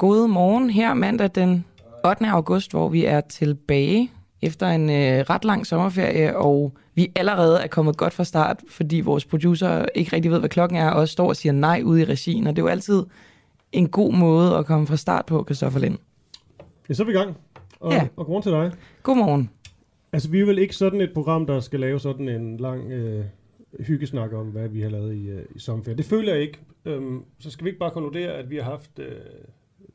God morgen her mandag den 8. august, hvor vi er tilbage efter en øh, ret lang sommerferie, og vi allerede er kommet godt fra start, fordi vores producer ikke rigtig ved, hvad klokken er, og står og siger nej ude i regien, og det er jo altid en god måde at komme fra start på, Christoffer Lind. Ja, så er vi i gang. Og, Ja. og godmorgen til dig. Godmorgen. Altså, vi er vel ikke sådan et program, der skal lave sådan en lang øh, hyggesnak om, hvad vi har lavet i, øh, i sommerferien. Det føler jeg ikke. Øhm, så skal vi ikke bare konkludere, at vi har haft øh,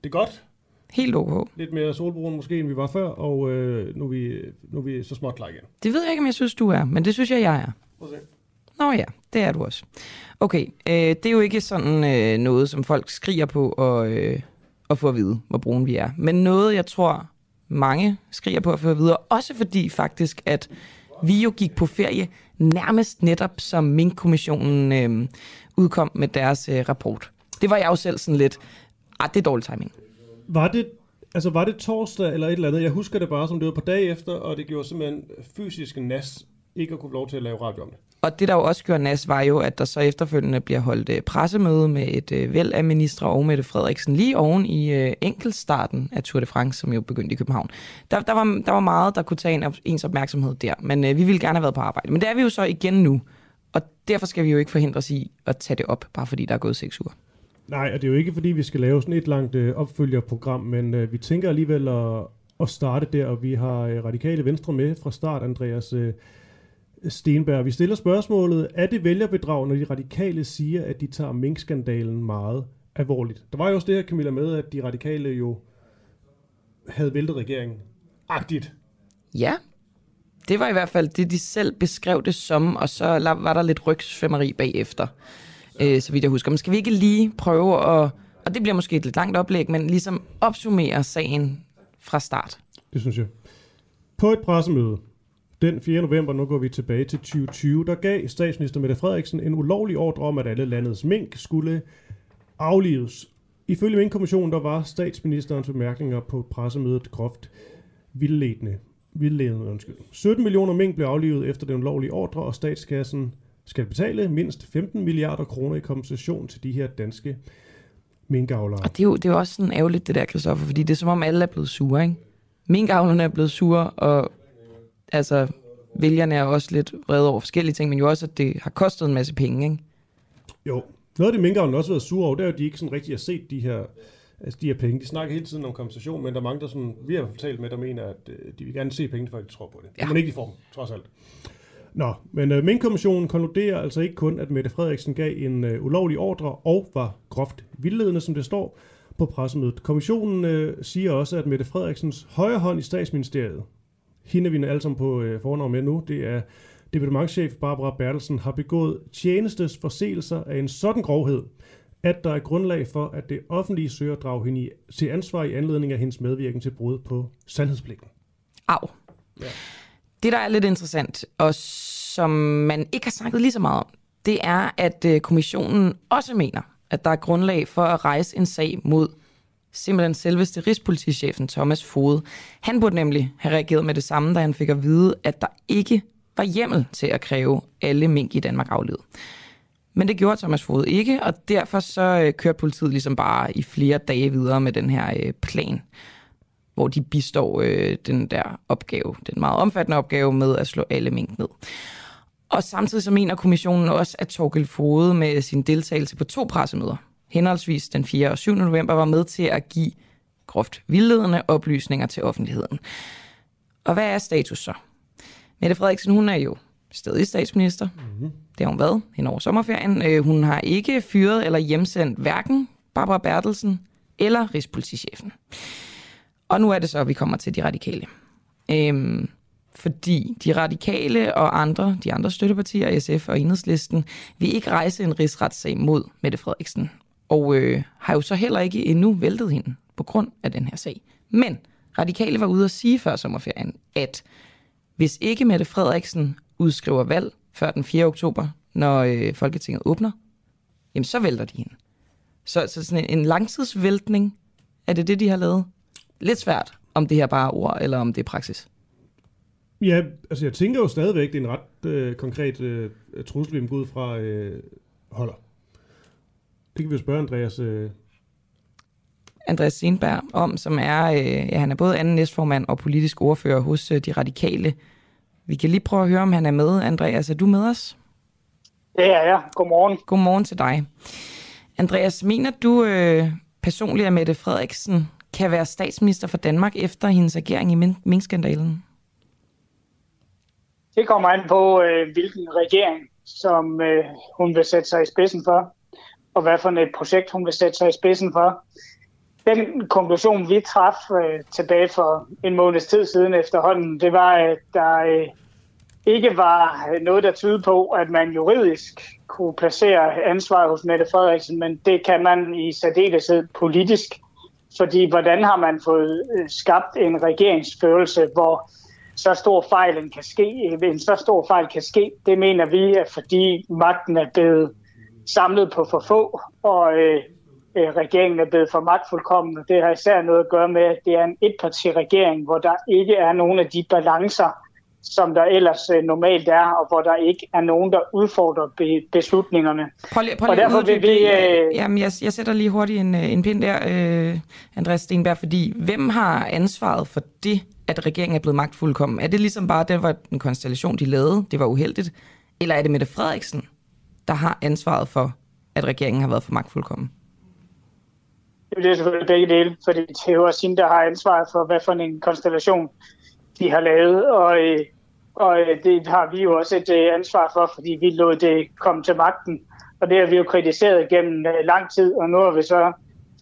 det godt. Helt ok. Lidt mere solbrun måske, end vi var før, og øh, nu, er vi, nu er vi så småt klar igen. Det ved jeg ikke, om jeg synes, du er, men det synes jeg, jeg er. Prøv at se. Nå ja, det er du også. Okay, øh, det er jo ikke sådan øh, noget, som folk skriger på at, øh, at få at vide, hvor brune vi er. Men noget, jeg tror, mange skriger på at få at vide, og også fordi faktisk, at vi jo gik på ferie nærmest netop som Mink-kommissionen øh, udkom med deres øh, rapport. Det var jeg jo selv sådan lidt, ah, det er dårlig timing. Var det, altså, var det torsdag eller et eller andet? Jeg husker det bare som det var på dag efter, og det gjorde simpelthen fysisk nas ikke at kunne få lov til at lave radio om det. Og det, der jo også gjorde nas, var jo, at der så efterfølgende bliver holdt øh, pressemøde med et øh, væld af ministre og Mette Frederiksen lige oven i øh, enkeltstarten af Tour de France, som jo begyndte i København. Der, der, var, der var meget, der kunne tage en, op- ens opmærksomhed der, men øh, vi ville gerne have været på arbejde. Men det er vi jo så igen nu, og derfor skal vi jo ikke forhindres i at tage det op, bare fordi der er gået seks uger. Nej, og det er jo ikke fordi, vi skal lave sådan et langt øh, opfølgerprogram, men øh, vi tænker alligevel at, at starte der, og vi har øh, Radikale Venstre med fra start, Andreas øh, Stenberg. Vi stiller spørgsmålet, er det vælgerbedrag, når de radikale siger, at de tager minkskandalen meget alvorligt? Der var jo også det her, Camilla, med, at de radikale jo havde væltet regeringen. Agtigt. Ja, det var i hvert fald det, de selv beskrev det som, og så var der lidt rygsfemmeri bagefter, øh, så vidt jeg husker. Men skal vi ikke lige prøve at, og det bliver måske et lidt langt oplæg, men ligesom opsummere sagen fra start? Det synes jeg. På et pressemøde den 4. november, nu går vi tilbage til 2020, der gav statsminister Mette Frederiksen en ulovlig ordre om, at alle landets mink skulle aflives. Ifølge Minkkommissionen, der var statsministerens bemærkninger på pressemødet groft vildledende. Vildledende, undskyld. 17 millioner mink blev aflivet efter den ulovlige ordre, og statskassen skal betale mindst 15 milliarder kroner i kompensation til de her danske minkavlere. Og det er jo, det er jo også sådan ærgerligt, det der, Christoffer, fordi det er som om alle er blevet sure, ikke? Minkavlerne er blevet sure, og altså, vælgerne er også lidt vrede over forskellige ting, men jo også, at det har kostet en masse penge, ikke? Jo. Noget af det minkavlerne også har været sure over, det er jo, at de ikke sådan rigtig har set de her, altså de her penge. De snakker hele tiden om kompensation, men der er mange, der sådan, vi har talt med, der mener, at øh, de vil gerne se pengene, før de tror på det. Ja. Men ikke får dem, trods alt. Nå, men øh, Minkkommissionen konkluderer altså ikke kun, at Mette Frederiksen gav en øh, ulovlig ordre og var groft vildledende, som det står på pressemødet. Kommissionen øh, siger også, at Mette Frederiksens højre hånd i statsministeriet, hende vi alle sammen på øh, fornavn med nu, det er departementchef Barbara Bertelsen, har begået tjenestes forseelser af en sådan grovhed, at der er grundlag for, at det offentlige søger at drage hende i, til ansvar i anledning af hendes medvirken til brud på sandhedspligten. Au. Ja. Det, der er lidt interessant, og som man ikke har snakket lige så meget om, det er, at øh, kommissionen også mener, at der er grundlag for at rejse en sag mod simpelthen selveste rigspolitichefen Thomas Fode. Han burde nemlig have reageret med det samme, da han fik at vide, at der ikke var hjemmel til at kræve alle mink i Danmark aflevet. Men det gjorde Thomas Fode ikke, og derfor så øh, kørte politiet ligesom bare i flere dage videre med den her øh, plan, hvor de bistår øh, den der opgave, den meget omfattende opgave med at slå alle mink ned. Og samtidig så mener kommissionen også, at Torgild Fode med sin deltagelse på to pressemøder henholdsvis den 4. og 7. november, var med til at give groft vildledende oplysninger til offentligheden. Og hvad er status så? Mette Frederiksen, hun er jo stadig statsminister. Mm-hmm. Det har hun været hen over sommerferien. Øh, hun har ikke fyret eller hjemsendt hverken Barbara Bertelsen eller Rigspolitichefen. Og nu er det så, at vi kommer til de radikale. Øhm, fordi de radikale og andre, de andre støttepartier, SF og Enhedslisten, vil ikke rejse en rigsretssag mod Mette Frederiksen. Og øh, har jo så heller ikke endnu væltet hende på grund af den her sag. Men radikale var ude at sige før sommerferien, at hvis ikke Mette Frederiksen udskriver valg før den 4. oktober, når øh, Folketinget åbner, jamen så vælter de hende. Så, så sådan en, en langtidsvæltning, er det det, de har lavet? Lidt svært, om det her bare er ord, eller om det er praksis. Ja, altså jeg tænker jo stadigvæk, det er en ret øh, konkret øh, trussel, vi må ud fra øh, holder. Det kan vi jo spørge Andreas. Øh. Andreas Senberg om, som er, øh, ja, han er både anden næstformand og politisk ordfører hos øh, de radikale. Vi kan lige prøve at høre, om han er med. Andreas, er du med os? Det er jeg. Godmorgen. Godmorgen til dig. Andreas, mener du øh, personligt, at Mette Frederiksen kan være statsminister for Danmark efter hendes agering i minkskandalen? Det kommer an på, øh, hvilken regering, som øh, hun vil sætte sig i spidsen for, og hvad for et projekt, hun vil sætte sig i spidsen for. Den konklusion, vi traf øh, tilbage for en måneds tid siden efterhånden, det var, at der øh, ikke var noget, der tyder på, at man juridisk kunne placere ansvaret hos Mette Frederiksen, men det kan man i særdeleshed politisk. Fordi hvordan har man fået øh, skabt en regeringsførelse, hvor så stor fejl kan ske, øh, en så stor fejl kan ske, det mener vi, at fordi magten er blevet samlet på for få, og øh, øh regeringen er blevet for magtfuldkommen. Det har især noget at gøre med, at det er en etpartiregering, hvor der ikke er nogen af de balancer, som der ellers øh, normalt er, og hvor der ikke er nogen, der udfordrer be, beslutningerne. Prøv lige, prøv lige og derfor vil vi... Øh... Jamen, jeg, jeg sætter lige hurtigt en, øh, en pind der, øh, Andreas Stenberg, fordi hvem har ansvaret for det, at regeringen er blevet magtfuldkommen? Er det ligesom bare, det var en konstellation, de lavede, det var uheldigt? Eller er det Mette Frederiksen, der har ansvaret for, at regeringen har været for magtfuldkommen? Det er selvfølgelig begge dele, fordi det er jo også hende, der har ansvaret for, hvad for en konstellation de har lavet, og, øh, og øh, det har vi jo også et øh, ansvar for, fordi vi lod det komme til magten, og det har vi jo kritiseret gennem øh, lang tid, og nu har vi så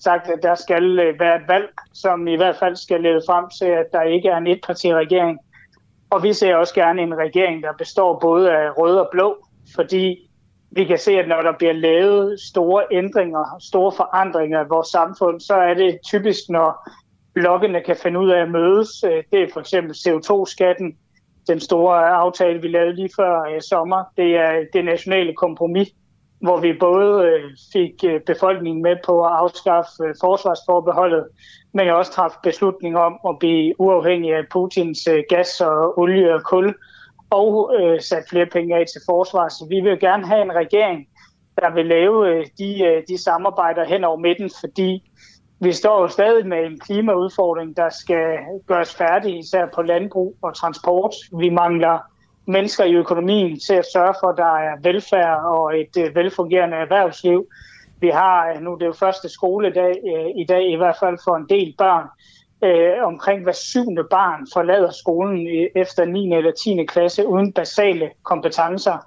sagt, at der skal øh, være et valg, som i hvert fald skal lede frem til, at der ikke er en etpartiregering. Og vi ser også gerne en regering, der består både af rød og blå, fordi vi kan se, at når der bliver lavet store ændringer, store forandringer i vores samfund, så er det typisk, når blokkene kan finde ud af at mødes. Øh, det er for eksempel CO2-skatten, den store aftale, vi lavede lige før øh, sommer. Det er det nationale kompromis, hvor vi både øh, fik øh, befolkningen med på at afskaffe øh, forsvarsforbeholdet, men også træffe beslutning om at blive uafhængig af Putins øh, gas og olie og kul og øh, sat flere penge af til forsvar. Så vi vil gerne have en regering, der vil lave øh, de, øh, de samarbejder hen over midten, fordi vi står jo stadig med en klimaudfordring, der skal gøres færdig, især på landbrug og transport. Vi mangler mennesker i økonomien til at sørge for, at der er velfærd og et øh, velfungerende erhvervsliv. Vi har, øh, nu det er jo første skoledag øh, i dag, i hvert fald for en del børn, øh, omkring hver syvende barn forlader skolen efter 9. eller 10. klasse uden basale kompetencer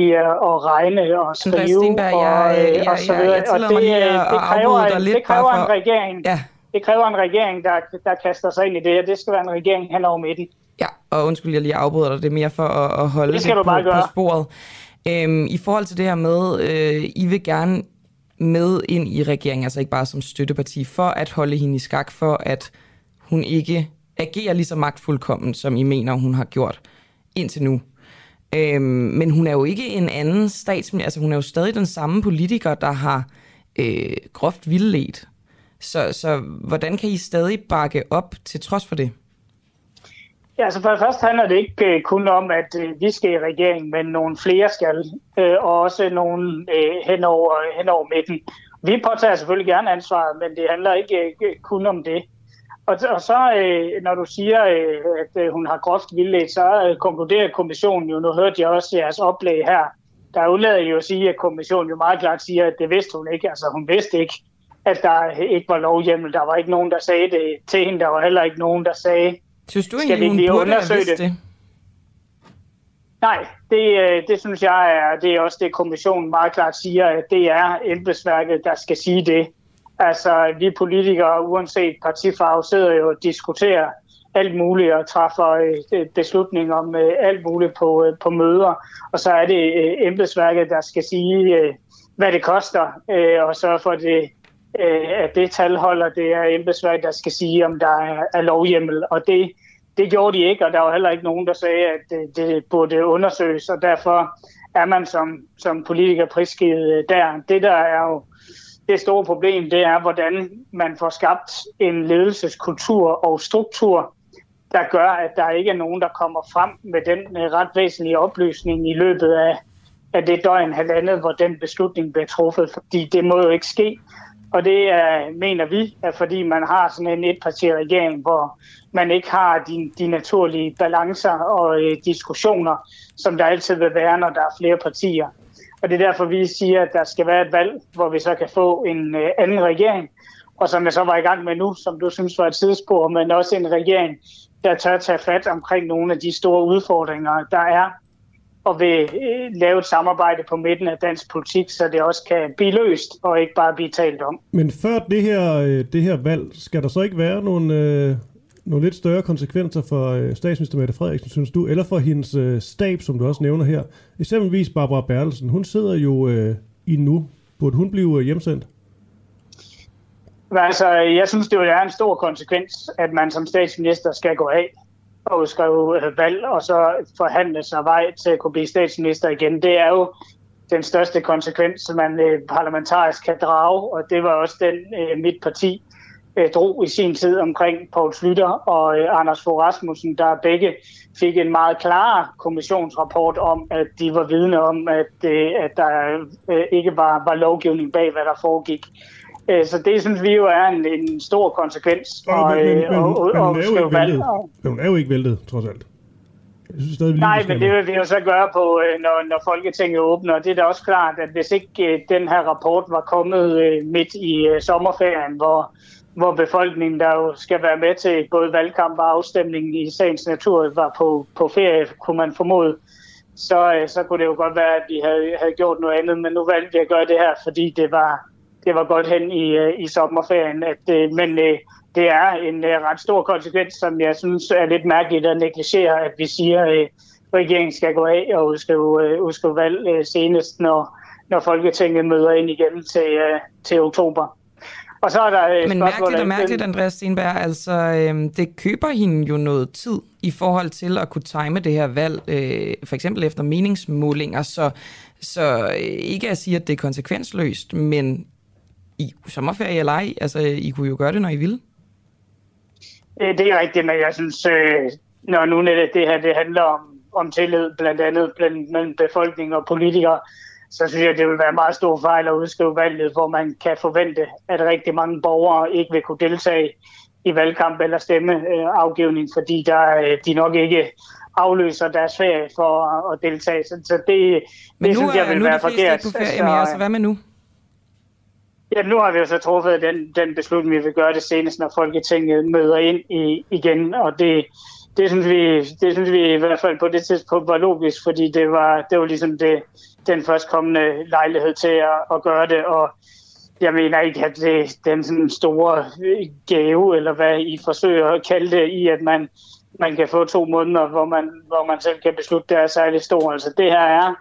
i uh, at regne og skrive Stenberg, og, jeg, jeg, og så videre. Jeg, jeg, jeg og det, øh, det kræver, en, det kræver for... en regering, ja. det kræver en regering, der, der kaster sig ind i det, og det skal være en regering hen over midten. Ja, og undskyld, jeg lige afbryder dig, det er mere for at, at holde det, det på, på sporet. Øhm, I forhold til det her med, øh, I vil gerne med ind i regeringen, altså ikke bare som støtteparti, for at holde hende i skak, for at hun ikke agerer lige så magtfuldkommen, som I mener, hun har gjort indtil nu. Øhm, men hun er jo ikke en anden statsminister, altså hun er jo stadig den samme politiker, der har øh, groft vildledt. Så, så hvordan kan I stadig bakke op til trods for det? Ja, altså for det første handler det ikke øh, kun om, at øh, vi skal i regering, men nogle flere skal, øh, og også nogle øh, hen, over, hen over midten. Vi påtager selvfølgelig gerne ansvaret, men det handler ikke øh, kun om det. Og, og så, øh, når du siger, øh, at øh, hun har groft vildledt, så øh, konkluderer kommissionen jo, nu hørte jeg også jeres oplæg her Der undlader jo at sige, at kommissionen jo meget klart siger, at det vidste hun ikke. Altså hun vidste ikke, at der ikke var lovhjemmel. Der var ikke nogen, der sagde det til hende. Der var heller ikke nogen, der sagde, Synes du egentlig, hun burde have vidst det? det? Nej, det, øh, det synes jeg er, det er også det, kommissionen meget klart siger, at det er embedsværket, der skal sige det. Altså, vi politikere, uanset partifarve, sidder jo og diskuterer alt muligt og træffer øh, beslutninger om øh, alt muligt på, øh, på møder. Og så er det embedsværket, der skal sige, hvad det koster, og så for det, at det tal holder. Det er embedsværket, der skal sige, om der er lovhjemmel. Og det det gjorde de ikke, og der var heller ikke nogen, der sagde, at det, det burde undersøges, og derfor er man som, som politiker prisgivet der. Det, der er jo det store problem, det er, hvordan man får skabt en ledelseskultur og struktur, der gør, at der ikke er nogen, der kommer frem med den øh, ret væsentlige oplysning i løbet af, af det døgn halvandet, hvor den beslutning bliver truffet, fordi det må jo ikke ske. Og det er, mener vi, er fordi man har sådan en etpartiregering, hvor man ikke har de, de naturlige balancer og øh, diskussioner, som der altid vil være, når der er flere partier. Og det er derfor, vi siger, at der skal være et valg, hvor vi så kan få en øh, anden regering, og som jeg så var i gang med nu, som du synes var et sidespor, men også en regering, der tør tage fat omkring nogle af de store udfordringer, der er og vil øh, lave et samarbejde på midten af dansk politik, så det også kan blive løst og ikke bare blive talt om. Men før det her, øh, det her valg, skal der så ikke være nogle, øh, nogle lidt større konsekvenser for øh, statsminister Mette Frederiksen, synes du, eller for hendes øh, stab, som du også nævner her? Eksempelvis Barbara Bertelsen, hun sidder jo øh, i nu. Burde hun blive øh, hjemsendt? Altså, jeg synes, det er en stor konsekvens, at man som statsminister skal gå af og udskrive øh, valg, og så forhandle sig vej til at kunne blive statsminister igen. Det er jo den største konsekvens, man øh, parlamentarisk kan drage, og det var også den, øh, mit parti drog i sin tid omkring Poul Slytter og Anders Fogh Rasmussen, der begge fik en meget klar kommissionsrapport om, at de var vidne om, at, at der ikke var, var lovgivning bag, hvad der foregik. Øh, så det synes vi jo er en, en stor konsekvens. Og, men, men, men, og, og, men hun, er jo ikke væltet. Men hun er jo ikke væltet, trods alt. Jeg synes stadig, Nej, men det vil vi jo så gøre på, øh, når, når Folketinget åbner. Det er da også klart, at hvis ikke øh, den her rapport var kommet midt i sommerferien, hvor, hvor befolkningen, der jo skal være med til både valgkamp og afstemning i sagens natur, var på, på ferie, kunne man formode, så, øh, så kunne det jo godt være, at vi havde, havde gjort noget andet. Men nu valgte vi at gøre det her, fordi det var, det var godt hen i, øh, i sommerferien. At, øh, men det er en ret stor konsekvens, som jeg synes er lidt mærkeligt at negligere, at vi siger, at regeringen skal gå af og udskrive, udskrive valg senest, når, når Folketinget møder ind igen til, til oktober. Og så er der Men mærkeligt og mærkeligt, Andreas Stenberg, altså øhm, det køber hende jo noget tid i forhold til at kunne time det her valg, øh, for eksempel efter meningsmålinger, så, så ikke at sige, at det er konsekvensløst, men i sommerferie eller ej. Altså, I kunne jo gøre det, når I ville. Det er rigtigt, men jeg synes, øh, når nu det her det handler om, om tillid, blandt andet blandt, mellem befolkning og politikere, så synes jeg, det vil være en meget stor fejl at udskrive valget, hvor man kan forvente, at rigtig mange borgere ikke vil kunne deltage i valgkamp eller stemmeafgivning, fordi der, øh, de nok ikke afløser deres ferie for at deltage. Så, så det, Men det nu synes jeg vil nu være forkert. Men nu er de fleste ikke på ferie mere, så hvad med nu? Ja, nu har vi jo så truffet den, den beslutning, vi vil gøre det senest, når Folketinget møder ind i, igen, og det, det, synes vi, det synes vi i hvert fald på det tidspunkt var logisk, fordi det var, det var ligesom det, den førstkommende lejlighed til at, at gøre det, og jeg mener ikke, at det er den sådan store gave, eller hvad I forsøger at kalde det, i at man, man kan få to måneder, hvor man, hvor man selv kan beslutte, det er særlig stor. Altså det her er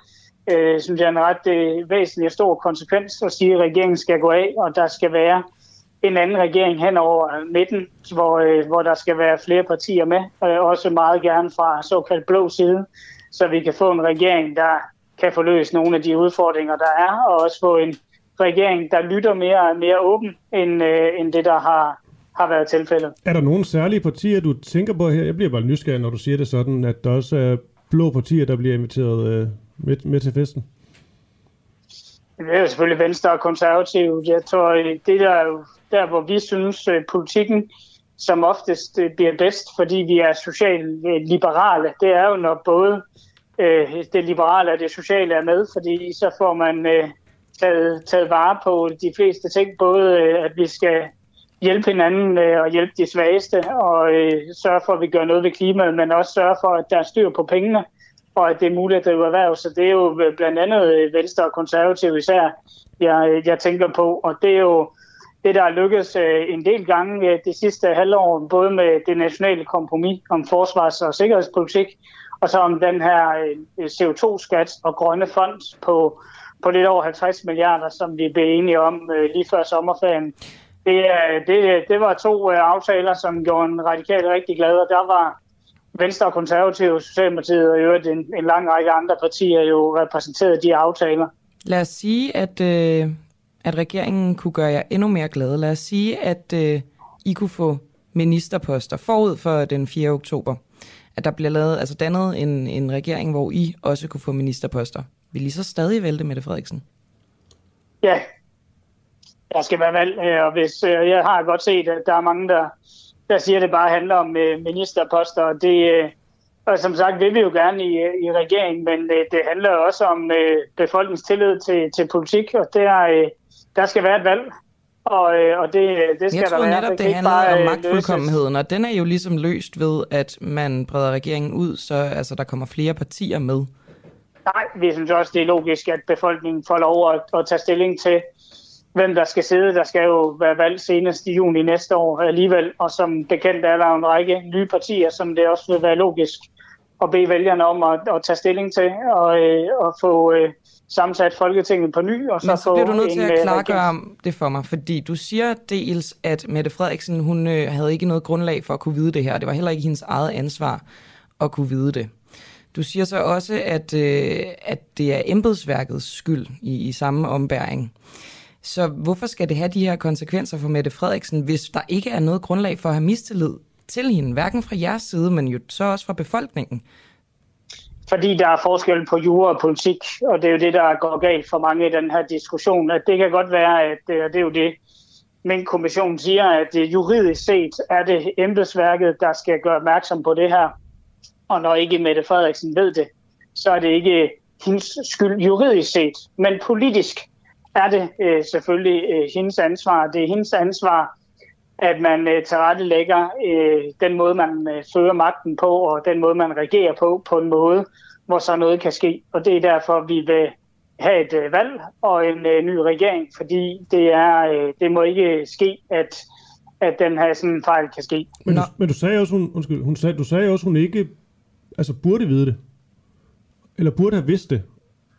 øh, synes jeg, en ret øh, væsentlig og stor konsekvens at sige, at regeringen skal gå af, og der skal være en anden regering hen over midten, hvor, øh, hvor der skal være flere partier med, øh, også meget gerne fra såkaldt blå side, så vi kan få en regering, der kan få løst nogle af de udfordringer, der er, og også få en regering, der lytter mere mere åben, end, øh, end det, der har, har været tilfældet. Er der nogle særlige partier, du tænker på her? Jeg bliver bare nysgerrig, når du siger det sådan, at der også er blå partier, der bliver inviteret øh, med, med til festen? Det er jo selvfølgelig Venstre og Konservative. Jeg tror, det der er jo der, hvor vi synes, øh, politikken som oftest øh, bliver bedst, fordi vi er socialt liberale, det er jo, når både øh, det liberale og det sociale er med, fordi så får man øh, taget, taget vare på de fleste ting, både øh, at vi skal hjælpe hinanden øh, og hjælpe de svageste, og øh, sørge for, at vi gør noget ved klimaet, men også sørge for, at der er styr på pengene, og at det er muligt at drive erhverv. Så det er jo øh, blandt andet øh, Venstre og Konservative især, jeg, jeg tænker på, og det er jo det, der er lykkedes øh, en del gange det sidste halvår, både med det nationale kompromis om forsvars- og sikkerhedspolitik, og så om den her øh, CO2-skat og grønne fond på, på lidt over 50 milliarder, som vi blev enige om øh, lige før sommerferien. Det, øh, det, det var to aftaler, som gjorde en radikal rigtig glad, og der var Venstre og Konservative, Socialdemokratiet og i øvrigt en, en lang række andre partier jo repræsenteret de aftaler. Lad os sige, at øh, at regeringen kunne gøre jer endnu mere glade. Lad os sige, at øh, I kunne få ministerposter forud for den 4. oktober. At der bliver lavet, altså dannet en, en regering, hvor I også kunne få ministerposter. Vil I så stadig vælte Mette Frederiksen? Ja, der skal være valg, øh, og hvis øh, jeg har godt set, at der er mange, der, der siger, at det bare handler om øh, ministerposter, og det, og som sagt vil vi jo gerne i, i regeringen, men det handler også om befolkningens tillid til, til politik, og det er, der skal være et valg, og, øh, og det, det skal jeg der tror være. netop, det, det handler om øh, magtfuldkommenheden, og den er jo ligesom løst ved, at man breder regeringen ud, så altså, der kommer flere partier med. Nej, vi synes også, det er logisk, at befolkningen får lov at, at tage stilling til, hvem der skal sidde. Der skal jo være valg senest i juni næste år alligevel, og som bekendt er der en række nye partier, som det også vil være logisk at bede vælgerne om at, at tage stilling til og, øh, og få øh, sammensat Folketinget på ny. Og så Men så bliver du nødt til at øh, klargøre det for mig, fordi du siger dels, at Mette Frederiksen hun øh, havde ikke noget grundlag for at kunne vide det her. Det var heller ikke hendes eget ansvar at kunne vide det. Du siger så også, at, øh, at det er embedsværkets skyld i, i samme ombæring. Så hvorfor skal det have de her konsekvenser for Mette Frederiksen, hvis der ikke er noget grundlag for at have mistillid til hende, hverken fra jeres side, men jo så også fra befolkningen? Fordi der er forskel på jura og politik, og det er jo det, der går galt for mange i den her diskussion. At det kan godt være, at øh, det, er jo det, men kommissionen siger, at øh, juridisk set er det embedsværket, der skal gøre opmærksom på det her. Og når ikke Mette Frederiksen ved det, så er det ikke øh, hendes skyld juridisk set, men politisk er det øh, selvfølgelig øh, hendes ansvar. Det er hendes ansvar at man øh, tilrettelægger øh, den måde, man øh, fører magten på, og den måde, man regerer på, på en måde, hvor så noget kan ske. Og det er derfor, vi vil have et øh, valg og en øh, ny regering, fordi det, er, øh, det må ikke ske, at, at den her sådan fejl kan ske. Men du, men du sagde også, hun, undskyld, hun sagde, du sagde også, hun ikke altså burde vide det. Eller burde have vidst det.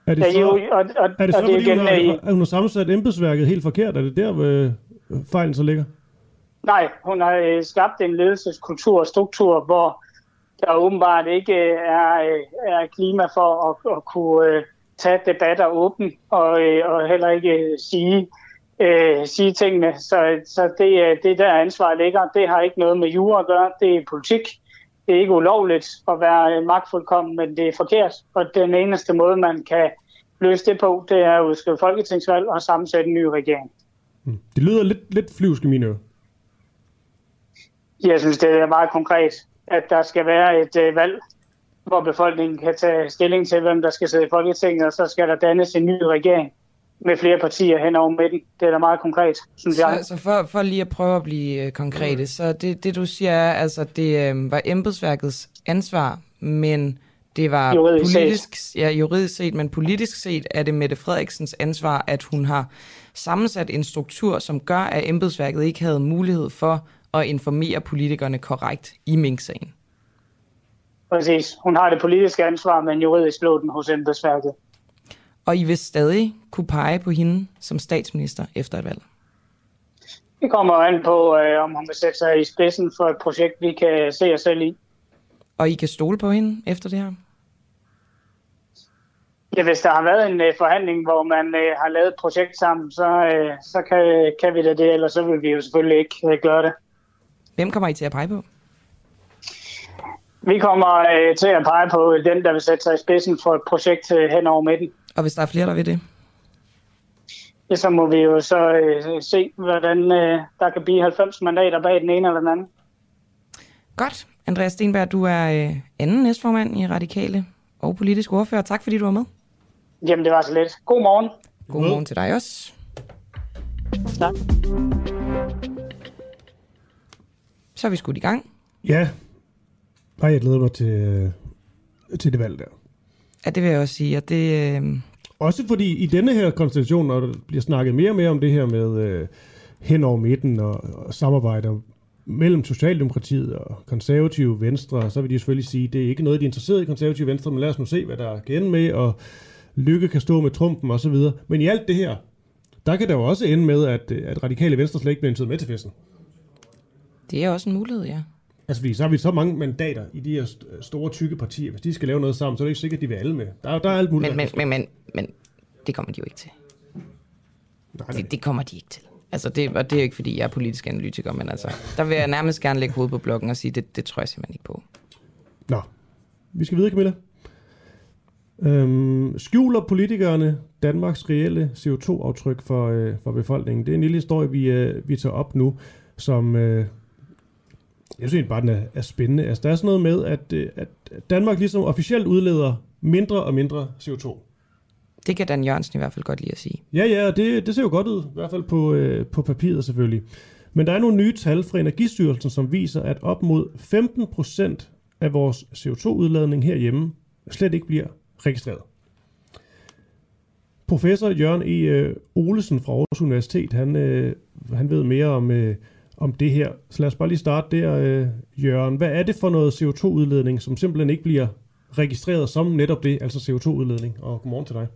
Er det ja, så, jo, og, og, er det så og det fordi, igen, hun har, hun har sammensat embedsværket helt forkert? Er det der, hvor fejlen så ligger? Nej, hun har øh, skabt en ledelseskultur og struktur, hvor der åbenbart ikke øh, er, øh, er klima for at, at kunne øh, tage debatter åbent og, øh, og heller ikke øh, sige, øh, sige tingene. Så, så det, det der ansvar ligger, det har ikke noget med jura at gøre. Det er politik. Det er ikke ulovligt at være magtfuldkommen, men det er forkert. Og den eneste måde, man kan løse det på, det er at udskrive folketingsvalg og sammensætte en ny regering. Hmm. Det lyder lidt, lidt flyvsk i mine ører. Jeg synes, det er meget konkret, at der skal være et øh, valg, hvor befolkningen kan tage stilling til, hvem der skal sidde i Folketinget, og så skal der dannes en ny regering med flere partier hen over midten. Det er da meget konkret, synes så, jeg. Så for, for lige at prøve at blive øh, konkrete, mm. så det, det du siger er, altså det øh, var embedsværkets ansvar, men det var juridisk politisk, set. ja, juridisk set, men politisk set er det Mette Frederiksens ansvar, at hun har sammensat en struktur, som gør, at embedsværket ikke havde mulighed for at informere politikerne korrekt i Mink-sagen. Præcis. Hun har det politiske ansvar, men juridisk lå den hos embedsværket. Og I vil stadig kunne pege på hende som statsminister efter et valg? Det kommer an på, øh, om hun vil sætte sig i spidsen for et projekt, vi kan se os selv i. Og I kan stole på hende efter det her? Ja, hvis der har været en uh, forhandling, hvor man uh, har lavet et projekt sammen, så, uh, så kan, kan vi da det, eller så vil vi jo selvfølgelig ikke uh, gøre det. Hvem kommer I til at pege på? Vi kommer øh, til at pege på den, der vil sætte sig i spidsen for et projekt øh, hen over midten. Og hvis der er flere, der vil det? Ja, så må vi jo så øh, se, hvordan øh, der kan blive 90 mandater bag den ene eller den anden. Godt. Andreas Stenberg, du er øh, anden næstformand i Radikale og politisk ordfører. Tak fordi du var med. Jamen, det var så lidt. God morgen. God morgen til dig også. Tak. Så er vi skudt i gang. Ja, Ej, jeg glæder mig til, øh, til det valg der. Ja, det vil jeg også sige. Og det, øh, Også fordi i denne her konstellation, når der bliver snakket mere og mere om det her med øh, hen over midten og, og samarbejder mellem Socialdemokratiet og konservative Venstre, så vil de selvfølgelig sige, at det er ikke noget, de er interesseret i konservative Venstre, men lad os nu se, hvad der kan ende med, og Lykke kan stå med trumpen og så videre. Men i alt det her, der kan der jo også ende med, at, at radikale Venstre slet ikke bliver inviteret med til festen. Det er også en mulighed, ja. Altså, fordi så har vi så mange mandater i de her st- store, tykke partier. Hvis de skal lave noget sammen, så er det ikke sikkert, at de vil alle med. Der, er- der er alt muligt. Men, men, men, men, men det kommer de jo ikke til. nej, nej. Det, det kommer de ikke til. Altså det, og det er jo ikke, fordi jeg er politisk analytiker, men altså, der vil jeg nærmest gerne lægge hovedet på blokken og sige, det, det tror jeg simpelthen ikke på. Nå, vi skal videre, Camilla. Øhm, skjuler politikerne Danmarks reelle CO2-aftryk for, øh, for befolkningen? Det er en lille historie, vi, øh, vi tager op nu, som øh, jeg synes bare, den er, er spændende. Altså, der er sådan noget med, at, øh, at Danmark ligesom officielt udleder mindre og mindre CO2. Det kan Dan Jørgensen i hvert fald godt lide at sige. Ja, ja, og det, det ser jo godt ud, i hvert fald på, øh, på papiret selvfølgelig. Men der er nogle nye tal fra Energistyrelsen, som viser, at op mod 15% af vores CO2-udladning herhjemme slet ikke bliver registreret. Professor Jørgen E. øh, Olesen fra Aarhus Universitet, han, øh, han ved mere om, øh, om det her. Så lad os bare lige starte der, øh, Jørgen. Hvad er det for noget CO2-udledning, som simpelthen ikke bliver registreret som netop det, altså CO2-udledning? Og godmorgen til dig.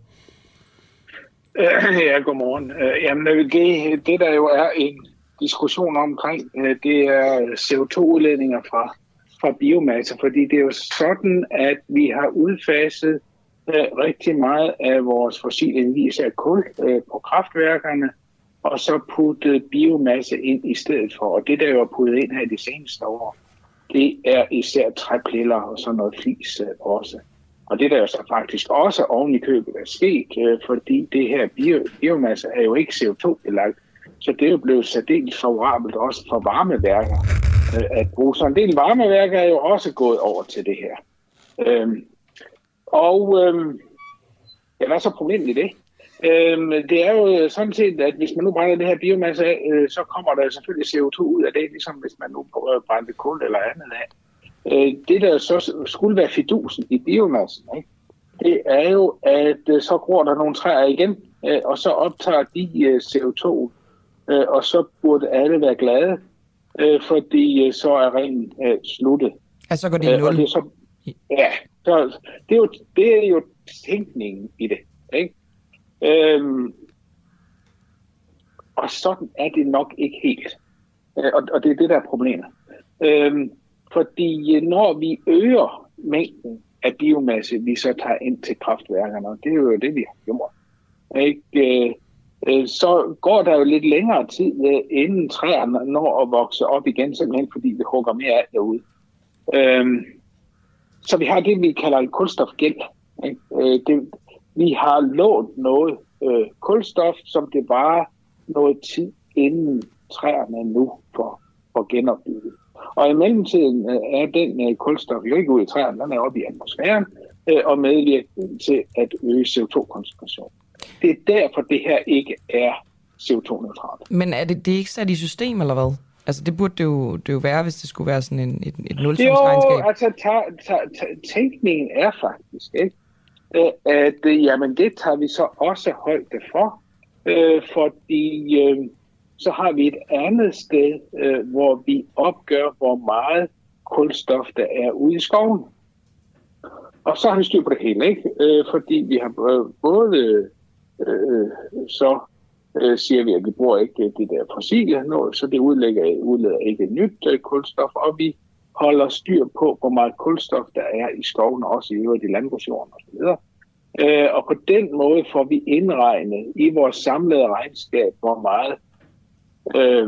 Ja, godmorgen. Øh, jamen, øh, det, det der jo er en diskussion omkring, øh, det er CO2-udledninger fra, fra biomasse, fordi det er jo sådan, at vi har udfaset rigtig meget af vores fossile energi, af kul på kraftværkerne, og så putte biomasse ind i stedet for. Og det, der jo er puttet ind her de seneste år, det er især træpiller og sådan noget flis øh, også. Og det der jo så faktisk også oven i købet er sket, øh, fordi det her bio, biomasse er jo ikke CO2-belagt, så det er jo blevet særdeles favorabelt også for varmeværker øh, at bruge. Så en del varmeværker er jo også gået over til det her. Øhm, og øhm, ja, hvad er så problemet i det? Øhm, det er jo sådan set, at hvis man nu brænder det her biomasse af, øh, så kommer der selvfølgelig CO2 ud af det, ligesom hvis man nu brændte kul eller andet af. Øh, det, der så skulle være fidusen i biomassen, ikke? det er jo, at øh, så gror der nogle træer igen, øh, og så optager de øh, CO2, øh, og så burde alle være glade, øh, fordi øh, så er ringen øh, sluttet. Altså så går det i Øh, nul. det er så, ja, så det er, jo, det er jo tænkningen i det. Øhm, og sådan er det nok ikke helt. Øh, og, og det er det, der er problemet. Øhm, fordi øh, når vi øger mængden af biomasse, vi så tager ind til kraftværkerne, og det er jo det, vi har gjort, ikke? Øh, øh så går der jo lidt længere tid, øh, inden træerne når at vokse op igen, simpelthen fordi vi hugger mere af derude. Øhm, så vi har det, vi kalder en kulstofgæld. Ikke? Øh, det, vi har lånt noget øh, kulstof, som det bare noget tid inden træerne nu får, får genopbygget. Og i mellemtiden øh, er den øh, kulstof jo ikke ude i træerne, den er oppe i atmosfæren øh, og medvirker til at øge CO2-koncentrationen. Det er derfor, det her ikke er CO2-neutralt. Men er det, det er ikke sat i system, eller hvad? Altså det burde det jo, det jo være, hvis det skulle være sådan en, et, et Jo, nulsumsregnskab. altså ta, ta, ta, tænkningen er faktisk, ikke? At øh, jamen, det tager vi så også højde for, øh, fordi øh, så har vi et andet sted, øh, hvor vi opgør, hvor meget kulstof der er ude i skoven. Og så har vi styr på det hele, ikke? Øh, fordi vi har øh, både øh, så øh, siger vi, at vi bruger ikke det der fossile noget, så det udlægger, udleder ikke nyt øh, kulstof, og vi holder styr på, hvor meget kulstof der er i skoven, også i øvrigt i landbrugsjorden osv. Øh, og på den måde får vi indregnet i vores samlede regnskab, hvor meget øh,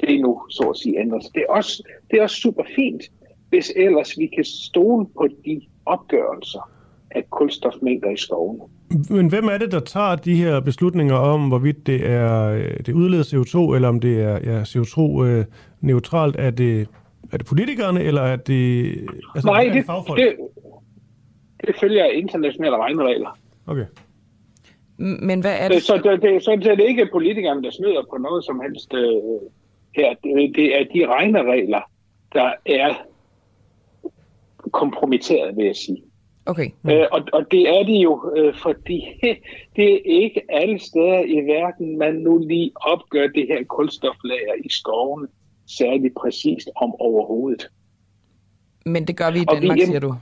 det nu, så at sige, ændres. Det er, også, det er også super fint, hvis ellers vi kan stole på de opgørelser af kulstofmængder i skovene. Men hvem er det, der tager de her beslutninger om, hvorvidt det er øh, det udledet CO2, eller om det er ja, CO2-neutralt? Øh, er det, er det politikerne, eller er det, altså, Nej, er det, fagfolk? det, det følger internationale regneregler. Okay. Men hvad er det? Så, så det, det, så det er ikke politikerne, der snyder på noget som helst øh, her. Det, det er de regneregler, der er kompromitteret, vil jeg sige. Okay. Øh, og, og det er det jo, øh, fordi det er ikke alle steder i verden, man nu lige opgør det her kulstoflager i skovene særligt præcist om overhovedet. Men det gør vi i vi Danmark, hjem- siger du?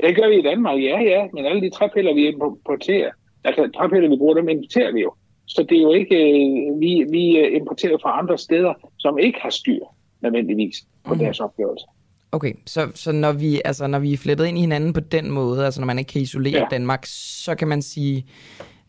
Det gør vi i Danmark, ja, ja, men alle de træpiller, vi importerer, altså træpiller, vi bruger, dem importerer vi jo. Så det er jo ikke, øh, vi, vi øh, importerer fra andre steder, som ikke har styr nødvendigvis på Mhm. deres opgørelse. Okay, så, så når, vi, altså, når vi er flettet ind i hinanden på den måde, altså når man ikke kan isolere. Ja. Danmark, så kan man sige,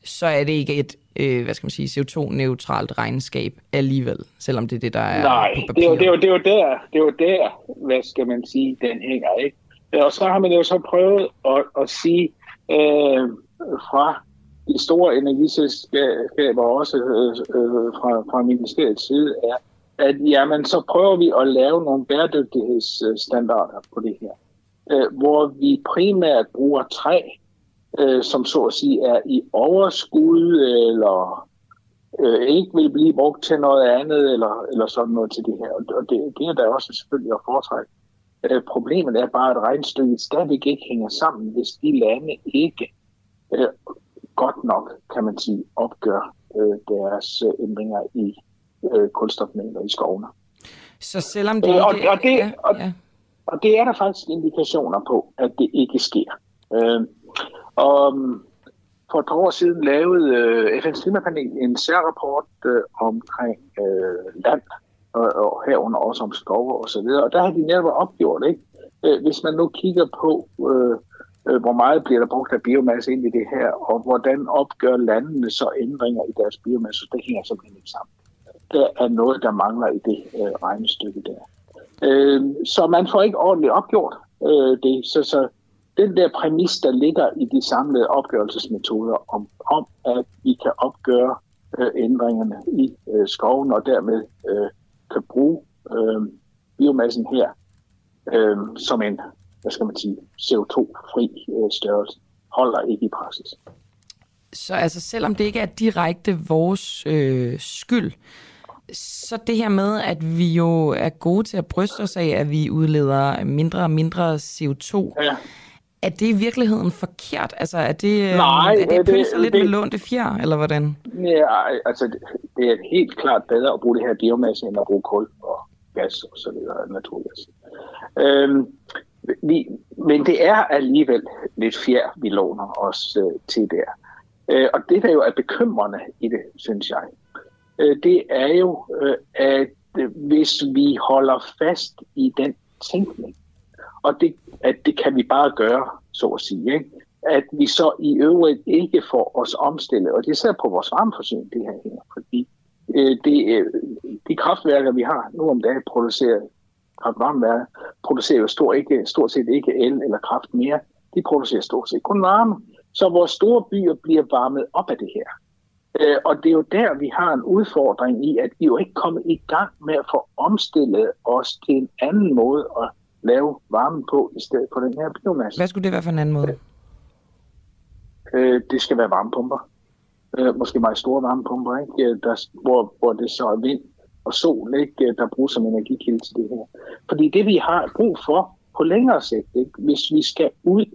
så er det ikke et, øh, hvad skal man sige, CO2-neutralt regnskab alligevel, selvom det er det, der er Nej, på det er, jo, det, er jo, det, er jo der, det er jo der, hvad skal man sige, den hænger, ikke? Og så har man jo så prøvet at, at sige øh, fra de store energiselskaber, også øh, øh, fra, fra ministeriets side, er, at jamen, så prøver vi at lave nogle bæredygtighedsstandarder på det her, øh, hvor vi primært bruger træ, øh, som så at sige er i overskud, eller øh, ikke vil blive brugt til noget andet, eller, eller sådan noget til det her. Og og det, det er der også selvfølgelig at foretrække. Øh, problemet er bare, at regnstykket stadigvæk ikke hænger sammen, hvis de lande ikke øh, godt nok, kan man sige, opgør øh, deres øh, ændringer i øh, kulstofmængder i skovene. Så selvom det Øh, og- ikke og det- ja, og- ja. Og det er der faktisk indikationer på, at det ikke sker. Øh, og um, for et par år siden lavede øh, FN's klimapanel en særrapport øh, omkring øh, land, og, og herunder også om skove og så videre. Og der har de netop opgjort, ikke? Øh, hvis man nu kigger på, øh, øh, hvor meget bliver der brugt af biomasse ind i det her, og hvordan opgør landene så ændringer i deres biomasse, det hænger simpelthen ikke sammen. Der er noget, der mangler i det øh, regnestykke der. Øh, så man får ikke ordentligt opgjort øh, det. Så, så den der præmis, der ligger i de samlede opgørelsesmetoder om, om at vi kan opgøre øh, ændringerne i øh, skoven og dermed øh, kan bruge øh, biomassen her øh, som en, hvad skal man sige, CO2-fri øh, størrelse, holder ikke i praksis. Så altså, selvom det ikke er direkte vores øh, skyld, så det her med, at vi jo er gode til at bryste os af, at vi udleder mindre og mindre CO2, Ja. Er det i virkeligheden forkert? Altså, er det, øh, Nej, er det øh, det- lidt det- med lånte fjer, eller hvordan? Ja, altså det, det er helt klart bedre at bruge det her biomasse, end at bruge kul og gas og så videre, naturgas. Øhm, vi, men det er alligevel lidt fjer, vi låner os øh, til der. Øh, og det, der jo er bekymrende i det, synes jeg, øh, det er jo, øh, at øh, hvis vi holder fast i den tænkning, og det, at det kan vi bare gøre, så at sige, ikke? at vi så i øvrigt ikke får os omstillet, og det er især på vores varmeforsyning, det her her, fordi øh, det, øh, de kraftværker, vi har nu om dagen producerer kraftvarmeværker, producerer jo stort, ikke, stort set ikke el eller kraft mere, de producerer stort set kun varme. Så vores store byer bliver varmet op af det her. Øh, og det er jo der, vi har en udfordring i, at vi jo ikke kommer i gang med at få omstillet os til en anden måde at lave varmen på, i stedet for den her biomasse. Hvad skulle det være for en anden måde? Øh, det skal være varmepumper. Øh, måske meget store varmepumper, ikke? Øh, Der, hvor, hvor det så er vind og sol, ikke? Øh, der bruges som energikilde til det her. Fordi det, vi har brug for på længere sigt, ikke? hvis vi skal ud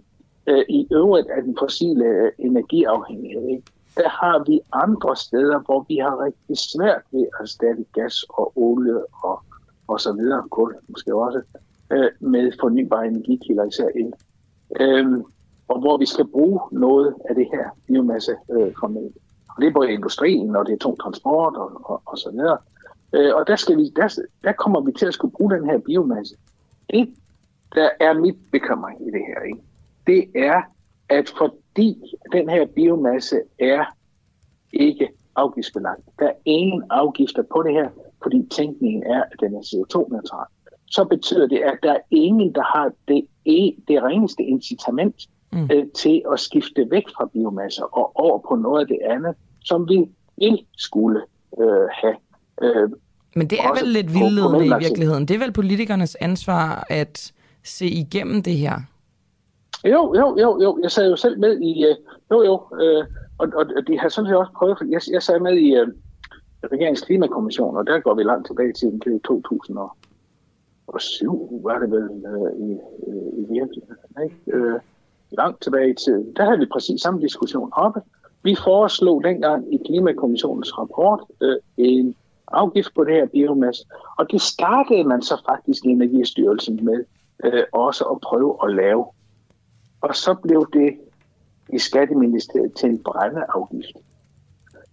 øh, i øvrigt af den fossile øh, energiafhængighed, ikke? der har vi andre steder, hvor vi har rigtig svært ved at erstatte gas og olie og, og så videre, kul måske også, øh, med fornybare energikilder, især el. Øhm, og hvor vi skal bruge noget af det her biomasse øh, formelt. Og det er både industrien, og det er tung transport og, og, og så videre. Øh, og der, skal vi, der, der kommer vi til at skulle bruge den her biomasse. Det, der er mit bekymring i det her, ikke? det er, at fordi den her biomasse er ikke afgiftsbelagt, der er ingen afgifter på det her, fordi tænkningen er, at den er CO2-neutral, så betyder det, at der er ingen, der har det, det reneste incitament mm. øh, til at skifte væk fra biomasse og over på noget af det andet, som vi vil skulle øh, have. Øh, Men det er vel lidt vildledende i virkeligheden. Det er vel politikernes ansvar at se igennem det her. Jo, jo, jo, jo. Jeg sad jo selv med i... Øh, jo, jo. Øh, og, og, og de har sådan set også prøvet... Jeg, jeg sad med i øh, regeringens klimakommission, og der går vi langt tilbage til og syv var det vel øh, i, øh, i virkeligheden. Ikke? Øh, langt tilbage i tiden. Der havde vi præcis samme diskussion oppe. Vi foreslog dengang i Klimakommissionens rapport øh, en afgift på det her biomasse, og det startede man så faktisk i Energistyrelsen med øh, også at prøve at lave. Og så blev det i Skatteministeriet til en brændeafgift.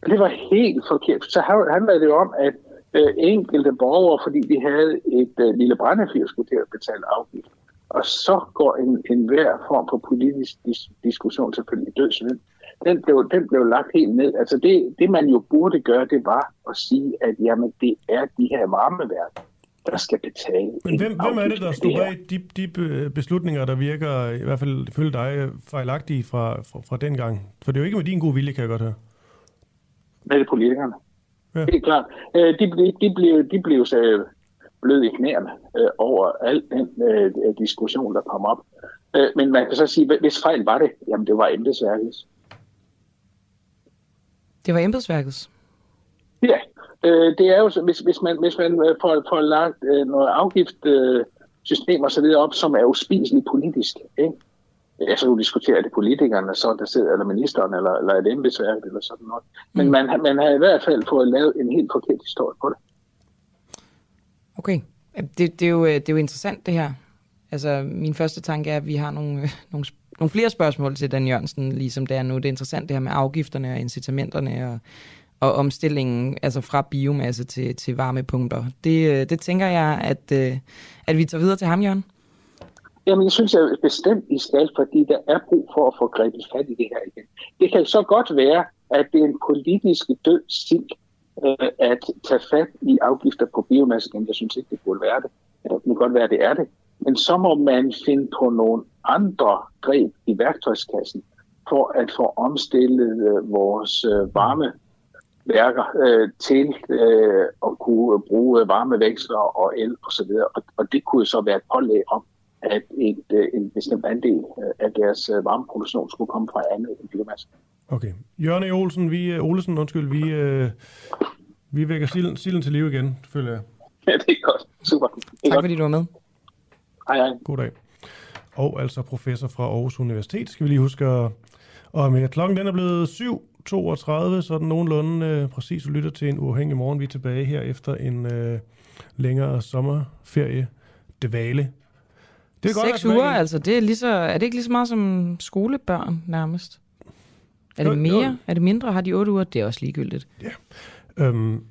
Og det var helt forkert. Så handlede det om, at øh, enkelte borgere, fordi de havde et øh, lille brændefyr, skulle til at betale afgift. Og så går en, en hver form for politisk dis- diskussion selvfølgelig dødsvind. Den blev, den blev lagt helt ned. Altså det, det, man jo burde gøre, det var at sige, at jamen, det er de her varmeværker, der skal betale. Men hvem, hvem er det, der stod bag de, de beslutninger, der virker, i hvert fald følge dig, fejlagtige fra, fra, fra den gang? For det er jo ikke med din gode vilje, kan jeg godt høre. Med det politikerne. Ja. Helt klart. Øh, de, de, blev, de blev så blød i knæerne øh, over al den øh, diskussion, der kom op. Øh, men man kan så sige, hvis fejl var det, jamen det var embedsværkets. Det var embedsværkets? Ja, øh, det er jo, hvis, hvis man, hvis man øh, får, får lagt øh, noget afgiftssystem øh, og så videre op, som er uspiseligt politisk, ikke? Ja, så du diskuterer det politikerne, så der sidder, eller ministeren, eller, eller et embedsværk, eller sådan noget. Men mm. man, man har i hvert fald fået lavet en helt forkert historie på det. Okay. Det, det, er jo, det er jo interessant, det her. Altså, min første tanke er, at vi har nogle, nogle, nogle flere spørgsmål til Dan Jørgensen, ligesom det er nu. Det er interessant, det her med afgifterne og incitamenterne og, og omstillingen altså fra biomasse til, til varmepunkter. Det, det tænker jeg, at, at vi tager videre til ham, Jørgen. Jamen, jeg synes jeg bestemt, I skal, fordi der er brug for at få grebet fat i det her igen. Det kan så godt være, at det er en politisk død stil øh, at tage fat i afgifter på biomasse. Jeg synes ikke, det burde være det. Det kan godt være, at det er det. Men så må man finde på nogle andre greb i værktøjskassen for at få omstillet øh, vores øh, varmeværker øh, til øh, at kunne bruge øh, varmeveksler og el osv. Og, og det kunne så være et pålæg om, at et, øh, en bestemt andel øh, af deres øh, varmeproduktion skulle komme fra andet end biomasse. Okay. Jørgen e. Olsen, vi, Olsen, undskyld, vi, øh, vi vækker silden, silden til liv igen, føler jeg. Ja, det er godt. Super. Det er tak godt. fordi du var med. Hej, hej. God dag. Og altså professor fra Aarhus Universitet, skal vi lige huske at... Og med klokken den er blevet 7.32, så den nogenlunde øh, præcis lytter til en uafhængig morgen. Vi er tilbage her efter en øh, længere sommerferie. Dvale. Det er godt, Seks uger, altså. Det er, lige så, er det ikke lige så meget som skolebørn nærmest? Er det mere? Jo. Er det mindre? Har de otte uger? Det er også ligegyldigt. Ja. Øhm,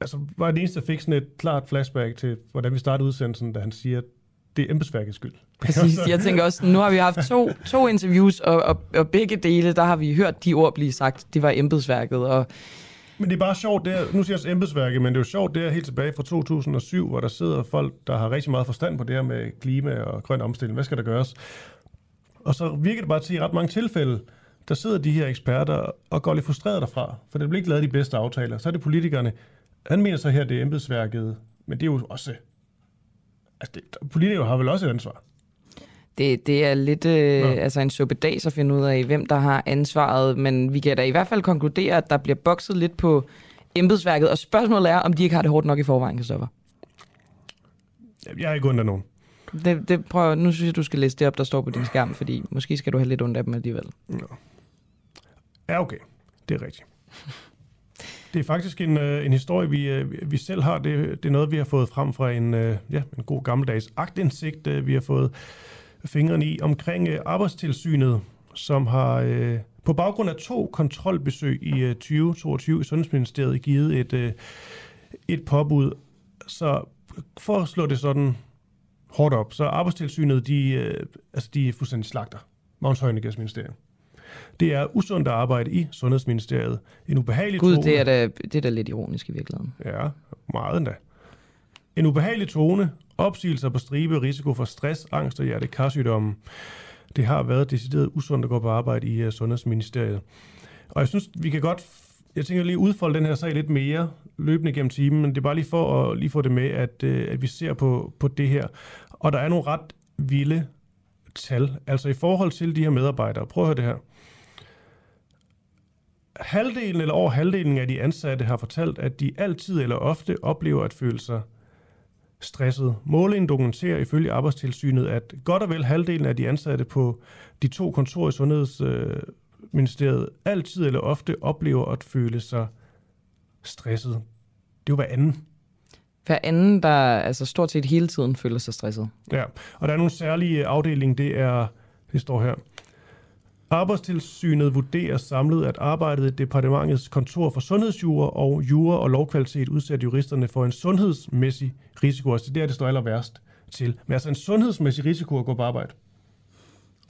altså, var det eneste, der fik sådan et klart flashback til, hvordan vi startede udsendelsen, da han siger, at det er embedsværkets skyld. Præcis. Jeg tænker også, nu har vi haft to, to interviews, og, og, og begge dele, der har vi hørt de ord blive sagt. Det var embedsværket, og men det er bare sjovt, det er, nu siger jeg embedsværket, men det er jo sjovt, det er helt tilbage fra 2007, hvor der sidder folk, der har rigtig meget forstand på det her med klima og grøn omstilling. Hvad skal der gøres? Og så virker det bare til i ret mange tilfælde, der sidder de her eksperter og går lidt frustreret derfra, for det bliver ikke lavet de bedste aftaler. Så er det politikerne. Han mener så her, det er embedsværket, men det er jo også... Altså, det, politikere har vel også et ansvar. Det, det er lidt øh, altså en suppedags at finde ud af, hvem der har ansvaret, men vi kan da i hvert fald konkludere, at der bliver bokset lidt på embedsværket, og spørgsmålet er, om de ikke har det hårdt nok i forvejen, Kristoffer. Jeg er ikke af nogen. Det, det prøver, nu synes jeg, du skal læse det op, der står på din skærm, fordi måske skal du have lidt ondt af dem alligevel. Ja, ja okay. Det er rigtigt. Det er faktisk en, øh, en historie, vi, øh, vi selv har. Det, det er noget, vi har fået frem fra en, øh, ja, en god gammeldags agtindsigt, vi har fået fingrene i omkring arbejdstilsynet, som har på baggrund af to kontrolbesøg i 2022 i Sundhedsministeriet givet et, et påbud. Så for at slå det sådan hårdt op, så arbejdstilsynet, de, altså de er fuldstændig slagter. Magnus Heunicke's ministerium. Det er usundt at arbejde i Sundhedsministeriet. En ubehagelig Gud, tone. det er, da, det er da lidt ironisk i virkeligheden. Ja, meget endda. En ubehagelig tone, opsigelser på stribe, risiko for stress, angst og hjertekarsygdomme. Det har været decideret usundt at gå på arbejde i uh, Sundhedsministeriet. Og jeg synes, vi kan godt jeg tænker lige udfolde den her sag lidt mere løbende gennem timen, men det er bare lige for at lige få det med, at, uh, at vi ser på, på det her. Og der er nogle ret vilde tal, altså i forhold til de her medarbejdere. Prøv at høre det her. Halvdelen eller over halvdelen af de ansatte har fortalt, at de altid eller ofte oplever at føle sig stresset. Målingen dokumenterer ifølge Arbejdstilsynet, at godt og vel halvdelen af de ansatte på de to kontorer i Sundhedsministeriet altid eller ofte oplever at føle sig stresset. Det er jo hver anden. Hver anden, der altså stort set hele tiden føler sig stresset. Ja, og der er nogle særlige afdelinger, det er, det står her, Arbejdstilsynet vurderer samlet, at arbejdet i departementets kontor for sundhedsjure og jure og lovkvalitet udsætter juristerne for en sundhedsmæssig risiko. Altså det er det, står aller værst til. Men altså en sundhedsmæssig risiko at gå på arbejde.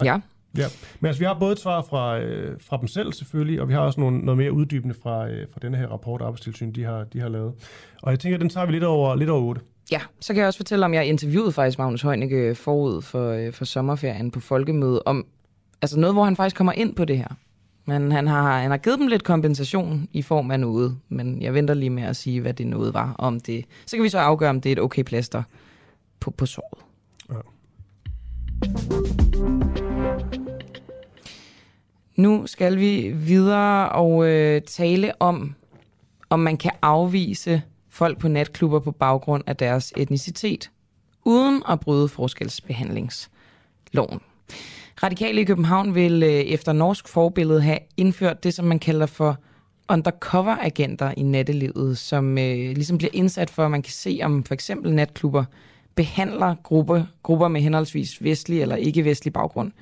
Ja. Ja, men altså vi har både et svar fra, øh, fra dem selv selvfølgelig, og vi har også nogle, noget mere uddybende fra, øh, fra denne her rapport, Arbejdstilsynet de har, de har lavet. Og jeg tænker, den tager vi lidt over, lidt over 8. Ja, så kan jeg også fortælle om, jeg interviewede faktisk Magnus Heunicke forud for, øh, for sommerferien på Folkemøde, om altså noget, hvor han faktisk kommer ind på det her. Men han har, han har givet dem lidt kompensation i form af noget, men jeg venter lige med at sige, hvad det noget var. Om det. Så kan vi så afgøre, om det er et okay plaster på, på såret. Ja. Nu skal vi videre og øh, tale om, om man kan afvise folk på natklubber på baggrund af deres etnicitet, uden at bryde forskelsbehandlingsloven. Radikale i København vil øh, efter norsk forbillede have indført det, som man kalder for undercover-agenter i nattelivet, som øh, ligesom bliver indsat for, at man kan se, om for eksempel natklubber behandler grupper, grupper med henholdsvis vestlig eller ikke-vestlig baggrund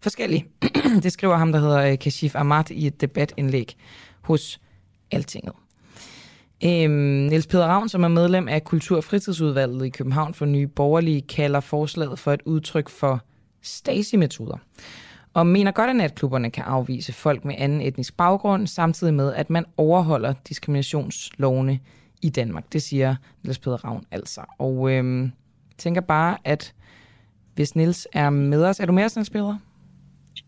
forskellige. det skriver ham, der hedder øh, Kashif Ahmad i et debatindlæg hos Altinget. Øhm, Niels Peder Ravn, som er medlem af Kultur- og Fritidsudvalget i København for Nye Borgerlige, kalder forslaget for et udtryk for Stasi-metoder. Og mener godt, at natklubberne kan afvise folk med anden etnisk baggrund, samtidig med, at man overholder diskriminationslovene i Danmark. Det siger Niels Peder Ravn altså. Og øhm, tænker bare, at hvis Niels er med os... Er du med os, Niels Peder?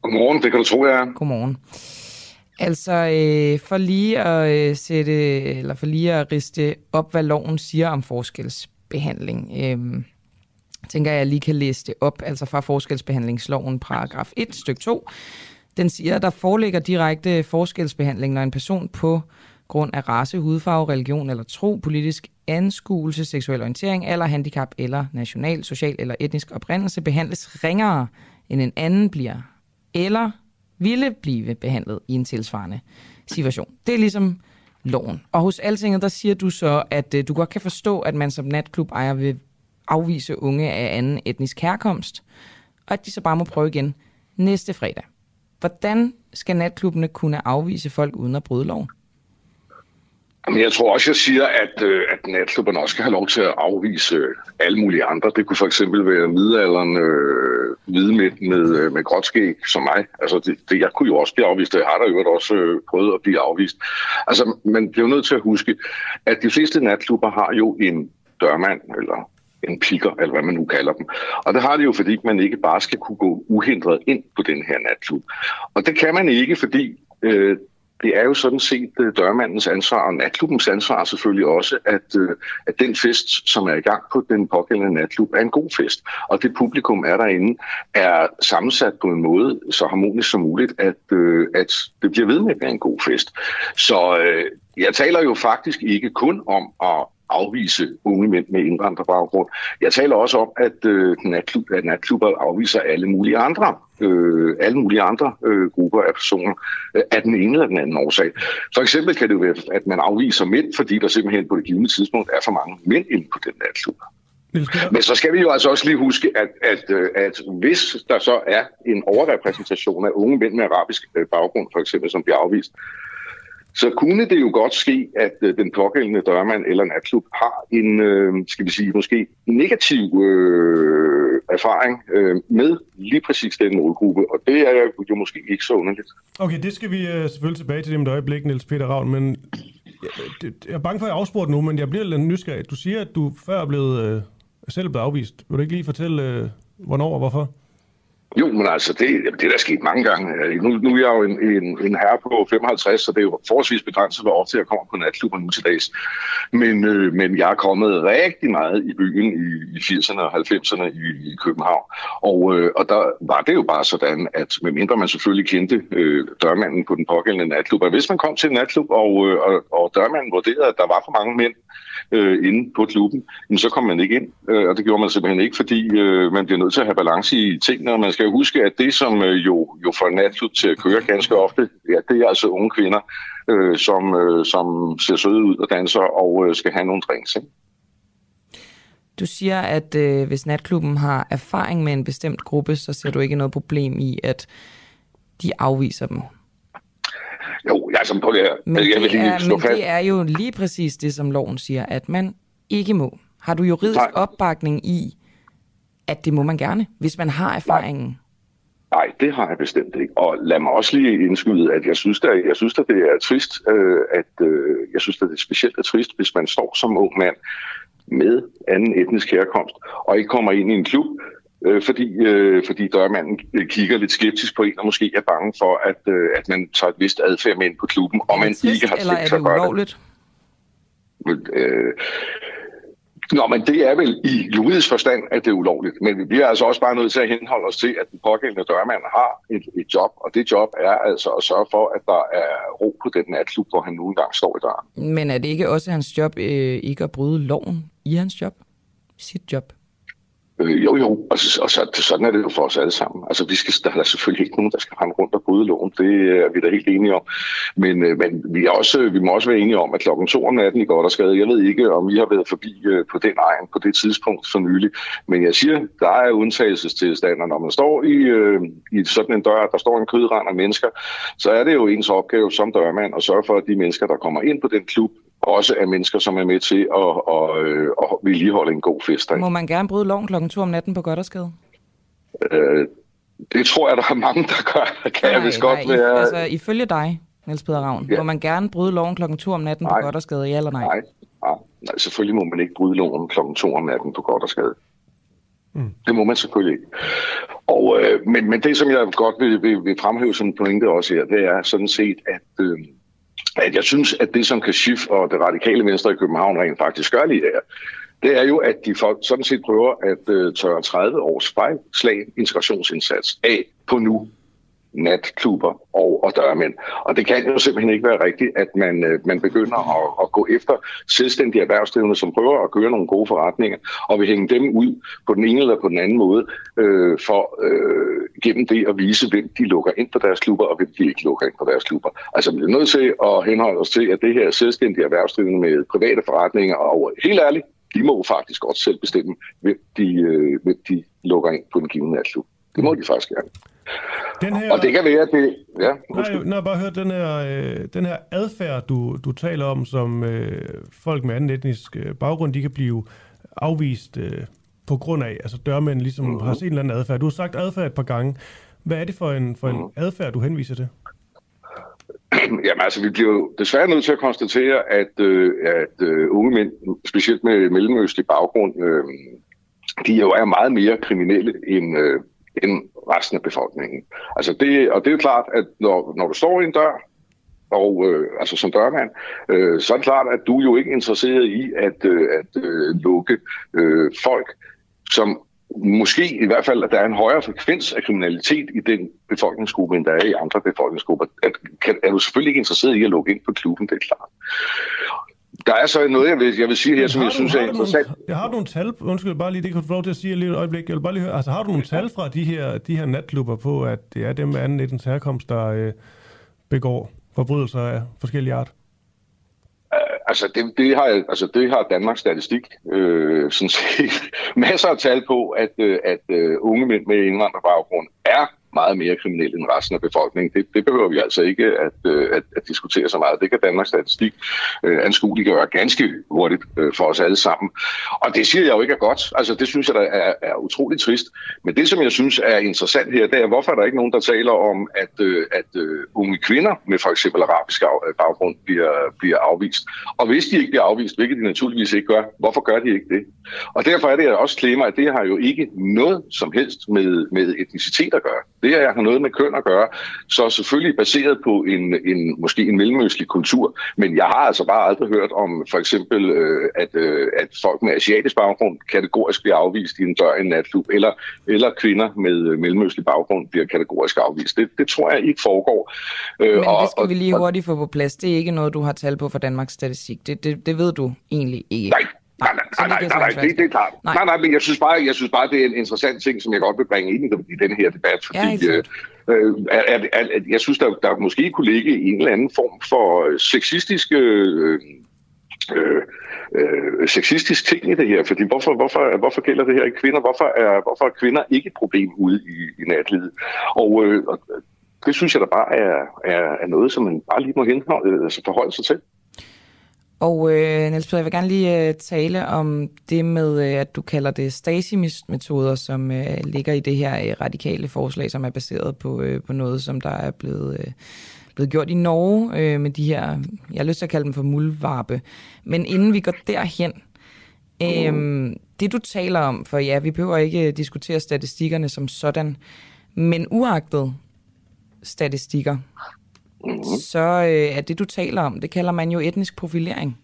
Godmorgen, det kan du tro, jeg er. Godmorgen. Altså, øh, for lige at øh, sætte, eller for lige at riste op, hvad loven siger om forskelsbehandling, øh, tænker jeg, lige kan læse det op, altså fra forskelsbehandlingsloven, paragraf 1, styk 2. Den siger, at der foreligger direkte forskelsbehandling, når en person på grund af race, hudfarve, religion eller tro, politisk anskuelse, seksuel orientering, eller handicap, eller national, social eller etnisk oprindelse behandles ringere, end en anden bliver, eller ville blive behandlet i en tilsvarende situation. Det er ligesom loven. Og hos Altinget, der siger du så, at øh, du godt kan forstå, at man som natklub ejer vil afvise unge af anden etnisk herkomst, og at de så bare må prøve igen næste fredag. Hvordan skal natklubbene kunne afvise folk uden at bryde loven? Jamen, jeg tror også, jeg siger, at, øh, at natklubberne også skal have lov til at afvise alle mulige andre. Det kunne for eksempel være middelalderen øh, hvide med, med, øh, med gråtskæg som mig. Altså, det, det, jeg kunne jo også blive afvist. Jeg har da jo også øh, prøvet at blive afvist. Altså, man bliver nødt til at huske, at de fleste natklubber har jo en dørmand, eller en picker, eller hvad man nu kalder dem. Og det har det jo, fordi man ikke bare skal kunne gå uhindret ind på den her natklub. Og det kan man ikke, fordi øh, det er jo sådan set øh, dørmandens ansvar, og natklubbens ansvar selvfølgelig også, at, øh, at den fest, som er i gang på den pågældende natklub, er en god fest. Og det publikum er derinde, er sammensat på en måde så harmonisk som muligt, at, øh, at det bliver ved med at være en god fest. Så øh, jeg taler jo faktisk ikke kun om at afvise unge mænd med indvandrerbaggrund. Jeg taler også om, at, øh, natklub, at natklubber afviser alle mulige andre, øh, alle mulige andre øh, grupper af personer øh, af den ene eller den anden årsag. For eksempel kan det jo være, at man afviser mænd, fordi der simpelthen på det givende tidspunkt er for mange mænd inde på den natklub. Men så skal vi jo altså også lige huske, at, at, øh, at hvis der så er en overrepræsentation af unge mænd med arabisk øh, baggrund, for eksempel, som bliver afvist, så kunne det jo godt ske, at øh, den pågældende dørmand eller natklub har en, øh, skal vi sige, måske negativ øh, erfaring øh, med lige præcis den målgruppe, og det er jo måske ikke så underligt. Okay, det skal vi øh, selvfølgelig tilbage til det om et øjeblik, Niels Peter Ravn, men jeg, jeg er bange for, at jeg afspurgt nu, men jeg bliver lidt nysgerrig. Du siger, at du før er blevet, øh, selv blevet afvist. Vil du ikke lige fortælle, øh, hvornår og hvorfor? Jo, men altså, det, det er der sket mange gange. Øh, nu, nu er jeg jo en, en, en herre på 55, så det er jo forholdsvis begrænset, hvor ofte jeg kommer på natklubber nu til dags. Men, øh, men jeg er kommet rigtig meget i byen i, i 80'erne og 90'erne i, i København. Og, øh, og der var det jo bare sådan, at medmindre man selvfølgelig kendte øh, dørmanden på den pågældende natklub, og hvis man kom til en natklub, og, øh, og, og dørmanden vurderede, at der var for mange mænd, øh, øh, inde på klubben, men så kom man ikke ind. Øh, og det gjorde man simpelthen ikke, fordi øh, man bliver nødt til at have balance i tingene, og man skal jo huske, at det, som øh, jo, jo får natklub til at køre ganske ofte, ja, det er altså unge kvinder, øh, som, øh, som ser søde ud og danser og øh, skal have nogle drinks. Ikke? Du siger, at øh, hvis natklubben har erfaring med en bestemt gruppe, så ser du ikke noget problem i, at de afviser dem. Jo, jeg som på det her. Men, jeg det, er, men det er jo lige præcis det, som loven siger, at man ikke må. Har du juridisk Nej. opbakning i, at det må man gerne, hvis man har erfaringen? Nej. Nej, det har jeg bestemt ikke. Og lad mig også lige indskyde, at jeg synes, at, jeg synes, at det er trist, øh, at øh, jeg synes, at det er specielt er trist, hvis man står som ung mand med anden etnisk herkomst, og ikke kommer ind i en klub, øh, fordi, øh, fordi dørmanden kigger lidt skeptisk på en, og måske er bange for, at, øh, at man tager et vist adfærd med ind på klubben, og man trist, ikke har tænkt sig at gøre det. Øh, Nå, men det er vel i juridisk forstand, at det er ulovligt. Men vi bliver altså også bare nødt til at henholde os til, at den pågældende dørmand har et, et job, og det job er altså at sørge for, at der er ro på den natklub, hvor han nu engang står i døren. Men er det ikke også hans job øh, ikke at bryde loven i hans job? Sit job? Øh, jo, jo, og, så, og så, sådan er det jo for os alle sammen. Altså, vi skal, der er selvfølgelig ikke nogen, der skal rende rundt og bryde loven. Det er vi da helt enige om. Men, øh, men vi, er også, vi må også være enige om, at klokken 2 om natten i går der skade, jeg ved ikke, om I har været forbi øh, på den egen på det tidspunkt for nylig, men jeg siger, der er undtagelsestilstander. Når man står i, øh, i sådan en dør, der står en kødrand af mennesker, så er det jo ens opgave som dørmand at sørge for, at de mennesker, der kommer ind på den klub, også er mennesker, som er med til at, at, at, at vedligeholde en god fest. Må man gerne bryde loven klokken 2 om natten på Goddersgade? Øh, det tror jeg, der er mange, der gør. Kan nej, jeg vist godt nej, være... Altså, ifølge dig, Niels Peder Ravn, ja. må man gerne bryde loven klokken 2 om natten nej. på Goddersgade, ja eller nej? Nej, nej, nej, selvfølgelig må man ikke bryde loven klokken 2 om natten på Goddersgade. Mm. Det må man selvfølgelig ikke. Og, øh, men, men det, som jeg godt vil, vil, vil fremhæve som pointe også her, det er sådan set, at... Øh, at jeg synes, at det, som Kashif og det radikale venstre i København rent faktisk gør lige her, det er jo, at de folk sådan set prøver at øh, tørre 30 års fejlslag integrationsindsats af på nu natklubber og, og dørmænd. Og det kan jo simpelthen ikke være rigtigt, at man, øh, man begynder at, at gå efter selvstændige erhvervsdrivende, som prøver at gøre nogle gode forretninger, og vil hænge dem ud på den ene eller på den anden måde, øh, for øh, gennem det at vise, hvem de lukker ind på deres klubber, og hvem de ikke lukker ind på deres klubber. Altså, vi er nødt til at henholde os til, at det her selvstændige erhvervsdrivende med private forretninger, og helt ærligt, de må faktisk godt selv bestemme, hvem de, øh, hvem de lukker ind på en given natklub. Det må de faktisk gerne. Den her, og det kan være, at det... Ja, nej, når jeg bare hører den her, øh, den her adfærd, du, du taler om, som øh, folk med anden etnisk øh, baggrund, de kan blive afvist øh, på grund af, altså dørmænd ligesom mm-hmm. har set en eller anden adfærd. Du har sagt adfærd et par gange. Hvad er det for en, for en mm-hmm. adfærd, du henviser til? Jamen altså, vi bliver jo desværre nødt til at konstatere, at, øh, at øh, unge mænd, specielt med mellemøstlig baggrund, øh, de jo er meget mere kriminelle end, øh, end resten af befolkningen. Altså det, og det er jo klart, at når, når du står i en dør, og øh, altså som dørmand, øh, så er det klart, at du er jo ikke interesseret i at, øh, at øh, lukke øh, folk, som måske i hvert fald, at der er en højere frekvens af kriminalitet i den befolkningsgruppe, end der er i andre befolkningsgrupper. At, kan, er du selvfølgelig ikke interesseret i at lukke ind på klubben, det er klart. Der er så noget, jeg vil, jeg vil sige her, som jeg du, synes er interessant. Nogle, jeg har nogle tal, undskyld, bare lige, det kan du få lov til at sige lige et øjeblik. Jeg vil bare lige høre, altså har du nogle tal fra de her, de her natklubber på, at det er dem med anden etnisk herkomst, der øh, begår forbrydelser af forskellige art? Uh, altså, det, det, har, altså, det har Danmarks Statistik øh, sådan set masser af tal på, at, øh, at uh, unge mænd med indvandrerbaggrund er meget mere kriminelle end resten af befolkningen. Det, det behøver vi altså ikke at, øh, at, at diskutere så meget. Det kan Danmarks Statistik øh, anskueliggøre ganske hurtigt øh, for os alle sammen. Og det siger jeg jo ikke er godt. Altså det synes jeg, der er, er utroligt trist. Men det, som jeg synes er interessant her, det er, hvorfor er der ikke nogen, der taler om, at, øh, at øh, unge kvinder med for eksempel arabisk øh, baggrund bliver, bliver afvist. Og hvis de ikke bliver afvist, hvilket de naturligvis ikke gør, hvorfor gør de ikke det? Og derfor er det, jeg også klemmer, at det har jo ikke noget som helst med, med etnicitet at gøre. Det her har noget med køn at gøre, så selvfølgelig baseret på en, en måske en mellemøstlig kultur, men jeg har altså bare aldrig hørt om for eksempel, øh, at, øh, at folk med asiatisk baggrund kategorisk bliver afvist i en dør i en natklub, eller, eller kvinder med øh, mellemøstlig baggrund bliver kategorisk afvist. Det, det tror jeg ikke foregår. Øh, men og, det skal vi lige hurtigt få på plads. Det er ikke noget, du har talt på for Danmarks Statistik. Det, det, det ved du egentlig ikke. Nej, Nej, nej, nej, nej, nej, det, det er klart. Nej. nej, nej, men jeg synes, bare, jeg synes bare, det er en interessant ting, som jeg godt vil bringe ind i, den her debat, fordi ja, øh, øh, at, at, at, jeg synes, der, der måske kunne ligge en eller anden form for sexistiske øh, øh, øh, sexistisk ting i det her, fordi hvorfor, hvorfor, hvorfor gælder det her ikke kvinder? Hvorfor er, hvorfor er kvinder ikke et problem ude i, i natlivet? Og, øh, og det synes jeg da bare er, er, er noget, som man bare lige må henholde, altså forholde sig til. Og øh, Niels Peter, jeg vil gerne lige øh, tale om det med, øh, at du kalder det Stasi-metoder, som øh, ligger i det her øh, radikale forslag, som er baseret på, øh, på noget, som der er blevet, øh, blevet gjort i Norge øh, med de her, jeg har lyst til at kalde dem for muldvarpe. Men inden vi går derhen, øh, det du taler om, for ja, vi behøver ikke øh, diskutere statistikkerne som sådan, men uagtet statistikker, mm-hmm. så øh, er det, du taler om, det kalder man jo etnisk profilering.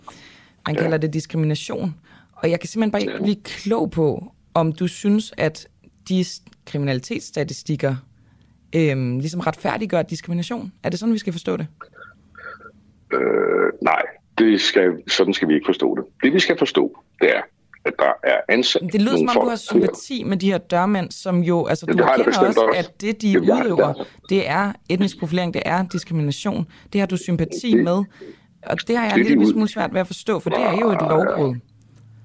Man ja. kalder det diskrimination. Og jeg kan simpelthen bare ikke blive klog på, om du synes, at de kriminalitetsstatistikker øh, ligesom retfærdiggør diskrimination. Er det sådan, vi skal forstå det? Øh, nej, det skal, sådan skal vi ikke forstå det. Det, vi skal forstå, det er, at der er ansat Det lyder som om, du har sympati med de her dørmænd, som jo, altså ja, du erkender også, også, at det, de Jamen, udøver, det, det er etnisk profilering, det er diskrimination. Det har du sympati det, med, og det har jeg det, en lille smule svært ved at forstå, for det er jo et lovbrud.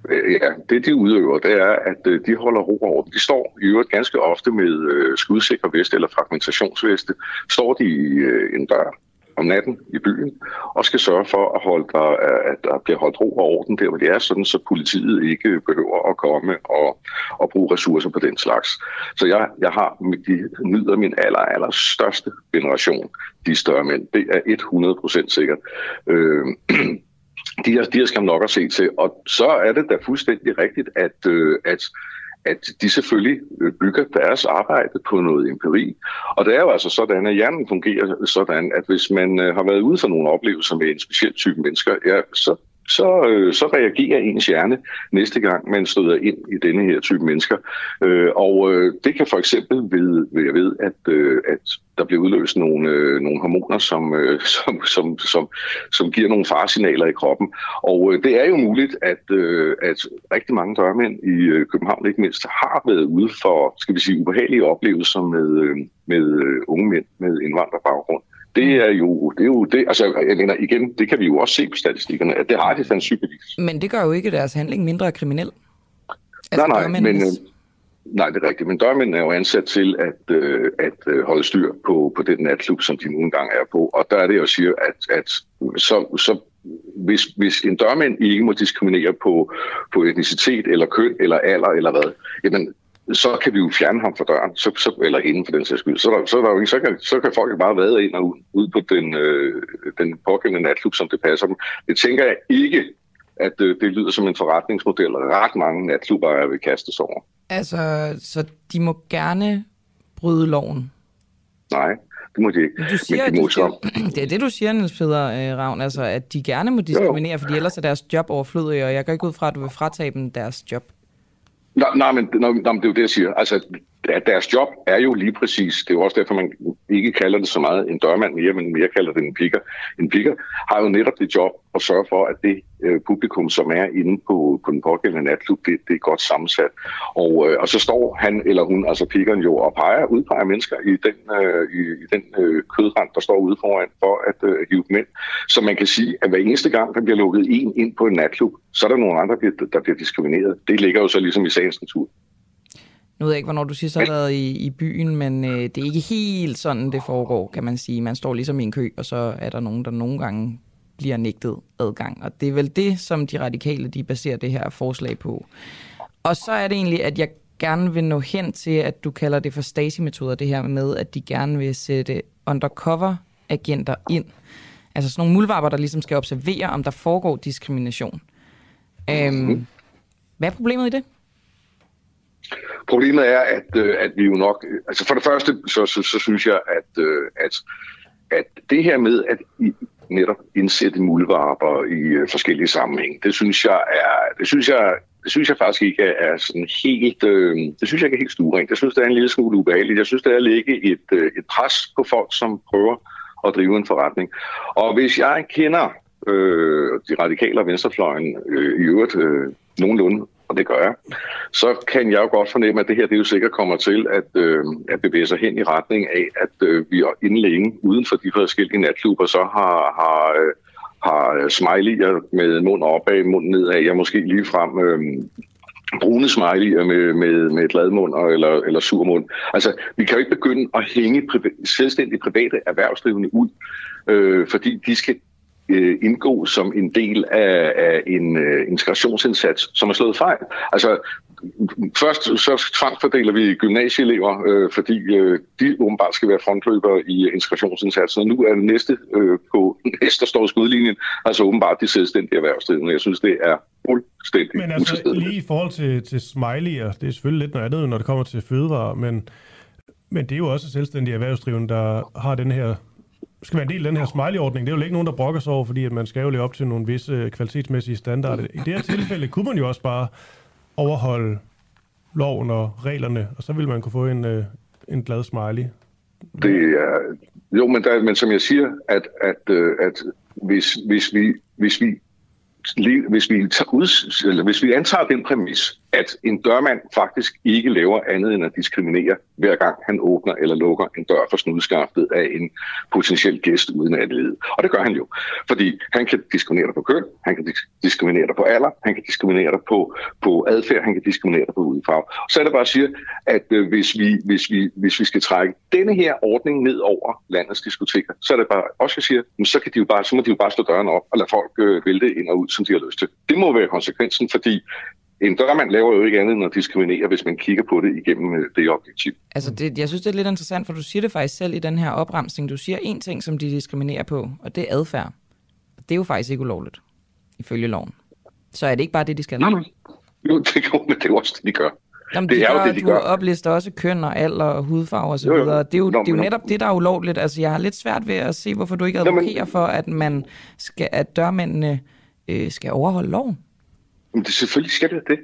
Ja, det de udøver, det er, at øh, de holder ro orden. De står i øvrigt ganske ofte med øh, skudsikre veste eller fragmentationsveste. Står de i øh, en dør, om natten i byen, og skal sørge for, at, holde der, at der bliver holdt ro og orden der, hvor det er, sådan så politiet ikke behøver at komme og, og bruge ressourcer på den slags. Så jeg, jeg har de nyder min aller, aller største generation, de større mænd. Det er 100% sikkert. Øh, de her, de her skal nok at se til, og så er det da fuldstændig rigtigt, at, øh, at at de selvfølgelig øh, bygger deres arbejde på noget empiri. Og det er jo altså sådan, at hjernen fungerer sådan, at hvis man øh, har været ude for nogle oplevelser med en speciel type mennesker, ja, så så, øh, så reagerer ens hjerne næste gang, man støder ind i denne her type mennesker. Øh, og øh, det kan for eksempel ved, ved jeg ved, at, øh, at der bliver udløst nogle, øh, nogle hormoner, som, øh, som, som, som, som giver nogle faresignaler i kroppen. Og øh, det er jo muligt, at, øh, at rigtig mange dørmænd i øh, København ikke mindst har været ude for, skal vi sige, ubehagelige oplevelser med, øh, med øh, unge mænd med indvandrerbaggrund det er jo, det er jo det, altså jeg mener igen, det kan vi jo også se på statistikkerne, at det har de sandsynligvis. Men det gør jo ikke deres handling mindre kriminel. Altså, nej, nej, men, øh, nej, det er rigtigt, men dørmændene er jo ansat til at, øh, at øh, holde styr på, på den natklub, som de nu engang er på, og der er det jo siger, at, at så, så hvis, hvis en dørmænd ikke må diskriminere på, på etnicitet eller køn eller alder eller hvad, jamen så kan vi jo fjerne ham fra døren, så, så, eller inden for den sags skyld. Så, der, så, der, så, kan, så kan folk bare vade ind og ud, ud på den, øh, den pågældende natklub, som det passer dem. Det tænker jeg ikke, at øh, det lyder som en forretningsmodel, ret mange natklubber er vil kastes over. Altså, så de må gerne bryde loven? Nej, det må de ikke. Men du siger, Men de må skal, det er det, du siger, Niels Peder øh, Ravn, altså, at de gerne må diskriminere, jo. fordi ellers er deres job overflødig, og jeg går ikke ud fra, at du vil fratage dem deres job. Nej, nej, men, nej, nej, men det er jo det, jeg siger. Altså, at deres job er jo lige præcis, det er jo også derfor, man ikke kalder det så meget en dørmand mere, men mere kalder det en picker. En picker har jo netop det job at sørge for, at det øh, publikum, som er inde på, på den pågældende natklub, det, det er godt sammensat. Og, øh, og så står han eller hun, altså pickeren jo, og peger, udpeger mennesker i den, øh, i, i den øh, kødrand, der står ude foran, for at øh, hive dem ind. Så man kan sige, at hver eneste gang, der bliver lukket en ind på en natklub, så er der nogle andre, der bliver, der bliver diskrimineret. Det ligger jo så ligesom i sagens natur. Nu ved jeg ikke, hvornår du sidst har været i, i byen, men øh, det er ikke helt sådan, det foregår, kan man sige. Man står ligesom i en kø, og så er der nogen, der nogle gange bliver nægtet adgang. Og det er vel det, som de radikale de baserer det her forslag på. Og så er det egentlig, at jeg gerne vil nå hen til, at du kalder det for Stasi-metoder, det her med, at de gerne vil sætte undercover-agenter ind. Altså sådan nogle muldvarper, der ligesom skal observere, om der foregår diskrimination. Øhm, hvad er problemet i det? Problemet er, at, øh, at vi jo nok... Øh, altså for det første, så, så, så synes jeg, at, øh, at, at det her med at netop indsætte muldvarper i forskellige sammenhæng, det synes jeg er... Det synes jeg, det synes jeg faktisk ikke er sådan helt... Øh, det synes jeg ikke er helt stuerent. Jeg synes, det er en lille smule ubehageligt. Jeg synes, det er at lægge et, øh, et pres på folk, som prøver at drive en forretning. Og hvis jeg kender øh, de radikale og venstrefløjen øh, i øvrigt øh, nogenlunde, og det gør jeg, så kan jeg jo godt fornemme, at det her det jo sikkert kommer til at, øh, at bevæge sig hen i retning af, at øh, vi inden længe, uden for de forskellige natklubber, så har, har, øh, har smiley'er med mund opad, mund nedad, jeg måske lige frem øh, brune smiley'er med, med, med glad mund eller, eller sur mund. Altså, vi kan jo ikke begynde at hænge priva- selvstændige private erhvervsdrivende ud, øh, fordi de skal øh, indgå som en del af, af en øh, integrationsindsats, som er slået fejl. Altså, først så tvangsfordeler vi gymnasieelever, øh, fordi øh, de åbenbart skal være frontløbere i integrationsindsatsen, og nu er det næste øh, på næste står skudlinjen, altså åbenbart de selvstændige erhvervsdrivende. Jeg synes, det er fuldstændig Men altså, lige i forhold til, til smiley, og det er selvfølgelig lidt noget andet, når det kommer til fødevare, men, men det er jo også selvstændige erhvervsdrivende, der har den her skal være en del af den her smiley-ordning. Det er jo ikke nogen, der brokker sig over, fordi at man skal jo leve op til nogle visse kvalitetsmæssige standarder. I det her tilfælde kunne man jo også bare overholde loven og reglerne, og så vil man kunne få en, øh, en glad smiley. Det er, jo, men, der, men som jeg siger, at, at, øh, at hvis, hvis, vi, hvis vi hvis vi, tager ud, eller hvis vi antager den præmis, at en dørmand faktisk ikke laver andet end at diskriminere, hver gang han åbner eller lukker en dør for snudskaftet af en potentiel gæst uden at lede. Og det gør han jo. Fordi han kan diskriminere dig på køn, han kan diskriminere dig på alder, han kan diskriminere dig på, på adfærd, han kan diskriminere dig på udfarve. Så er det bare at sige, at øh, hvis, vi, hvis, vi, hvis vi skal trække denne her ordning ned over landets diskoteker, så er det bare også at sige, så, kan de jo bare, så må de jo bare slå døren op og lade folk øh, vælte ind og ud, som de har lyst til. Det må være konsekvensen, fordi en dørmand laver jo ikke andet end at diskriminere, hvis man kigger på det igennem øh, det objektiv. Altså, det, jeg synes, det er lidt interessant, for du siger det faktisk selv i den her opremsning. Du siger en ting, som de diskriminerer på, og det er adfærd. Det er jo faktisk ikke ulovligt, ifølge loven. Så er det ikke bare det, de skal? Nej, nej. Jo, det, jo, men det er jo også det, de gør. Jamen, det de er gør, jo det, de du gør. oplister også køn og alder og hudfarve osv. Det er jo, Nå, det er jo netop det, der er ulovligt. Altså, jeg har lidt svært ved at se, hvorfor du ikke advokerer Jamen, for, at, man skal, at dørmændene øh, skal overholde loven. Men det, selvfølgelig skal det det.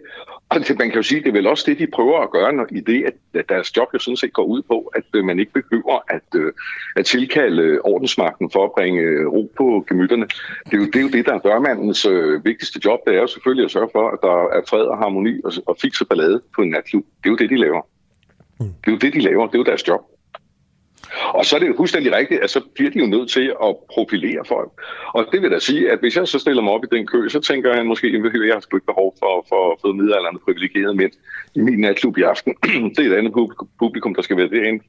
Og det, man kan jo sige, det er vel også det, de prøver at gøre, når, i det, at deres job jo sådan set går ud på, at øh, man ikke behøver at, øh, at tilkalde ordensmagten for at bringe øh, ro på gemytterne. Det er, jo, det er jo det, der er dørmandens øh, vigtigste job. Det er jo selvfølgelig at sørge for, at der er fred og harmoni og, og fikse ballade på en natklub. Det er jo det, de laver. Mm. Det er jo det, de laver. Det er jo deres job. Og så er det jo fuldstændig rigtigt, at så bliver de jo nødt til at profilere folk. Og det vil da sige, at hvis jeg så stiller mig op i den kø, så tænker han måske, at jeg har sgu ikke behov for, for at få middelalderne privilegerede mænd i min natklub i aften. det er et andet publikum, der skal være derinde.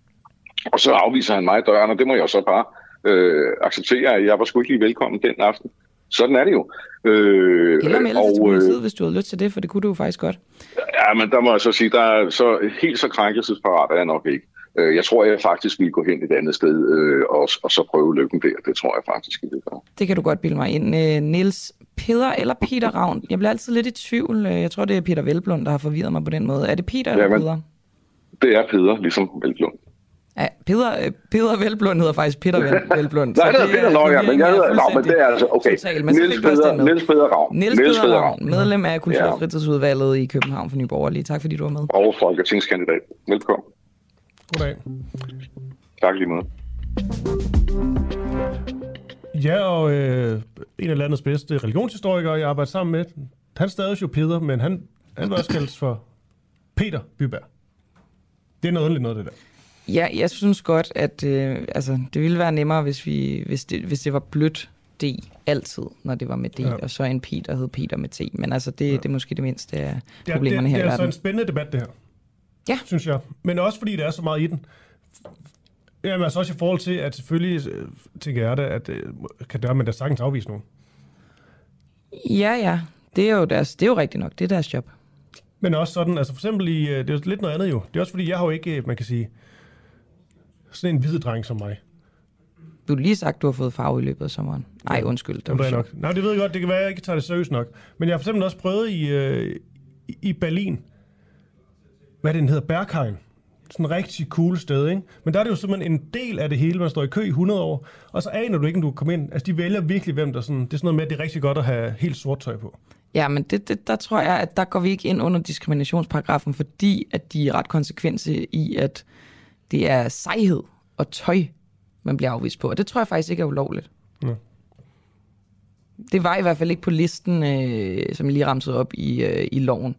Og så afviser han mig i døren, og det må jeg så bare øh, acceptere, at jeg var sgu ikke lige velkommen den aften. Sådan er det jo. Øh, Eller melde og, øh, hvis du havde lyst til det, for det kunne du jo faktisk godt. Ja, men der må jeg så sige, der er så helt så krænkelsesparat er jeg nok ikke. Øh, jeg tror, jeg faktisk vil gå hen et andet sted øh, og, og så prøve lykken der. Det tror jeg faktisk, jeg vil gøre. Det kan du godt bilde mig ind. Øh, Niels Peder eller Peter Ravn? Jeg bliver altid lidt i tvivl. Jeg tror, det er Peter Velblund, der har forvirret mig på den måde. Er det Peter ja, eller Peder? Det er Peter, ligesom Velblund. Ja, Peder, Peder Velblund hedder faktisk Peter Velblund. Nej, det er Peter Nå, ja, men jeg hedder, nå, men det er altså, okay. Total, men Niels, Peder, Niels Peder Ravn. Niels, Niels Peder Ravn, medlem af Kultur- og Fritidsudvalget i København for Nye Borgerlige. Tak fordi du var med. Og folketingskandidat. Velkommen. Goddag. Tak lige måde. Ja, og øh, en af landets bedste religionshistorikere, jeg arbejder sammen med, han stadig jo Peter, men han, han var også kaldt for Peter Byberg. Det er noget underligt noget, det der. Ja, jeg synes godt, at øh, altså, det ville være nemmere, hvis, vi, hvis, det, hvis det var blødt D altid, når det var med D, ja. og så en Peter hed Peter med T. Men altså, det, ja. det er måske det mindste af problemerne det, det, her i Det er altså en spændende debat, det her. Ja. Synes jeg. Men også fordi der er så meget i den. Jamen altså også i forhold til, at selvfølgelig øh, tænker jeg da, at øh, kan der man da sagtens afvise nogen. Ja, ja. Det er jo, deres, det er jo rigtigt nok. Det er deres job. Men også sådan, altså for eksempel i, øh, det er lidt noget andet jo. Det er også fordi, jeg har jo ikke, man kan sige, sådan en hvid dreng som mig. Du har lige sagt, du har fået farve i løbet af sommeren. Nej, undskyld. Det Det er nok. Nej, det ved jeg godt. Det kan være, at jeg ikke tager det seriøst nok. Men jeg har for eksempel også prøvet i, øh, i- i Berlin. Hvad den hedder? Berghain. Sådan et rigtig cool sted, ikke? Men der er det jo simpelthen en del af det hele. Man står i kø i 100 år, og så aner du ikke, om du kan komme ind. Altså, de vælger virkelig, hvem der sådan... Det er sådan noget med, at det er rigtig godt at have helt sort tøj på. Ja, men det, det, der tror jeg, at der går vi ikke ind under diskriminationsparagrafen, fordi at de er ret konsekvense i, at det er sejhed og tøj, man bliver afvist på. Og det tror jeg faktisk ikke er ulovligt. Ja. Det var i hvert fald ikke på listen, øh, som jeg lige ramsede op i, øh, i loven.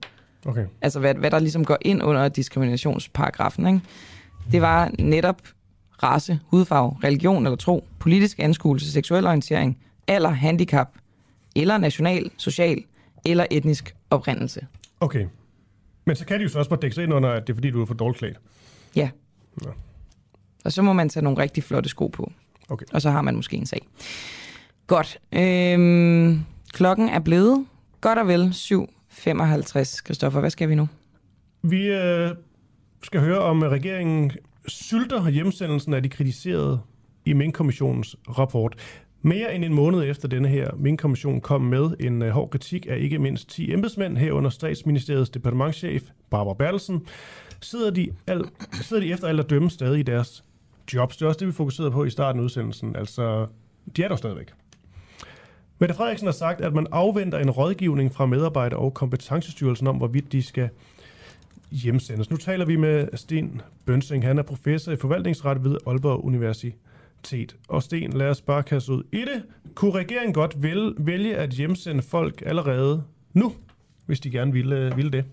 Okay. Altså hvad, hvad der ligesom går ind under diskriminationsparagrafen. Ikke? Det var netop race, hudfarve, religion eller tro, politisk anskuelse, seksuel orientering, alder, handicap, eller national, social eller etnisk oprindelse. Okay. Men så kan de jo så også bare dække sig ind under, at det er fordi, du er for dårligt klædt. Ja. Nå. Og så må man tage nogle rigtig flotte sko på. Okay. Og så har man måske en sag. Godt. Øhm, klokken er blevet godt og vel 55. Christoffer, hvad skal vi nu? Vi øh, skal høre om, regeringen sylter hjemsendelsen af de kritiserede i Mink-kommissionens rapport. Mere end en måned efter denne her Mink-kommission kom med en øh, hård kritik af ikke mindst 10 embedsmænd herunder statsministeriets departementchef Barbara Bertelsen, sidder de, al, sidder de efter alt at dømme stadig i deres jobs. Det er også det, vi fokuserede på i starten af udsendelsen. Altså, de er der stadigvæk. Mette Frederiksen har sagt, at man afventer en rådgivning fra medarbejder- og kompetencestyrelsen om, hvorvidt de skal hjemsendes. Nu taler vi med Sten Bønsing. Han er professor i forvaltningsret ved Aalborg Universitet. Og Sten, lad os bare kaste ud i det. Kunne regeringen godt vælge, vælge at hjemsende folk allerede nu, hvis de gerne ville, øh, ville det?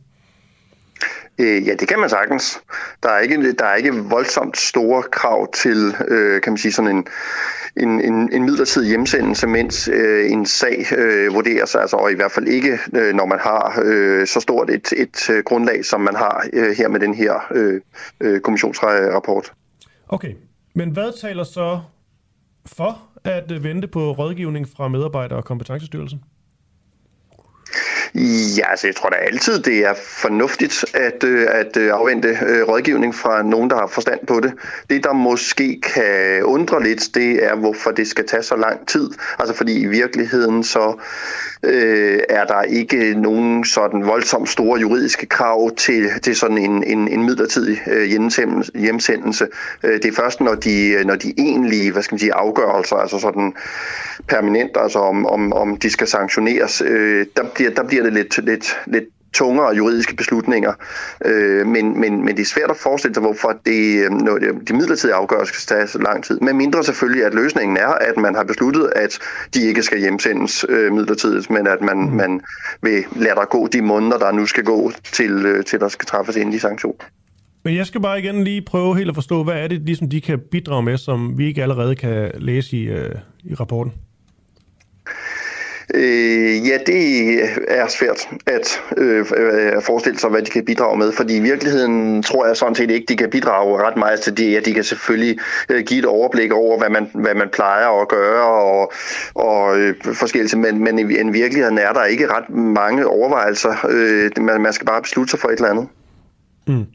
Øh, ja, det kan man sagtens. Der er ikke, der er ikke voldsomt store krav til, øh, kan man sige, sådan en, en, en, en midlertidig hjemsendelse, mens øh, en sag øh, vurderes, altså, og i hvert fald ikke, øh, når man har øh, så stort et, et øh, grundlag, som man har øh, her med den her øh, øh, kommissionsrapport. Okay, men hvad taler så for at vente på rådgivning fra medarbejder- og kompetencestyrelsen? Ja, altså jeg tror da altid, det er fornuftigt at, øh, at øh, afvente øh, rådgivning fra nogen, der har forstand på det. Det, der måske kan undre lidt, det er, hvorfor det skal tage så lang tid. Altså fordi i virkeligheden så øh, er der ikke nogen sådan voldsomt store juridiske krav til, til sådan en, en, en midlertidig hjemsendelse. det er først, når de, når de egentlige hvad skal man sige, afgørelser, altså sådan permanent, altså om, om, om de skal sanktioneres, øh, der, bliver, der bliver det lidt, lidt, lidt tungere juridiske beslutninger. Øh, men, men, men det er svært at forestille sig, hvorfor det, øh, når det, de midlertidige afgørelser skal tage så lang tid. Men mindre selvfølgelig, at løsningen er, at man har besluttet, at de ikke skal hjemsendes øh, midlertidigt, men at man, man vil lade der gå de måneder, der nu skal gå, til, øh, til der skal træffes endelig sanktion. Men jeg skal bare igen lige prøve helt at forstå, hvad er det, ligesom de kan bidrage med, som vi ikke allerede kan læse i, øh, i rapporten? Øh, ja, det er svært at øh, øh forestille sig, hvad de kan bidrage med, fordi i virkeligheden tror jeg sådan set ikke, de kan bidrage ret meget til det. Ja, de kan selvfølgelig øh, give et overblik over, hvad man, hvad man plejer at gøre og, og øh, forskellige, men, men i, i virkeligheden er der ikke ret mange overvejelser. Øh, man, man skal bare beslutte sig for et eller andet. Mm.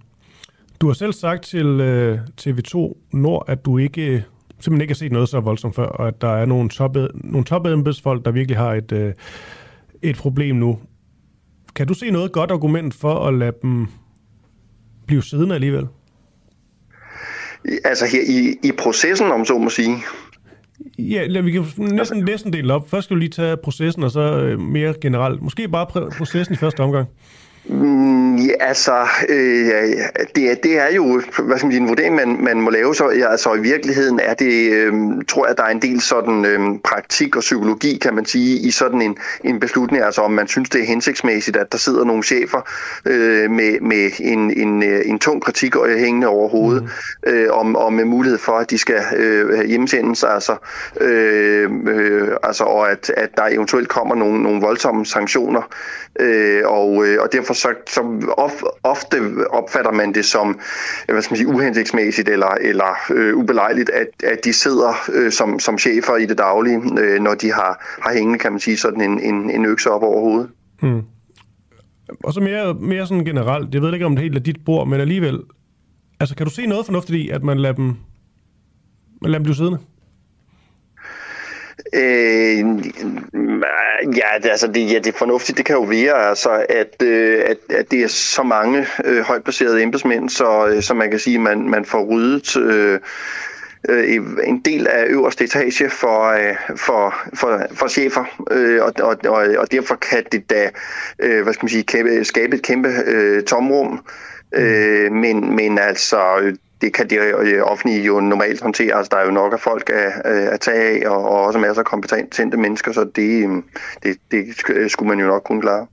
Du har selv sagt til øh, TV2 Nord, at du ikke simpelthen ikke har set noget så voldsomt før, og at der er nogle top, nogle top embedsfolk, der virkelig har et, øh, et problem nu. Kan du se noget godt argument for at lade dem blive siddende alligevel? Altså her i, i processen, om så må sige. Ja, lad, vi kan næsten, næsten dele op. Først skal vi lige tage processen, og så øh, mere generelt. Måske bare processen i første omgang. Mm, ja, altså, øh, det, er, det er jo hvad skal man sige, en vurdering, man, man må lave. Så ja, altså, i virkeligheden er det, øh, tror jeg, der er en del sådan øh, praktik og psykologi, kan man sige, i sådan en, en beslutning. Altså, om man synes, det er hensigtsmæssigt, at der sidder nogle chefer øh, med, med en, en, en tung kritik hængende over hovedet, mm. øh, om, om med mulighed for, at de skal øh, hjemsendes, altså, øh, øh, altså, og at, at der eventuelt kommer nogle, nogle voldsomme sanktioner. Øh, og, øh, og derfor derfor så, så of, ofte opfatter man det som øh, hvad skal man sige, uhensigtsmæssigt eller, eller øh, ubelejligt, at, at de sidder øh, som, som chefer i det daglige, øh, når de har, har hængende, kan man sige, sådan en, en, en økse op over hovedet. Hmm. Og så mere, mere sådan generelt, jeg ved ikke, om det helt er dit bord, men alligevel, altså kan du se noget fornuftigt i, at man lader dem, man lader dem blive siddende? Øh, ja, det, altså det, ja, det er fornuftigt. Det kan jo være, altså, at, øh, at, at det er så mange øh, højt placerede embedsmænd, så, øh, så man kan sige, at man, man får ryddet øh, øh, en del af øverste etage for, øh, for, for, for chefer, øh, og, og, og, og derfor kan det da øh, hvad skal man sige, kæmpe, skabe et kæmpe øh, tomrum. Øh, men, men altså, det kan det øh, offentlige jo normalt håndtere. Altså, der er jo nok af folk at, at tage af, og, og også masser af kompetente mennesker, så det, øh, det, det øh, skulle man jo nok kunne klare.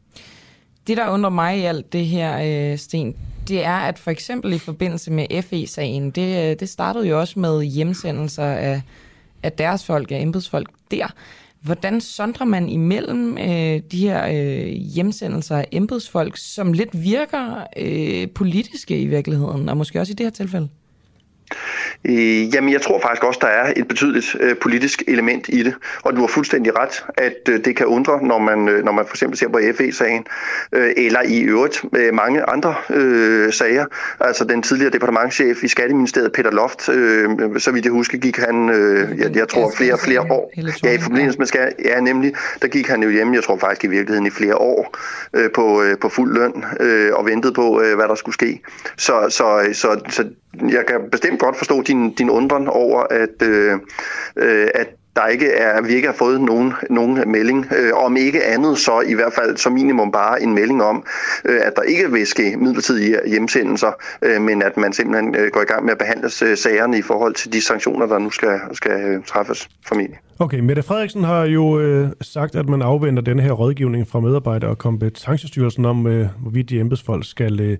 Det, der undrer mig i alt det her, øh, Sten, det er, at for eksempel i forbindelse med FE-sagen, det, det startede jo også med hjemsendelser af, af deres folk, af embedsfolk der. Hvordan sondrer man imellem øh, de her øh, hjemsendelser af embedsfolk, som lidt virker øh, politiske i virkeligheden, og måske også i det her tilfælde? Øh, jamen, jeg tror faktisk også, der er et betydeligt øh, politisk element i det. Og du har fuldstændig ret, at øh, det kan undre, når man, øh, når man for eksempel ser på FE-sagen, øh, eller i øvrigt øh, mange andre øh, sager. Altså den tidligere departementchef i Skatteministeriet, Peter Loft, øh, så vidt jeg husker, gik han, øh, jeg, jeg tror, flere flere år. Ja, i forbindelse med skat, ja, nemlig, der gik han jo hjemme, jeg tror faktisk i virkeligheden i flere år, øh, på, øh, på fuld løn, øh, og ventede på, øh, hvad der skulle ske. Så, så, så, så jeg kan bestemt godt forstå din, din undren over, at, øh, øh, at der ikke er, vi ikke har fået nogen, nogen melding. Øh, om ikke andet, så i hvert fald som minimum bare en melding om, øh, at der ikke vil ske midlertidige hjemsendelser, øh, men at man simpelthen øh, går i gang med at behandle øh, sagerne i forhold til de sanktioner, der nu skal, skal øh, træffes formentlig. Okay, Mette Frederiksen har jo øh, sagt, at man afventer denne her rådgivning fra medarbejdere og kompetencestyrelsen om, øh, hvorvidt de embedsfolk skal... Øh,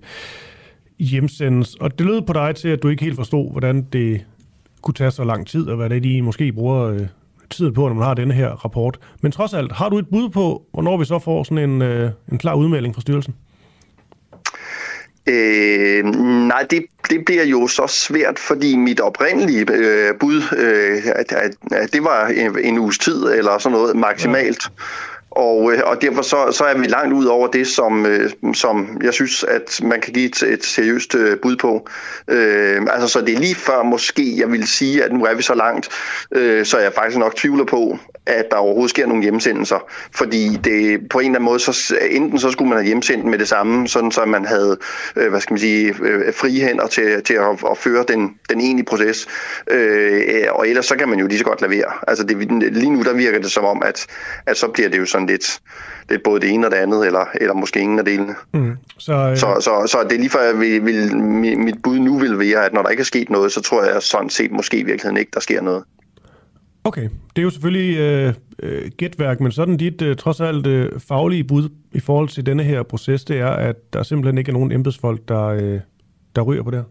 hjemsendes. Og det lød på dig til, at du ikke helt forstod, hvordan det kunne tage så lang tid, og hvad det er, de måske bruger øh, tid på, når man har denne her rapport. Men trods alt, har du et bud på, hvornår vi så får sådan en, øh, en klar udmelding fra styrelsen? Øh, nej, det, det bliver jo så svært, fordi mit oprindelige øh, bud, øh, at, at, at det var en, en uges tid eller sådan noget maksimalt. Ja. Og, øh, og derfor så, så er vi langt ud over det, som, øh, som jeg synes, at man kan give et, et seriøst øh, bud på. Øh, altså, så det er lige før måske, jeg vil sige, at nu er vi så langt, øh, så jeg faktisk nok tvivler på, at der overhovedet sker nogle hjemsendelser. Fordi det på en eller anden måde, så, enten så skulle man have hjemsendt med det samme, sådan så man havde, øh, hvad skal man sige, øh, frie hænder til, til at, at føre den, den egentlige proces. Øh, og ellers så kan man jo lige så godt lavere. Altså det, lige nu der virker det som om, at, at så bliver det jo sådan lidt, lidt både det ene og det andet, eller, eller måske ingen af delene. Mm. Så, øh... så, så, så det er lige før, jeg vil, vil, mit bud nu vil være, at når der ikke er sket noget, så tror jeg sådan set måske i virkeligheden ikke, der sker noget. Okay, det er jo selvfølgelig øh, øh, gætværk, men sådan dit øh, trods alt øh, faglige bud i forhold til denne her proces, det er, at der simpelthen ikke er nogen embedsfolk, der, øh, der ryger på det her?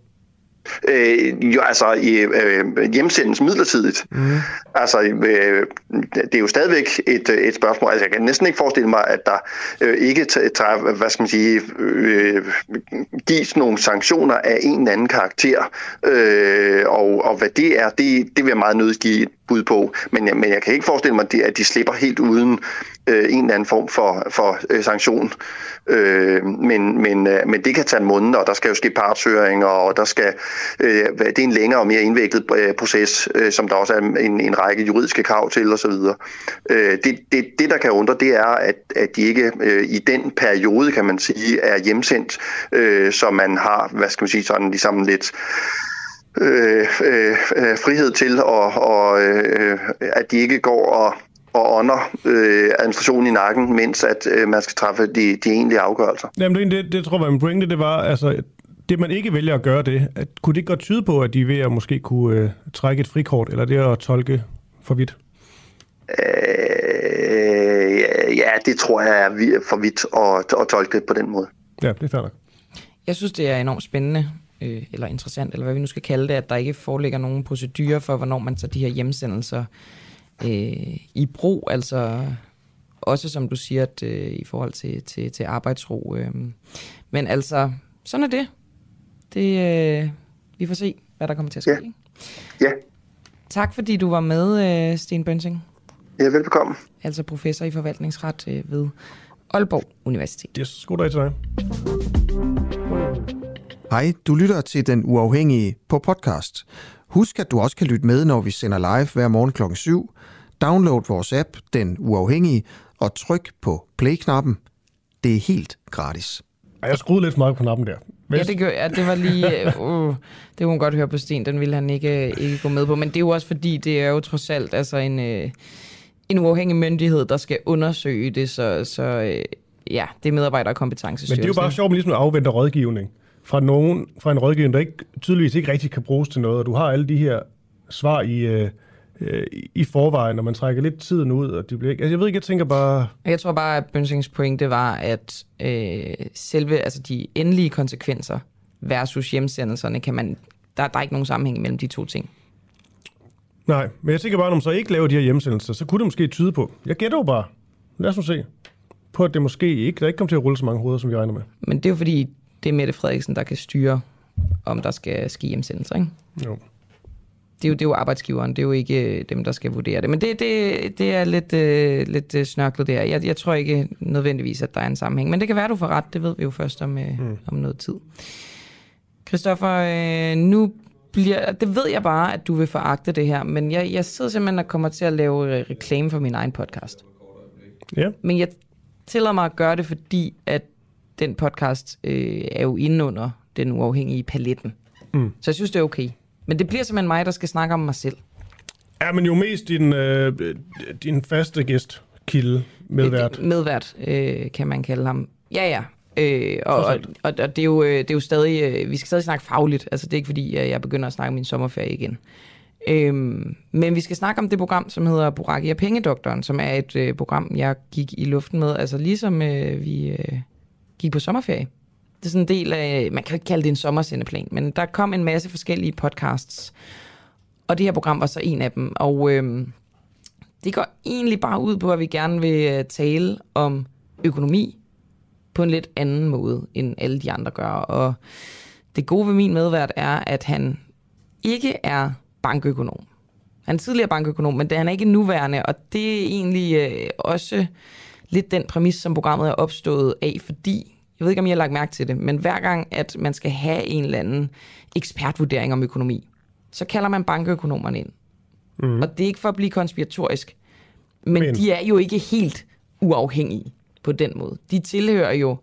Øh, jo, altså øh, hjemsendes midlertidigt. Mm. Altså, øh, det er jo stadigvæk et, et spørgsmål. Altså, jeg kan næsten ikke forestille mig, at der øh, ikke tager, hvad skal man sige, øh, gives nogle sanktioner af en eller anden karakter. Øh, og, og hvad det er, det, det vil jeg meget nødigt give bud på. Men, men jeg kan ikke forestille mig, at de slipper helt uden øh, en eller anden form for, for øh, sanktion. Øh, men, men, øh, men det kan tage måneder, og der skal jo ske partshøringer, og der skal, øh, det er en længere og mere indviklet øh, proces, øh, som der også er en, en række juridiske krav til osv. Øh, det, det, det, der kan undre, det er, at, at de ikke øh, i den periode, kan man sige, er hjemsendt, øh, så man har, hvad skal man sige, sådan ligesom lidt øh, øh, øh frihed til, og, og øh, at de ikke går og og ånder øh, administrationen i nakken, mens at øh, man skal træffe de, de egentlige afgørelser. Jamen, det, det tror jeg en pointe, det var, altså, det man ikke vælger at gøre det, at, kunne det ikke godt tyde på, at de ved at måske kunne øh, trække et frikort, eller det at tolke for vidt? Øh, ja, det tror jeg er for vidt at, at tolke det på den måde. Ja, det er færdigt. Jeg synes, det er enormt spændende, øh, eller interessant, eller hvad vi nu skal kalde det, at der ikke foreligger nogen procedurer for, hvornår man tager de her hjemsendelser øh, i brug. Altså også som du siger, at, øh, i forhold til, til, til arbejdsro. Øh. Men altså, sådan er det. det øh, vi får se, hvad der kommer til at ske. Ja. ikke? Ja, Tak fordi du var med, øh, Sten Bønsing. ja velbekomme. Altså professor i forvaltningsret øh, ved Aalborg Universitet. Yes, god dag til dig. Hej, du lytter til Den Uafhængige på podcast. Husk, at du også kan lytte med, når vi sender live hver morgen kl. 7. Download vores app, Den Uafhængige, og tryk på play-knappen. Det er helt gratis. Ej, Jeg skruede lidt for meget på knappen der. Ja, det, gør, ja, det var lige... Øh, uh, det kunne man godt høre på Sten, den ville han ikke, ikke gå med på. Men det er jo også fordi, det er jo trods alt altså en, øh, en uafhængig myndighed, der skal undersøge det, så, så øh, ja, det er medarbejderkompetence. Men det er jo bare sjovt, at man ligesom afventer rådgivning fra, nogen, fra en rådgivning, der ikke, tydeligvis ikke rigtig kan bruges til noget, og du har alle de her svar i, øh, øh, i forvejen, når man trækker lidt tiden ud, og de bliver ikke... Altså, jeg ved ikke, jeg tænker bare... Jeg tror bare, at Bønsings pointe var, at øh, selve, altså de endelige konsekvenser versus hjemsendelserne, kan man, der, der er ikke nogen sammenhæng mellem de to ting. Nej, men jeg tænker bare, når man så ikke laver de her hjemsendelser, så kunne det måske tyde på... Jeg gætter jo bare. Lad os nu se. På at det måske ikke... Der ikke kommer til at rulle så mange hoveder, som vi regner med. Men det er jo fordi, det er Mette Frederiksen, der kan styre, om der skal ske hjemsendelser, ikke? Jo. Det er, jo, det er jo arbejdsgiveren, det er jo ikke øh, dem, der skal vurdere det. Men det, det, det er lidt, øh, lidt øh, snørklet der. Jeg, jeg tror ikke nødvendigvis, at der er en sammenhæng. Men det kan være, du får ret. Det ved vi jo først om, øh, mm. om noget tid. Christoffer, øh, nu bliver, det ved jeg bare, at du vil foragte det her, men jeg, jeg sidder simpelthen og kommer til at lave øh, reklame for min egen podcast. Ja. Men jeg tillader mig at gøre det, fordi at den podcast øh, er jo inde under den uafhængige paletten. Mm. Så jeg synes, det er okay. Men det bliver simpelthen mig, der skal snakke om mig selv. Ja, men jo mest din, øh, din faste gæst, Kilde, medvært. Øh, Medvært, øh, kan man kalde ham. Ja, ja. Øh, og, og, og, og det, er jo, øh, det er jo stadig, øh, vi skal stadig snakke fagligt. Altså det er ikke fordi, at jeg begynder at snakke om min sommerferie igen. Øhm, men vi skal snakke om det program, som hedder Boraki og Pengedoktoren, som er et øh, program, jeg gik i luften med, altså ligesom øh, vi øh, gik på sommerferie. Det er sådan en del af, man kan jo ikke kalde det en sommersendeplan, men der kom en masse forskellige podcasts, og det her program var så en af dem. Og øh, det går egentlig bare ud på, at vi gerne vil øh, tale om økonomi på en lidt anden måde, end alle de andre gør. Og det gode ved min medvært er, at han ikke er bankøkonom. Han er tidligere bankøkonom, men det han er ikke nuværende, og det er egentlig øh, også lidt den præmis, som programmet er opstået af, fordi, jeg ved ikke, om I har lagt mærke til det, men hver gang, at man skal have en eller anden ekspertvurdering om økonomi, så kalder man bankøkonomerne ind. Mm. Og det er ikke for at blive konspiratorisk, men, Men- de er jo ikke helt uafhængige på den måde. De tilhører jo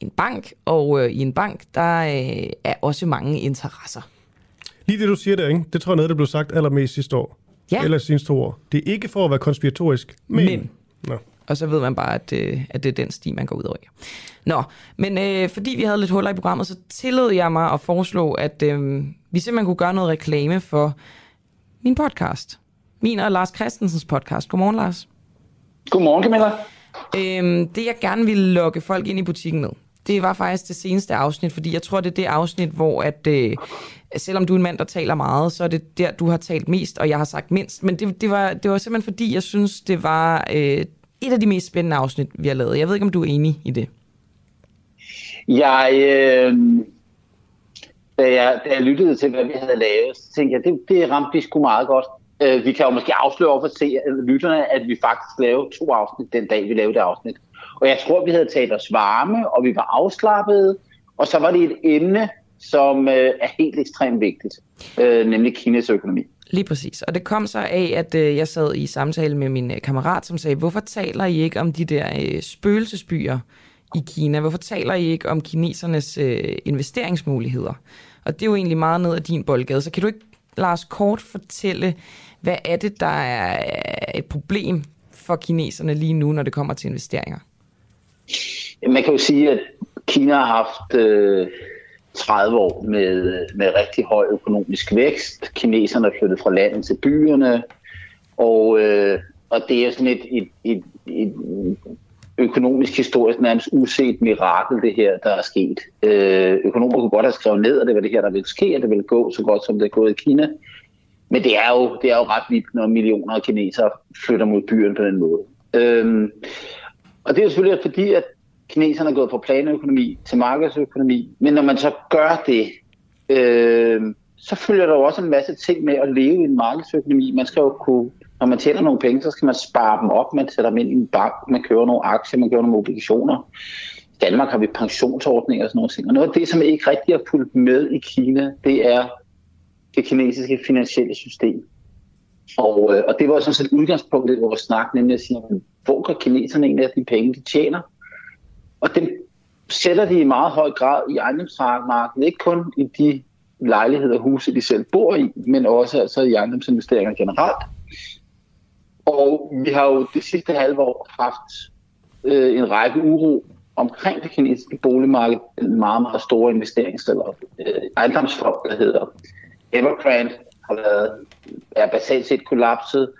en bank, og øh, i en bank, der øh, er også mange interesser. Lige det, du siger der, ikke? det tror jeg noget, der blev sagt allermest sidste år. Ja. Eller sidste to år. Det er ikke for at være konspiratorisk, men... Men. Nå. Og så ved man bare, at, øh, at det er den sti, man går ud over. Nå, men øh, fordi vi havde lidt huller i programmet, så tillod jeg mig at foreslå, at øh, vi simpelthen kunne gøre noget reklame for min podcast. Min og Lars Christensens podcast. Godmorgen, Lars. Godmorgen, Camilla. Øhm, det jeg gerne ville lokke folk ind i butikken med, det var faktisk det seneste afsnit, fordi jeg tror, det er det afsnit, hvor at, øh, selvom du er en mand, der taler meget, så er det der, du har talt mest, og jeg har sagt mindst. Men det, det, var, det var simpelthen fordi, jeg synes, det var øh, et af de mest spændende afsnit, vi har lavet. Jeg ved ikke, om du er enig i det. Jeg, øh, da, jeg, da jeg lyttede til, hvad vi havde lavet, så tænkte jeg, det, det ramte vi sgu meget godt. Øh, vi kan jo måske afsløre over for se, at lytterne, at vi faktisk lavede to afsnit den dag, vi lavede det afsnit. Og jeg tror, vi havde talt os varme, og vi var afslappede, og så var det et emne, som øh, er helt ekstremt vigtigt, øh, nemlig Kinas økonomi. Lige præcis. Og det kom så af, at øh, jeg sad i samtale med min øh, kammerat, som sagde, hvorfor taler I ikke om de der øh, spøgelsesbyer i Kina? Hvorfor taler I ikke om kinesernes øh, investeringsmuligheder? Og det er jo egentlig meget ned af din boldgade. Så kan du ikke, Lars, kort fortælle, hvad er det, der er et problem for kineserne lige nu, når det kommer til investeringer? Man kan jo sige, at Kina har haft øh, 30 år med, med rigtig høj økonomisk vækst. Kineserne er flyttet fra landet til byerne, og, øh, og det er sådan et, et, et, et økonomisk historisk nærmest uset mirakel, det her, der er sket. Øh, økonomer kunne godt have skrevet ned, at det var det her, der ville ske, at det ville gå så godt, som det er gået i Kina. Men det er jo, det er jo ret vildt, når millioner af kinesere flytter mod byen på den måde. Øh, Og det er jo selvfølgelig fordi, at kineserne er gået fra planøkonomi til markedsøkonomi. Men når man så gør det, øh, så følger der jo også en masse ting med at leve i en markedsøkonomi. Man skal jo kunne, når man tjener nogle penge, så skal man spare dem op, man sætter dem ind i en bank, man køber nogle aktier, man køber nogle obligationer. I Danmark har vi pensionsordninger og sådan noget. ting. Og noget af det, som ikke rigtig har fulgt med i Kina, det er det kinesiske finansielle system. Og, øh, og det var sådan set udgangspunktet i vores snak, nemlig at sige, hvor går kineserne egentlig af de penge, de tjener? Og det sætter de i meget høj grad i ejendomsmarkedet, ikke kun i de lejligheder og huse, de selv bor i, men også altså i ejendomsinvesteringer generelt. Og vi har jo det sidste halve år haft øh, en række uro omkring det kinesiske boligmarked, en meget, meget store investerings- eller øh, ejendomsfond, der hedder Evergrande, har været, er basalt set kollapset,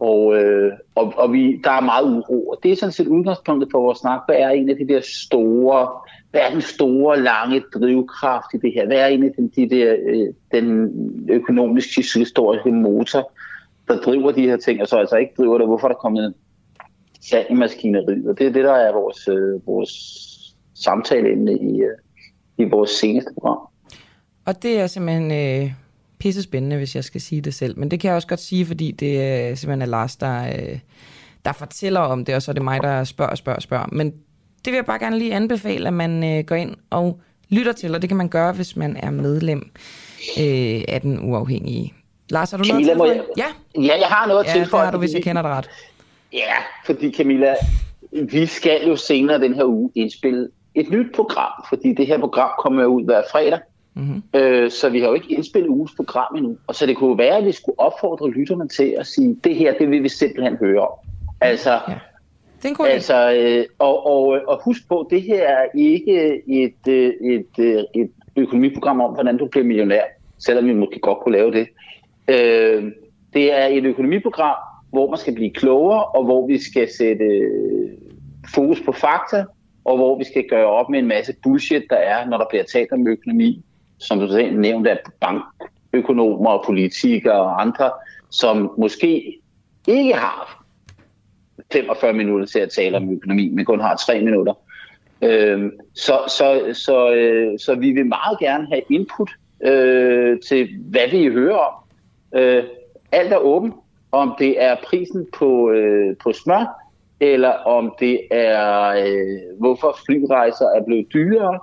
og, øh, og, og vi, der er meget uro. Og det er sådan set udgangspunktet for vores snak. Hvad er en af de der store, hvad er den store, lange drivkraft i det her? Hvad er en af de, de der, øh, den økonomiske, historiske motor, der driver de her ting, og så altså ikke driver det? Hvorfor er der kommet sand i maskineriet? Og det er det, der er vores, øh, vores samtaleemne i, øh, i vores seneste program. Og det er simpelthen øh, pisse spændende, hvis jeg skal sige det selv. Men det kan jeg også godt sige, fordi det er simpelthen er Lars, der, øh, der fortæller om det, og så er det mig, der spørger og spørger og spørger. Men det vil jeg bare gerne lige anbefale, at man øh, går ind og lytter til, og det kan man gøre, hvis man er medlem øh, af den uafhængige. Lars, har du Camilla, noget til? jeg... Ja. ja, jeg har noget ja, til det har du, hvis jeg kender dig ret. Ja, fordi Camilla, vi skal jo senere den her uge indspille et nyt program, fordi det her program kommer ud hver fredag. Mm-hmm. Øh, så vi har jo ikke indspillet ugens program endnu. Og så det kunne være, at vi skulle opfordre lytterne til at sige, det her, det vil vi simpelthen høre om. Altså, ja. Det er en god altså øh, og, og, og husk på, det her er ikke et, et, et, et økonomiprogram om, hvordan du bliver millionær, selvom vi måske godt kunne lave det. Øh, det er et økonomiprogram, hvor man skal blive klogere, og hvor vi skal sætte fokus på fakta, og hvor vi skal gøre op med en masse bullshit, der er, når der bliver talt om økonomi, som du selv nævnte, af bankøkonomer og politikere og andre, som måske ikke har 45 minutter til at tale om økonomi, men kun har 3 minutter. Øh, så, så, så, øh, så vi vil meget gerne have input øh, til, hvad vi hører om. Øh, alt er åbent, om det er prisen på, øh, på smør, eller om det er, øh, hvorfor flyrejser er blevet dyrere,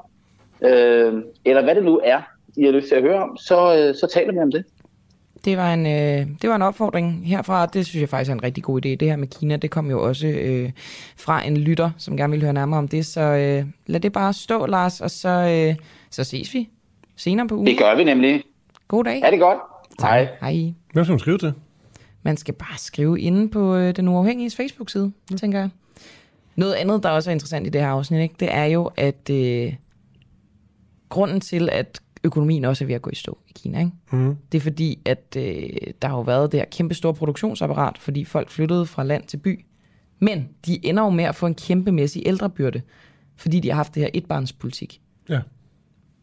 øh, eller hvad det nu er, I har lyst til at høre om, så, øh, så taler vi om det. Det var, en, øh, det var en opfordring herfra. Det synes jeg faktisk er en rigtig god idé. Det her med Kina, det kom jo også øh, fra en lytter, som gerne vil høre nærmere om det. Så øh, lad det bare stå, Lars, og så, øh, så ses vi senere på ugen. Det gør vi nemlig. God dag. Er det godt? Hej. Hej. Hvem skal man skrive til? Man skal bare skrive inde på øh, den uafhængige Facebook-side, mm. tænker jeg. Noget andet, der også er interessant i det her afsnit, ikke, det er jo, at øh, grunden til, at økonomien også er ved at gå i stå i Kina. Ikke? Mm. Det er fordi, at øh, der har jo været det her kæmpe store produktionsapparat, fordi folk flyttede fra land til by. Men de ender jo med at få en kæmpemæssig ældrebyrde, fordi de har haft det her etbarnspolitik. Ja.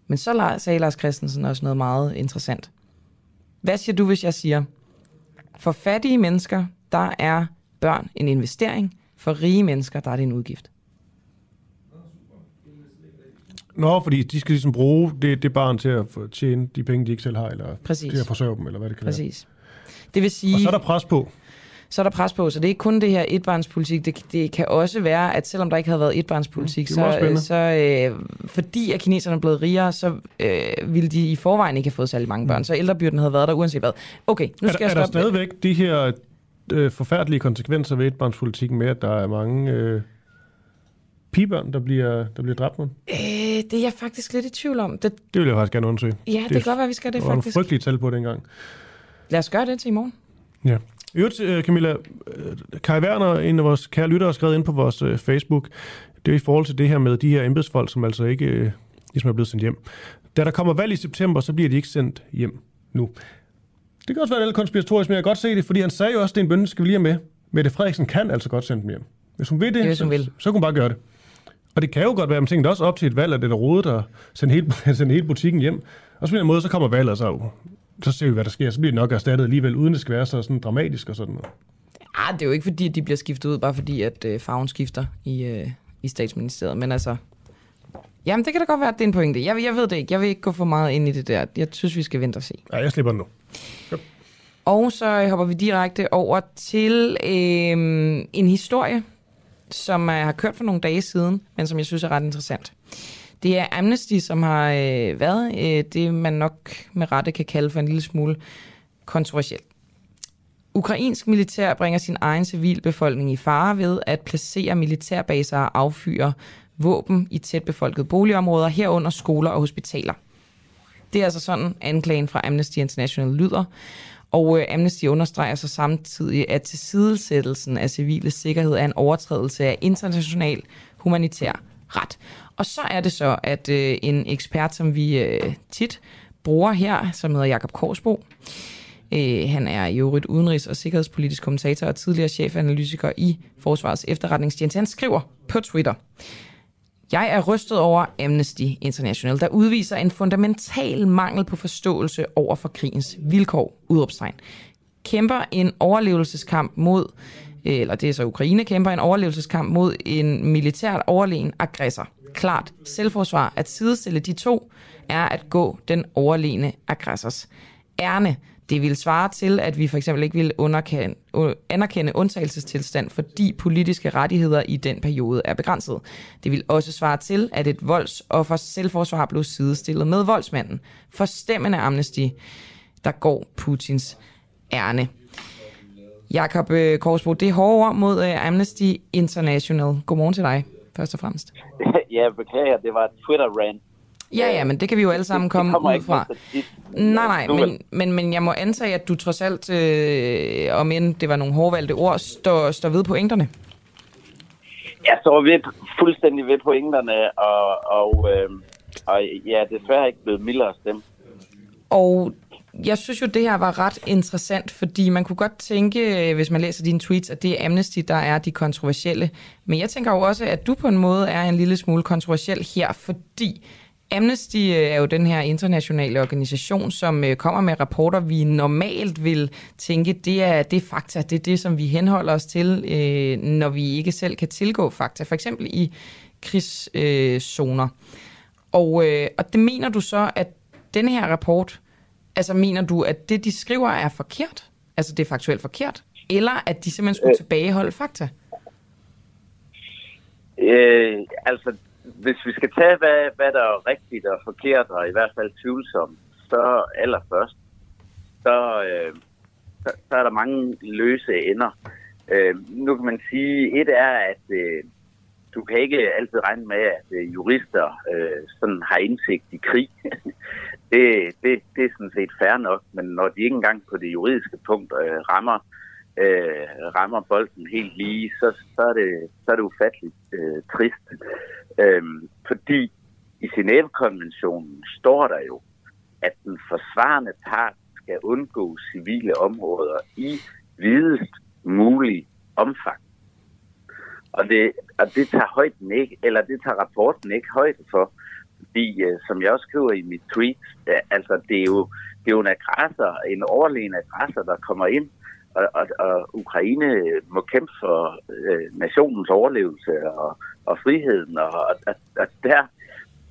Men så sagde Lars Christensen også noget meget interessant. Hvad siger du, hvis jeg siger, for fattige mennesker, der er børn en investering, for rige mennesker, der er det en udgift? Nå, fordi de skal ligesom bruge det, det barn til at tjene de penge, de ikke selv har, eller Præcis. til at forsørge dem, eller hvad det kan Præcis. være. Det vil sige... Og så er der pres på. Så er der pres på, så det er ikke kun det her etbarnspolitik. Det, det kan også være, at selvom der ikke havde været etbarnspolitik, så, så øh, fordi at kineserne er blevet rigere, så øh, ville de i forvejen ikke have fået særlig mange børn. Mm. Så ældrebyrden havde været der uanset hvad. Okay, nu skal er, jeg stoppe. Er der stadigvæk de her øh, forfærdelige konsekvenser ved etbarnspolitikken med, at der er mange... Øh pigebørn, der bliver, der bliver dræbt nu? Øh, det er jeg faktisk lidt i tvivl om. Det, det vil jeg faktisk gerne undersøge. Ja, det, det kan godt være, vi skal det, faktisk. Der var frygtelige tal på dengang. Lad os gøre det til i morgen. Ja. I øvrigt, øh, Camilla, øh, Kai Werner, en af vores kære lyttere, har skrevet ind på vores øh, Facebook, det er i forhold til det her med de her embedsfolk, som altså ikke ligesom er blevet sendt hjem. Da der kommer valg i september, så bliver de ikke sendt hjem nu. Det kan også være lidt konspiratorisk, men jeg kan godt se det, fordi han sagde jo også, at det er en bønne, skal vi lige have med. Mette Frederiksen kan altså godt sende dem hjem. Hvis hun vil det, Hvis hun så, vil. så, så kunne hun bare gøre det. Og det kan jo godt være, at man tænker også op til et valg, at det er rodet at sende hele, sende hele butikken hjem. Og så på en måde, så kommer valget, så, så ser vi, hvad der sker. Så bliver det nok erstattet alligevel, uden det skal være så sådan dramatisk og sådan noget. Ah, det er jo ikke fordi, at de bliver skiftet ud, bare fordi, at øh, farven skifter i, øh, i statsministeriet. Men altså, jamen det kan da godt være, at det er en pointe. Jeg, jeg ved det ikke. Jeg vil ikke gå for meget ind i det der. Jeg synes, vi skal vente og se. Ja, jeg slipper den nu. Og så hopper vi direkte over til øh, en historie, som jeg har kørt for nogle dage siden, men som jeg synes er ret interessant. Det er Amnesty, som har øh, været øh, det, man nok med rette kan kalde for en lille smule kontroversielt. Ukrainsk militær bringer sin egen civilbefolkning i fare ved at placere militærbaser og affyre våben i tætbefolkede boligområder, herunder skoler og hospitaler. Det er altså sådan, anklagen fra Amnesty International lyder. Og øh, Amnesty understreger så samtidig, at tilsidesættelsen af civile sikkerhed er en overtrædelse af international humanitær ret. Og så er det så, at øh, en ekspert, som vi øh, tit bruger her, som hedder Jakob Korsbo, øh, han er i øvrigt udenrigs- og sikkerhedspolitisk kommentator og tidligere chefanalytiker i Forsvarets efterretningstjeneste. Han skriver på Twitter, jeg er rystet over Amnesty International, der udviser en fundamental mangel på forståelse over for krigens vilkår, udråbstegn. Kæmper en overlevelseskamp mod, øh, eller det er så Ukraine, kæmper en overlevelseskamp mod en militært overlegen aggressor. Klart selvforsvar at sidestille de to er at gå den overlegne aggressors ærne. Det vil svare til, at vi for eksempel ikke vil underkende, anerkende undtagelsestilstand, fordi politiske rettigheder i den periode er begrænset. Det vil også svare til, at et voldsoffers selvforsvar blev sidestillet med voldsmanden. Forstemmende amnesti, der går Putins ærne. Jakob øh, Korsbro, det er hårde ord mod øh, Amnesty International. Godmorgen til dig, først og fremmest. ja, beklager, det var et Twitter-rant. Ja, ja, men det kan vi jo alle sammen komme ud fra. Nej, nej, men, men, men jeg må antage, at du trods alt, øh, om end det var nogle hårdvalgte ord, står, står ved pointerne. Jeg står ved, fuldstændig ved pointerne, og, og, øh, og jeg er desværre ikke blevet mildere stemme. Og jeg synes jo, det her var ret interessant, fordi man kunne godt tænke, hvis man læser dine tweets, at det er Amnesty, der er de kontroversielle. Men jeg tænker jo også, at du på en måde er en lille smule kontroversiel her, fordi Amnesty øh, er jo den her internationale organisation, som øh, kommer med rapporter, vi normalt vil tænke, det er, det er fakta, det er det, som vi henholder os til, øh, når vi ikke selv kan tilgå fakta, for eksempel i krigszoner. Og, og det mener du så, at denne her rapport, altså mener du, at det, de skriver, er forkert? Altså det er faktuelt forkert? Eller at de simpelthen skulle tilbageholde fakta? Øh, altså hvis vi skal tage, hvad, hvad der er rigtigt og forkert, og i hvert fald tvivlsomt, så allerførst, så, øh, så, så er der mange løse ender. Øh, nu kan man sige, et er, at øh, du kan ikke altid regne med, at øh, jurister øh, sådan har indsigt i krig. det, det, det er sådan set fair nok, men når de ikke engang på det juridiske punkt øh, rammer øh, rammer bolden helt lige, så, så, er, det, så er det ufatteligt øh, trist. Øhm, fordi i Genève-konventionen står der jo, at den forsvarende part skal undgå civile områder i videst mulig omfang. Og det, og det tager højden ikke, eller det tager rapporten ikke højde for. Fordi, øh, som jeg også skriver i mit tweet, øh, altså det er jo, det er jo en aggressor, en overlegen aggressor, der kommer ind, og, og, og Ukraine må kæmpe for øh, nationens overlevelse og, og friheden, og, og, og der,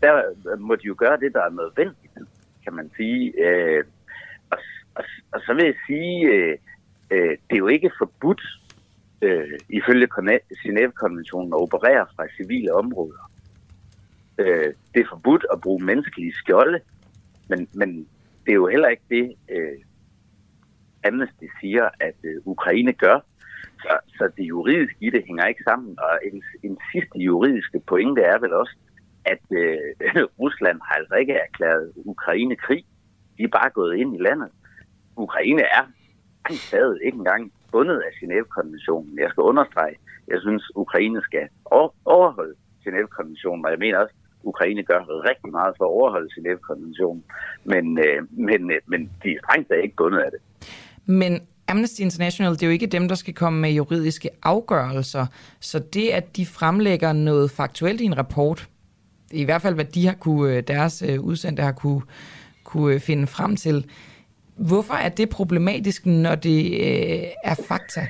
der må de jo gøre det, der er nødvendigt, kan man sige. Øh, og, og, og så vil jeg sige, øh, øh, det er jo ikke forbudt, øh, ifølge Genève-konventionen, at operere fra civile områder. Øh, det er forbudt at bruge menneskelige skjolde, men, men det er jo heller ikke det, øh, Amnesty siger, at øh, Ukraine gør. Så, så det juridiske i det hænger ikke sammen. Og en, en sidste juridiske pointe er vel også, at øh, Rusland har altså ikke erklæret Ukraine krig. De er bare gået ind i landet. Ukraine er stadig ikke engang bundet af Genève-konventionen. Jeg skal understrege, jeg synes, Ukraine skal overholde Genève-konventionen, og jeg mener også, Ukraine gør rigtig meget for at overholde Genève-konventionen, men, øh, men, øh, men de er strengt ikke bundet af det. Men Amnesty International, det er jo ikke dem, der skal komme med juridiske afgørelser. Så det, at de fremlægger noget faktuelt i en rapport, i hvert fald hvad de har kunne, øh, deres øh, udsendte har kunne, kunne øh, finde frem til. Hvorfor er det problematisk, når det øh, er fakta?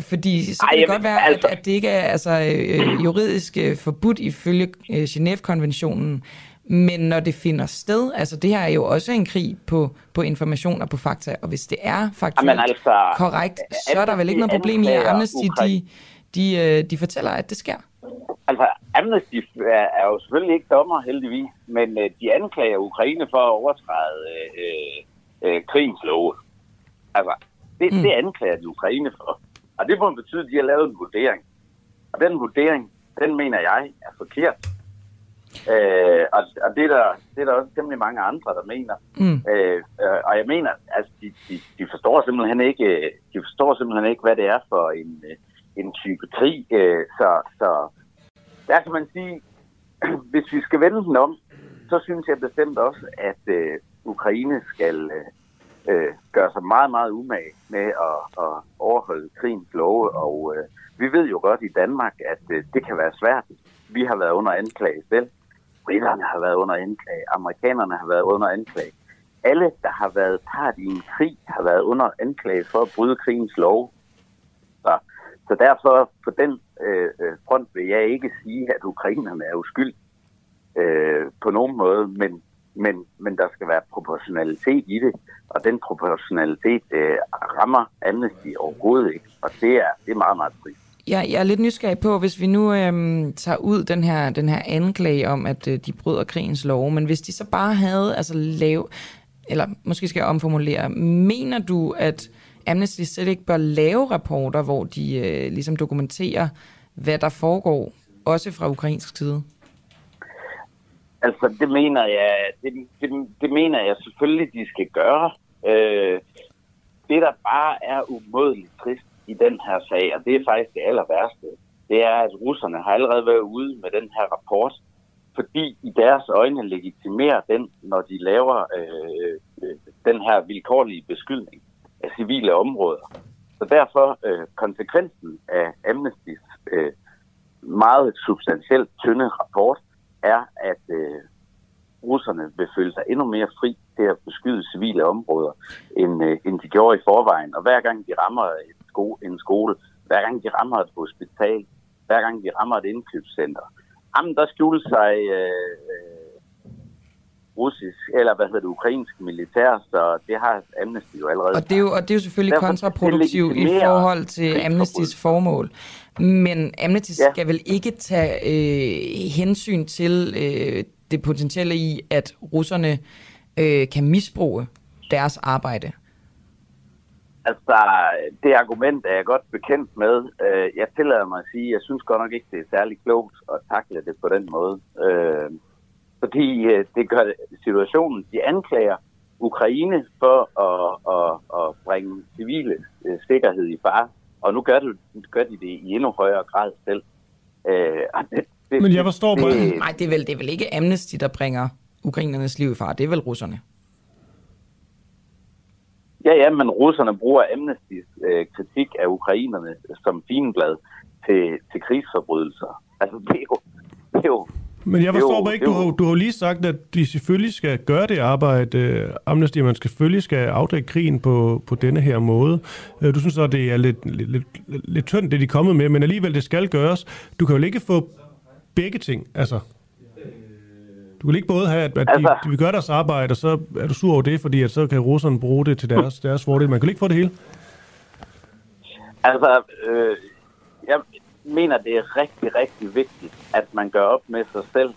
Fordi så kan Ej, det godt være, altså... at, at det ikke er altså, øh, juridisk øh, forbudt ifølge øh, Genève-konventionen, men når det finder sted, altså det her er jo også en krig på, på information og på fakta, og hvis det er faktuelt altså, korrekt, så er der vel ikke noget problem i, at Amnesty de, de, øh, de fortæller, at det sker? Altså, Amnesty er, er jo selvfølgelig ikke dommer, heldigvis, men øh, de anklager Ukraine for at overtræde øh, øh, krigens love. Altså, det, mm. det anklager de Ukraine for. Og det må betyde, at de har lavet en vurdering. Og den vurdering, den mener jeg er forkert. Øh, og og det, er der, det er der også temmelig mange andre, der mener. Mm. Øh, øh, og jeg mener, altså, de, de, de, forstår simpelthen ikke, de forstår simpelthen ikke, hvad det er for en, en type krig. Øh, så, så der kan man sige, hvis vi skal vende den om, så synes jeg bestemt også, at øh, Ukraine skal øh, gøre sig meget, meget umage med at, at overholde krigens love. Og øh, vi ved jo godt i Danmark, at øh, det kan være svært. Vi har været under anklage selv. Britterne har været under anklage. Amerikanerne har været under anklage. Alle, der har været part i en krig, har været under anklage for at bryde krigens lov. Så, så derfor, på den øh, øh front, vil jeg ikke sige, at ukrainerne er uskyld øh, på nogen måde, men, men, men der skal være proportionalitet i det, og den proportionalitet øh, rammer Amnesty overhovedet ikke, og det er, det er meget, meget trist. Jeg, jeg er lidt nysgerrig på, hvis vi nu øhm, tager ud den her, den her anklage om, at øh, de bryder krigens lov, men hvis de så bare havde altså lav, eller måske skal jeg omformulere, mener du, at Amnesty slet ikke bør lave rapporter, hvor de øh, ligesom dokumenterer, hvad der foregår, også fra ukrainsk side? Altså, det mener jeg, det, det, det mener jeg selvfølgelig, de skal gøre. Øh, det, der bare er umådeligt trist i den her sag, og det er faktisk det aller værste, det er, at russerne har allerede været ude med den her rapport, fordi i deres øjne legitimerer den, når de laver øh, øh, den her vilkårlige beskyldning af civile områder. Så derfor øh, konsekvensen af Amnestys øh, meget substantielt tynde rapport er, at øh, russerne vil føle sig endnu mere fri til at beskyde civile områder, end, øh, end de gjorde i forvejen. Og hver gang de rammer et sko- en skole, hver gang de rammer et hospital, hver gang de rammer et indkøbscenter, jamen der skjuler sig øh, øh, russisk, eller hvad hedder det, ukrainsk militær, så det har Amnesty jo allerede. Og det er jo, og det er jo selvfølgelig Derfor kontraproduktivt i forhold til Amnestys formål. Men Amnesty ja. skal vel ikke tage øh, hensyn til øh, det potentielle i, at russerne øh, kan misbruge deres arbejde? Altså, det argument er jeg godt bekendt med. Øh, jeg tillader mig at sige, jeg synes godt nok ikke, det er særlig klogt at takle det på den måde. Øh, fordi øh, det gør situationen, de anklager Ukraine for at, at, at bringe civile sikkerhed i fare, og nu gør, det, gør de det i endnu højere grad selv. det, det, Men jeg forstår det, bare... Nej, det er, vel, det er vel ikke Amnesty, der bringer ukrainernes liv i fare. Det er vel russerne. Ja, ja, men russerne bruger Amnestys øh, kritik af ukrainerne som finblad til, til krigsforbrydelser. Altså, det er jo... Det er jo men jeg forstår bare ikke, du har, du har lige sagt, at de selvfølgelig skal gøre det arbejde, uh, Amnesty, man skal selvfølgelig skal afdække krigen på, på denne her måde. Uh, du synes så, det er lidt, lidt, lidt, lidt tyndt, det de er kommet med, men alligevel, det skal gøres. Du kan jo ikke få begge ting, altså. Du kan ikke både have, at, at altså, de, de vil gøre deres arbejde, og så er du sur over det, fordi at så kan russerne bruge det til deres, deres fordel. Man kan ikke få det hele. Altså, øh, jeg mener, det er rigtig, rigtig vigtigt, at man gør op med sig selv,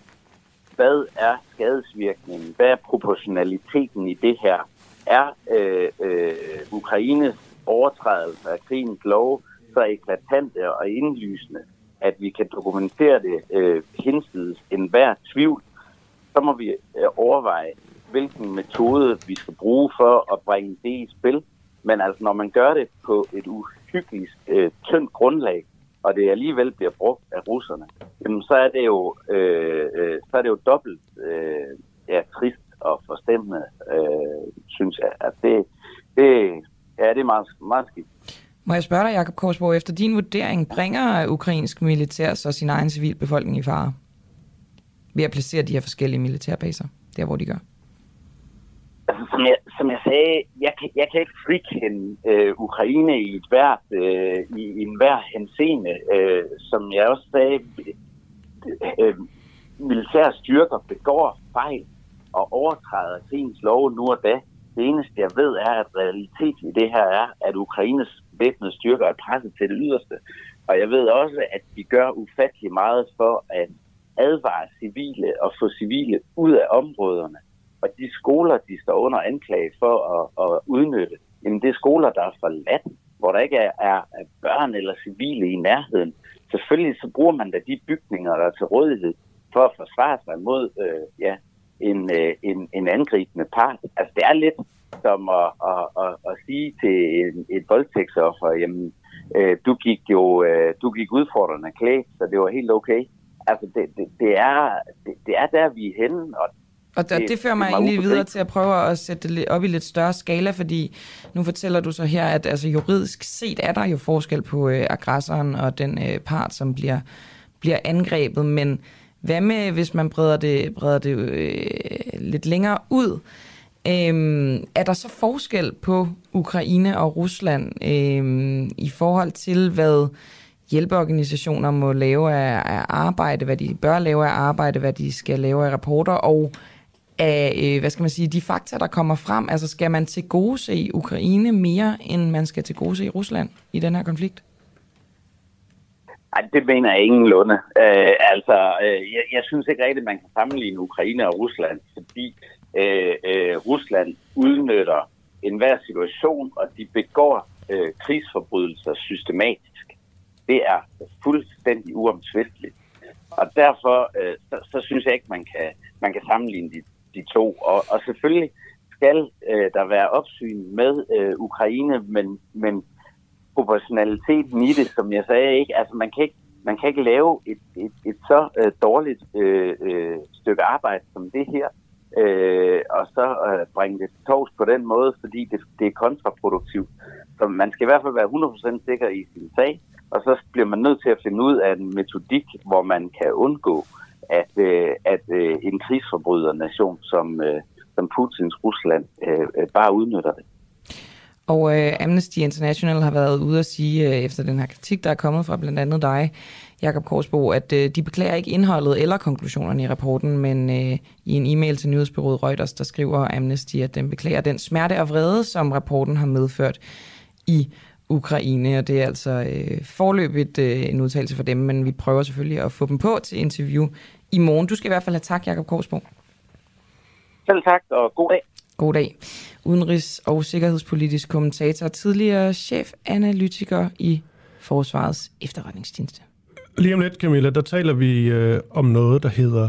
hvad er skadesvirkningen? Hvad er proportionaliteten i det her? Er øh, øh, Ukraines overtrædelse af krigens lov så eklatante og indlysende, at vi kan dokumentere det øh, hensides enhver tvivl, så må vi øh, overveje, hvilken metode vi skal bruge for at bringe det i spil. Men altså, når man gør det på et uhyggeligt øh, tyndt grundlag, og det alligevel bliver brugt af russerne, jamen, så er det jo, øh, øh, så er det jo dobbelt øh, ja, trist og forstemmende, øh, synes jeg. At det, det, ja, det er meget, meget skidt. Må jeg spørge dig, Jakob Korsborg, efter din vurdering, bringer ukrainsk militær så sin egen civilbefolkning i fare? Ved at placere de her forskellige militærbaser, der hvor de gør? altså, som, jeg, som jeg sagde, jeg kan, jeg kan ikke frikende øh, Ukraine i et hvert, øh, i, i enhver henseende. Øh, som jeg også sagde, øh, øh, militære styrker begår fejl og overtræder krigens lov nu og da. Det eneste, jeg ved, er, at realiteten i det her er, at Ukraines væbnede styrker er presset til det yderste. Og jeg ved også, at de gør ufattelig meget for at advare civile og få civile ud af områderne. Og de skoler, de står under anklage for at, at udnytte, jamen det er skoler, der er forladt, hvor der ikke er, er børn eller civile i nærheden. Selvfølgelig så bruger man da de bygninger, der er til rådighed for at forsvare sig mod øh, ja, en, øh, en, en angribende part. Altså det er lidt som at, at, at, at sige til en, et voldtægtsoffer, jamen øh, du gik jo øh, du gik udfordrende klædt, så det var helt okay. Altså det, det, det, er, det, det er der, vi er henne, og og det, det fører mig egentlig videre til at prøve at sætte det op i lidt større skala, fordi nu fortæller du så her, at altså, juridisk set er der jo forskel på øh, aggressoren og den øh, part, som bliver, bliver angrebet, men hvad med, hvis man breder det, breder det øh, lidt længere ud? Øhm, er der så forskel på Ukraine og Rusland øhm, i forhold til, hvad hjælpeorganisationer må lave af, af arbejde, hvad de bør lave af arbejde, hvad de skal lave af rapporter, og af, øh, hvad skal man sige, de fakta, der kommer frem? Altså skal man til gode se Ukraine mere, end man skal til gode se Rusland i den her konflikt? Nej, det mener jeg ingenlunde. Øh, altså, øh, jeg, jeg synes ikke rigtigt, at man kan sammenligne Ukraine og Rusland, fordi øh, øh, Rusland udnytter enhver situation, og de begår øh, krigsforbrydelser systematisk. Det er fuldstændig uomtvisteligt. Og derfor øh, så, så synes jeg ikke, man kan, man kan sammenligne de, de to. Og, og selvfølgelig skal øh, der være opsyn med øh, Ukraine, men, men proportionaliteten i det, som jeg sagde, ikke, altså man kan ikke, man kan ikke lave et, et, et så øh, dårligt øh, øh, stykke arbejde som det her, øh, og så øh, bringe det til på den måde, fordi det, det er kontraproduktivt. Så man skal i hvert fald være 100% sikker i sin sag, og så bliver man nødt til at finde ud af en metodik, hvor man kan undgå, at, øh, at øh, en krigsforbryder-nation som, øh, som Putins Rusland øh, øh, bare udnytter det. Og øh, Amnesty International har været ude at sige, øh, efter den her kritik, der er kommet fra blandt andet dig, Jakob Korsbo, at øh, de beklager ikke indholdet eller konklusionerne i rapporten, men øh, i en e-mail til nyhedsbyrået Reuters, der skriver Amnesty, at den beklager den smerte og vrede, som rapporten har medført i Ukraine, og det er altså øh, forløbigt øh, en udtalelse for dem, men vi prøver selvfølgelig at få dem på til interview i morgen. Du skal i hvert fald have tak, Jakob Korsbo. Selv tak, og god dag. God dag. Udenrigs- og sikkerhedspolitisk kommentator, tidligere chefanalytiker i Forsvarets efterretningstjeneste. Lige om lidt, Camilla, der taler vi øh, om noget, der hedder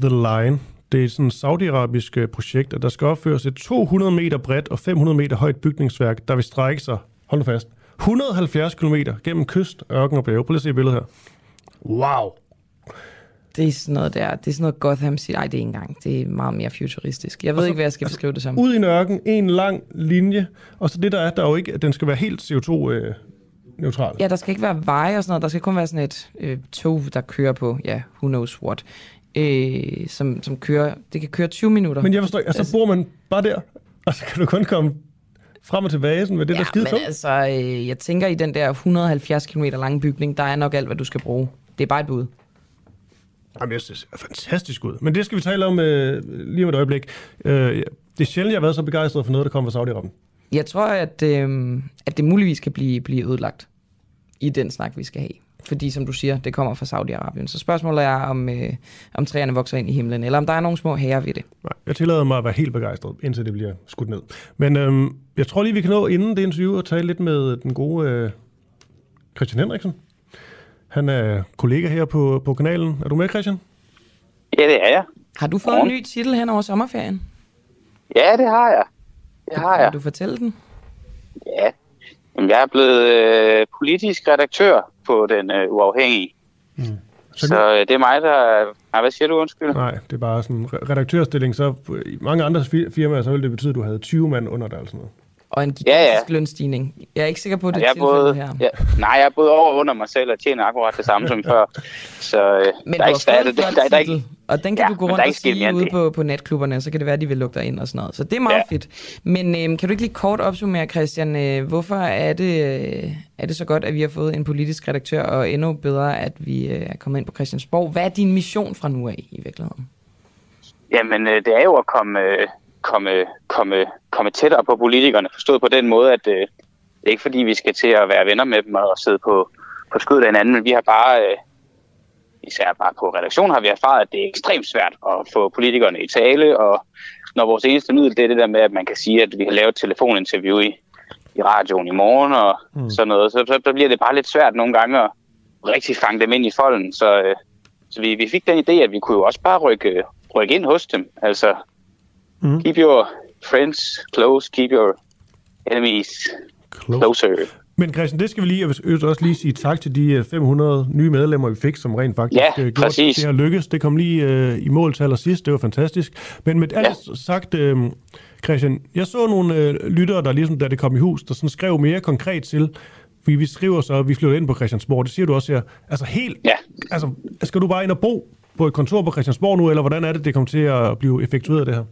The Line. Det er sådan et saudiarabisk øh, projekt, og der skal opføres et 200 meter bredt og 500 meter højt bygningsværk, der vil strække sig, hold nu fast, 170 km gennem kyst, ørken og bjerge. Prøv lige at se billedet her. Wow! Det er sådan noget der, det er sådan noget Gotham City. Nej, det er ikke engang. Det er meget mere futuristisk. Jeg ved ikke, hvad jeg skal beskrive det som. Ud i en ørken, en lang linje, og så det der er, der er jo ikke, at den skal være helt CO2 neutral. Ja, der skal ikke være veje og sådan noget. Der skal kun være sådan et øh, tog, der kører på, ja, who knows what. Øh, som, som kører, det kan køre 20 minutter. Men jeg forstår, altså, altså bor man bare der, og så kan du kun komme frem og tilbage sådan med det ja, der skide men altså, øh, jeg tænker i den der 170 km lange bygning, der er nok alt, hvad du skal bruge. Det er bare et bud. Jamen, det ser fantastisk ud. Men det skal vi tale om øh, lige om et øjeblik. Øh, det er sjældent, jeg har været så begejstret for noget, der kommer fra Saudi-Arabien. Jeg tror, at, øh, at det muligvis kan blive, blive ødelagt i den snak, vi skal have. Fordi, som du siger, det kommer fra Saudi-Arabien. Så spørgsmålet er, om, øh, om træerne vokser ind i himlen, eller om der er nogle små herrer ved det. Nej, jeg tillader mig at være helt begejstret, indtil det bliver skudt ned. Men øh, jeg tror lige, vi kan nå inden det interview at tale lidt med den gode øh, Christian Henriksen. Han er kollega her på, på kanalen. Er du med, Christian? Ja, det er jeg. Har du fået ja. en ny titel hen over sommerferien? Ja, det har jeg. Det har jeg. Kan du fortælle den? Ja. Jamen, jeg er blevet øh, politisk redaktør på Den øh, Uafhængige. Mm. Så, så øh, det er mig, der... Nej, hvad siger du, undskyld? Nej, det er bare sådan en redaktørstilling. Så i mange andre firmaer, så ville det betyde, at du havde 20 mand under dig eller sådan noget og en gigantisk ja, ja. lønstigning. Jeg er ikke sikker på, at det er både, her. Ja, nej, jeg er både over og under mig selv og tjener akkurat det samme som før. Så øh, Men der er ikke stadig, der, der, der, ikke, Og den kan Ja, du gå rundt og sige ude på, på natklubberne, så kan det være, at de vil lukke dig ind og sådan noget. Så det er meget Ja. fedt. Men øhm, kan du ikke lige kort opsummere, Christian, øh, hvorfor er det, øh, er det så godt, at vi har fået en politisk redaktør, og endnu bedre, at vi øh, er kommet ind på Christiansborg? Hvad er din mission fra nu af i virkeligheden? Jamen, øh, det er jo at komme, øh, komme, komme, komme tættere på politikerne, forstået på den måde, at øh, det er ikke fordi, vi skal til at være venner med dem og sidde på, på skødet af hinanden, men vi har bare, øh, især bare på redaktionen, har vi erfaret, at det er ekstremt svært at få politikerne i tale, og når vores eneste middel, det er det der med, at man kan sige, at vi har lavet et telefoninterview i, i radioen i morgen og mm. sådan noget, så, så, så bliver det bare lidt svært nogle gange at rigtig fange dem ind i folden, så, øh, så vi, vi fik den idé, at vi kunne jo også bare rykke, rykke ind hos dem. Altså, mm. keep your friends close, keep your enemies Close. closer. Men Christian, det skal vi lige, jeg vil også lige sige tak til de øh, 500 nye medlemmer, vi fik, som rent faktisk Ja, øh, gjorde, præcis. det har lykkes. Det kom lige øh, i mål til allersidst, det var fantastisk. Men med alt Ja. sagt, øh, Christian, jeg så nogle øh, lyttere, der ligesom, da det kom i hus, der sådan skrev mere konkret til, fordi vi skriver så, vi flytter ind på Christiansborg, det siger du også her. Altså helt, Ja. altså skal du bare ind og bo på et kontor på Christiansborg nu, eller hvordan er det, det kommer til at blive effektueret det her?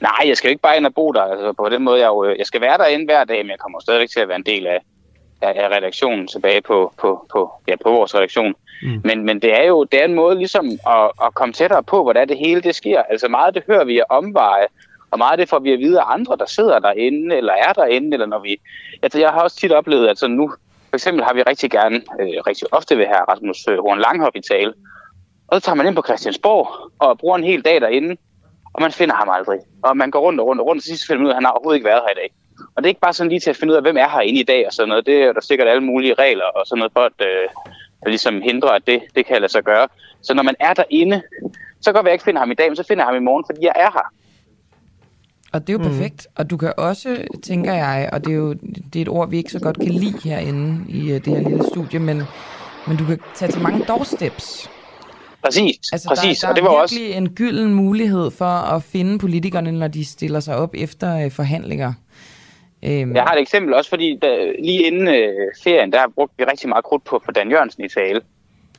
Nej, jeg skal jo ikke bare ind og bo der. Altså, på den måde, jeg, jo, jeg skal være derinde hver dag, men jeg kommer stadigvæk til at være en del af, af, af redaktionen tilbage på, på, på, ja, på vores redaktion. Mm. Men, men det er jo det er en måde ligesom at, at komme tættere på, hvordan det hele det sker. Altså meget af det hører vi af omveje, og meget af det får vi at vide af andre, der sidder derinde, eller er derinde, eller når vi... Altså, jeg har også tit oplevet, at sådan nu, for eksempel har vi rigtig gerne, øh, rigtig ofte ved her Rasmus øh, Horn Langhop i tale, og så tager man ind på Christiansborg og bruger en hel dag derinde, og man finder ham aldrig. Og man går rundt og rundt og rundt, og til sidst finder man ud af, at han har overhovedet ikke været her i dag. Og det er ikke bare sådan lige til at finde ud af, hvem er herinde i dag og sådan noget. Det er der sikkert alle mulige regler og sådan noget for, at øh, ligesom hindrer, at det, det kan lade sig gøre. Så når man er derinde, så kan at jeg ikke finder ham i dag, men så finder jeg ham i morgen, fordi jeg er her. Og det er jo mm. perfekt. Og du kan også, tænker jeg, og det er jo det er et ord, vi ikke så godt kan lide herinde i øh, det her lille studie, men, men du kan tage til mange doorsteps. Præcis, Altså, præcis. der, der og det var er også... virkelig en gylden mulighed for at finde politikerne, når de stiller sig op efter øh, forhandlinger. Øhm, Jeg har et eksempel også, fordi da, lige inden øh, ferien, der brugte vi rigtig meget krudt på, på Dan Jørgensen i tale.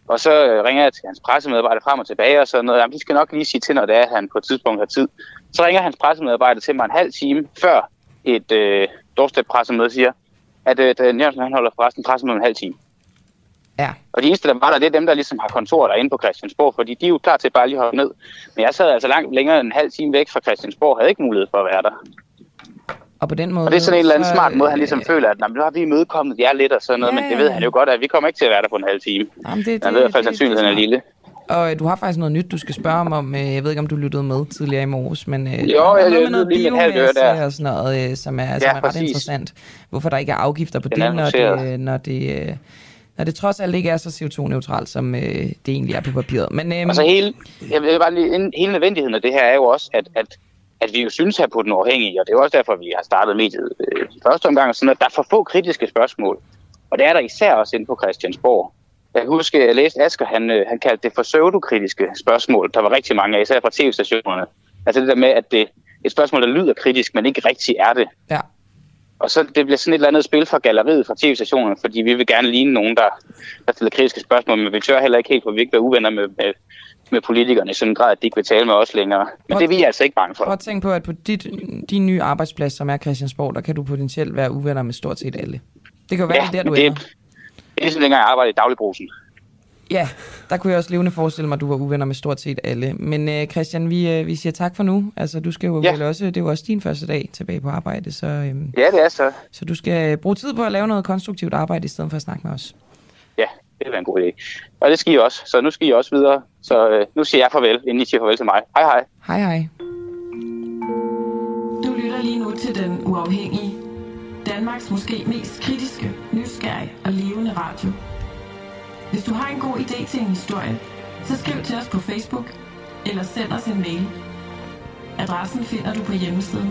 Og så øh, ringer jeg til hans pressemedarbejder frem og tilbage og sådan noget. Jamen, de skal nok lige sige til, når det er, at han på et tidspunkt har tid. Så ringer hans pressemedarbejder til mig en halv time før et øh, doorstep-pressemøde og siger, at øh, Dan Jørgensen han holder forresten pressemøde en halv time. Ja. Og de eneste, der var der, det er dem, der ligesom har kontor derinde på Christiansborg, fordi de er jo klar til bare lige at holde ned. Men jeg sad altså langt længere end en halv time væk fra Christiansborg, havde ikke mulighed for at være der. Og på den måde... Og det er sådan en eller anden så, smart måde, han øh, ligesom føler, at "Nå, men nu har vi imødekommet jer lidt og sådan noget, Ja, men det ved ja. han jo godt, at vi kommer ikke til at være der på en halv time. Jamen, det, Han ved i hvert fald, sandsynligheden er lille. Og øh, du har faktisk noget nyt, du skal spørge om. om. øh, Jeg ved ikke, om du lyttede med tidligere i morges, men øh, Jo, der er jeg- jeg med noget lige der. og sådan noget, øh, som er, som er ret interessant. Hvorfor der ikke er afgifter på Den det, når det, øh, når det, øh, når det trods alt ikke er så CO2-neutralt, som øh, det egentlig er på papiret. Men øh, Og så hele, jeg vil bare lige, hele nødvendigheden af det her er jo også, at, at, at vi jo synes her på den uafhængige, og det er jo også derfor, vi har startet mediet øh, første omgang, sådan at der er for få kritiske spørgsmål. Og det er der især også inde på Christiansborg. Jeg kan huske, at jeg læste Asger, han, øh, han kaldte det for pseudokritiske spørgsmål. Der var rigtig mange af, især fra tv-stationerne. Altså det der med, at det et spørgsmål, der lyder kritisk, men ikke rigtig er det. ja. Og så det bliver sådan et eller andet spil fra galleriet fra tv-stationerne, fordi vi vil gerne ligne nogen, der, der stiller kritiske spørgsmål, men vi tør heller ikke helt, for vi ikke være uvenner med, med, med politikerne i sådan en grad, at de ikke vil tale med os længere. Men det er vi altså ikke bange for. Prøv at tænke på, at på dit, din nye arbejdsplads, som er Christiansborg, der kan du potentielt være uvenner med stort set alle. Det kan jo være, Ja, det er der, du det, ender. det er ligesom dengang jeg arbejdede i dagligbrusen. Ja, der kunne jeg også levende forestille mig, at du var uvenner med stort set alle. Men øh, Christian, vi, øh, vi siger tak for nu. Altså, du skal jo Ja. vel også, det er jo også din første dag tilbage på arbejde, så, øh, Ja, det er så. så du skal bruge tid på at lave noget konstruktivt arbejde, i stedet for at snakke med os. Ja, det vil være en god idé. Og det skal I også. Så nu skal I også videre. Så øh, nu siger jeg farvel, inden I siger farvel til mig. Hej hej. Hej hej. Du lytter lige nu til Den Uafhængige. Danmarks måske mest kritiske, nysgerrige og levende radio. Hvis du har en god idé til en historie, så skriv til os på Facebook eller send os en mail. Adressen finder du på hjemmesiden.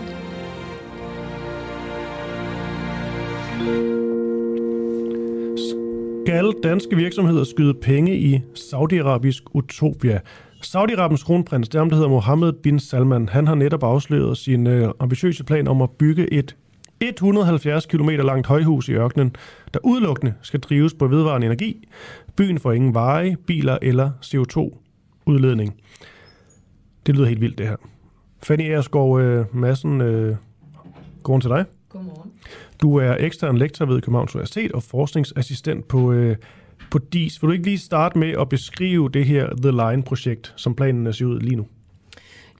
Skal danske virksomheder skyde penge i saudiarabisk utopia? Saudi-Arabiens kronprins, det er ham, der hedder Mohammed bin Salman, han har netop afsløret sin øh, ambitiøse plan om at bygge et 170 km langt højhus i ørkenen, der udelukkende skal drives på vedvarende energi. Byen får ingen veje, biler eller CO2 udledning. Det lyder helt vildt, det her. Fanny Ersgaard øh, Madsen, øh, godmorgen til dig. Godmorgen. Du er ekstern lektor ved Københavns Universitet og forskningsassistent på, øh, på DIS. Vil du ikke lige starte med at beskrive det her The Line-projekt, som planen ser ud lige nu?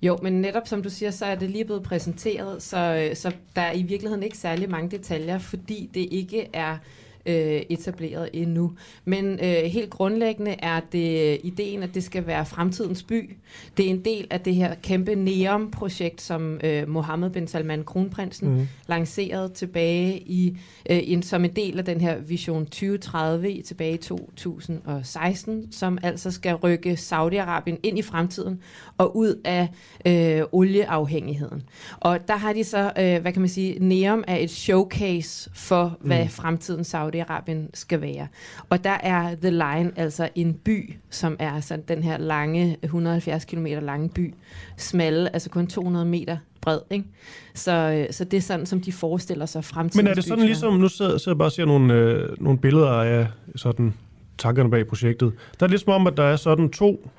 Jo, men netop som du siger, så er det lige blevet præsenteret, så, øh, så der er i virkeligheden ikke særlig mange detaljer, fordi det ikke er øh, etableret endnu. Men øh, helt grundlæggende er det ideen, at det skal være fremtidens by. Det er en del af det her kæmpe NEOM-projekt, som øh, Mohammed bin Salman, kronprinsen, mm. lancerede tilbage i øh, en, som en del af den her Vision 2030 tilbage i 2016, som altså skal rykke Saudi-Arabien ind i fremtiden og ud af øh, olieafhængigheden. Og der har de så, øh, hvad kan man sige, NEOM er et showcase for, hvad mm. fremtiden Saudi-Arabien skal være. Og der er The Line altså en by, som er altså den her lange, 170 km lange by, smalle, altså kun 200 meter bred. Ikke? Så, øh, så det er sådan, som de forestiller sig fremtiden. Men er det sådan ligesom, nu sidder, sidder jeg bare og ser nogle, øh, nogle billeder af sådan tankerne bag projektet. Der er lidt som om, at der er sådan to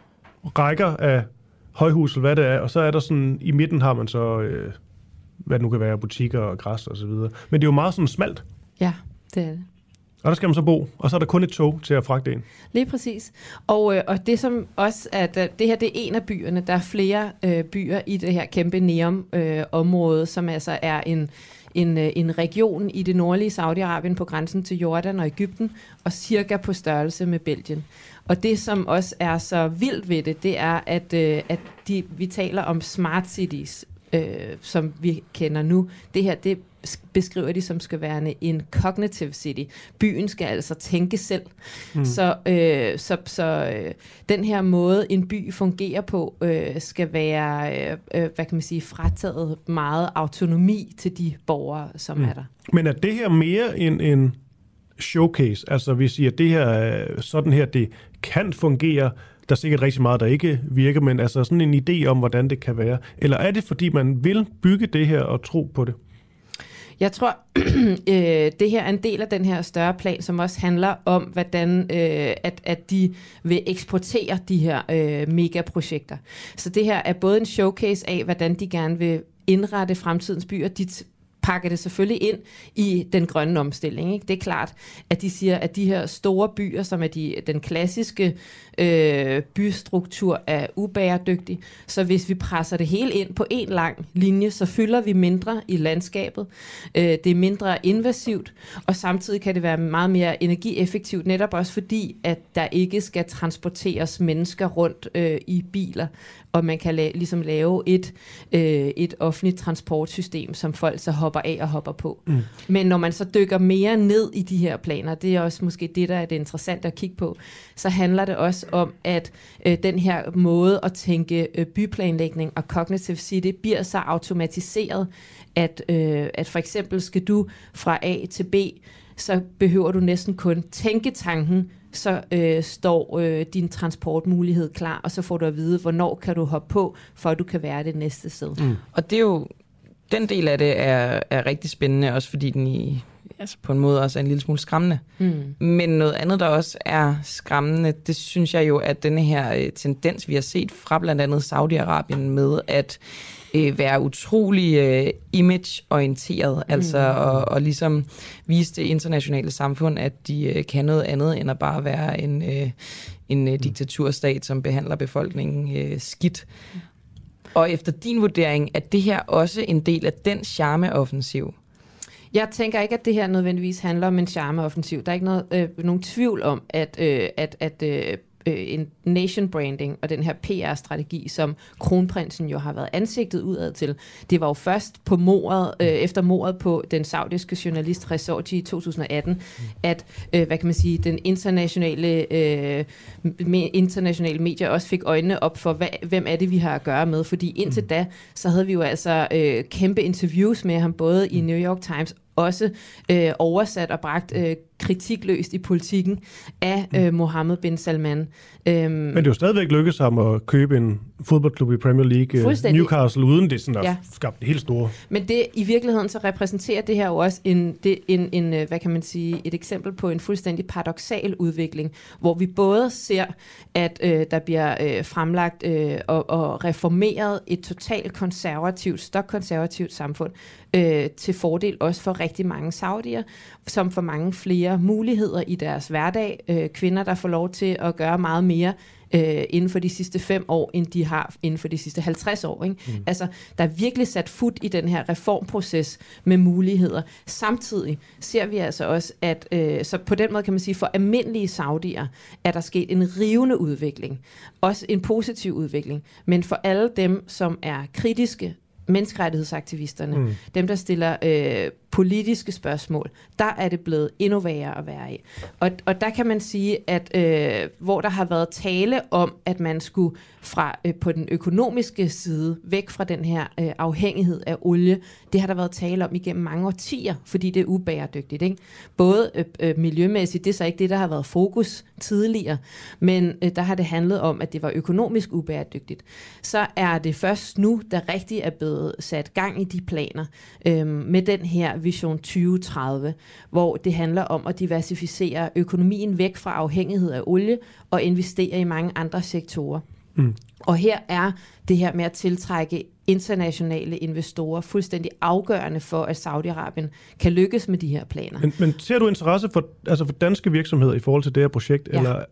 rækker af højhus, eller hvad det er, og så er der sådan, i midten har man så, øh, hvad det nu kan være, butikker og græs og så videre. Men det er jo meget sådan smalt. Ja, det er det. Og der skal man så bo, og så er der kun et tog til at fragte en. Lige præcis. Og, øh, og det som også er, at øh, det her det er en af byerne. Der er flere øh, byer i det her kæmpe Neom-område, øh, som altså er en, en, øh, en region i det nordlige Saudi-Arabien på grænsen til Jordan og Ægypten, og cirka på størrelse med Belgien. Og det, som også er så vildt ved det, det er, at, øh, at de, vi taler om smart cities, øh, som vi kender nu. Det her, det beskriver de som skal være en cognitive city. Byen skal altså tænke selv. Mm. Så, øh, så, så øh, den her måde, en by fungerer på, øh, skal være, øh, øh hvad kan man sige, frataget meget autonomi til de borgere, som mm. er der. Men er det her mere en, en showcase? Altså vi siger, at det her, sådan her, det kan fungere, der er sikkert rigtig meget, der ikke virker, men altså sådan en idé om, hvordan det kan være. Eller er det, fordi man vil bygge det her og tro på det? Jeg tror, øh, det her er en del af den her større plan, som også handler om, hvordan øh, at, at de vil eksportere de her øh, megaprojekter. Så det her er både en showcase af, hvordan de gerne vil indrette fremtidens byer. De pakker det selvfølgelig ind i den grønne omstilling. Ikke? Det er klart, at de siger, at de her store byer, som er de, den klassiske øh, bystruktur, er ubæredygtig. Så hvis vi presser det hele ind på en lang linje, så fylder vi mindre i landskabet. Øh, det er mindre invasivt, og samtidig kan det være meget mere energieffektivt, netop også fordi, at der ikke skal transporteres mennesker rundt øh, i biler og man kan la- ligesom lave et, øh, et offentligt transportsystem, som folk så hopper af og hopper på. Mm. Men når man så dykker mere ned i de her planer, det er også måske det, der er det interessante at kigge på, så handler det også om, at øh, den her måde at tænke øh, byplanlægning og cognitive city bliver så automatiseret, at, øh, at for eksempel skal du fra A til B, så behøver du næsten kun tænke tanken, så øh, står øh, din transportmulighed klar, og så får du at vide, hvornår kan du hoppe på, for at du kan være det næste sted. Mm. Og det er jo, den del af det er, er rigtig spændende, også fordi den i, altså på en måde også er en lille smule skræmmende. Mm. Men noget andet, der også er skræmmende, det synes jeg jo, at denne her øh, tendens, vi har set fra blandt andet Saudi-Arabien med, at øh, være utrolig øh, image-orienteret, mm. altså og, og ligesom vise det internationale samfund, at de øh, kan noget andet end at bare være en, øh, en øh, diktaturstat, som behandler befolkningen øh, skidt. Og efter din vurdering, er det her også en del af den charmeoffensiv? Jeg tænker ikke, at det her nødvendigvis handler om en charmeoffensiv. Der er ikke noget, øh, nogen tvivl om, at, øh, at, at øh, øh, en nation branding og den her PR-strategi, som kronprinsen jo har været ansigtet udad til. Det var jo først på mordet, øh, efter mordet på den saudiske journalist Khashoggi i 2018, at øh, hvad kan man sige, den internationale øh, internationale medier også fik øjnene op for, hvad, hvem er det, vi har at gøre med. Fordi indtil mm. da, så havde vi jo altså øh, kæmpe interviews med ham, både i New York Times også øh, oversat og bragt øh, kritikløst i politikken af mm. øh, Mohammed bin Salman. Øhm, Men det er jo stadigvæk lykkedes ham at købe en fodboldklub i Premier League, øh. Newcastle, uden det sådan at Ja. skabe det helt store. Men det i virkeligheden så repræsenterer det her jo også en, det, en, en, øh, hvad kan man sige, et eksempel på en fuldstændig paradoxal udvikling, hvor vi både ser, at øh, der bliver øh, fremlagt øh, og, og reformeret et totalt konservativt, stokkonservativt samfund, øh, til fordel også for rigtig mange saudier, som får mange flere muligheder i deres hverdag. Øh, kvinder, der får lov til at gøre meget mere øh, inden for de sidste fem år, end de har inden for de sidste 50 år. Ikke? Mm. Altså, der er virkelig sat fod i den her reformproces med muligheder. Samtidig ser vi altså også, at øh, så på den måde kan man sige, for almindelige saudier er der sket en rivende udvikling. Også en positiv udvikling. Men for alle dem, som er kritiske, menneskerettighedsaktivisterne, mm. dem der stiller øh, politiske spørgsmål, der er det blevet endnu værre at være i. Og, og der kan man sige, at øh, hvor der har været tale om, at man skulle fra øh, på den økonomiske side væk fra den her øh, afhængighed af olie, det har der været tale om igennem mange årtier, fordi det er ubæredygtigt. Ikke? Både øh, øh, miljømæssigt, det er så ikke det, der har været fokus tidligere, men øh, der har det handlet om, at det var økonomisk ubæredygtigt. Så er det først nu, der rigtig er blevet sat gang i de planer øh, med den her Vision 2030, hvor det handler om at diversificere økonomien væk fra afhængighed af olie og investere i mange andre sektorer. Mm. Og her er det her med at tiltrække internationale investorer fuldstændig afgørende for, at Saudi-Arabien kan lykkes med de her planer. Men, men ser du interesse for, altså for danske virksomheder i forhold til det her projekt? Ja. Eller,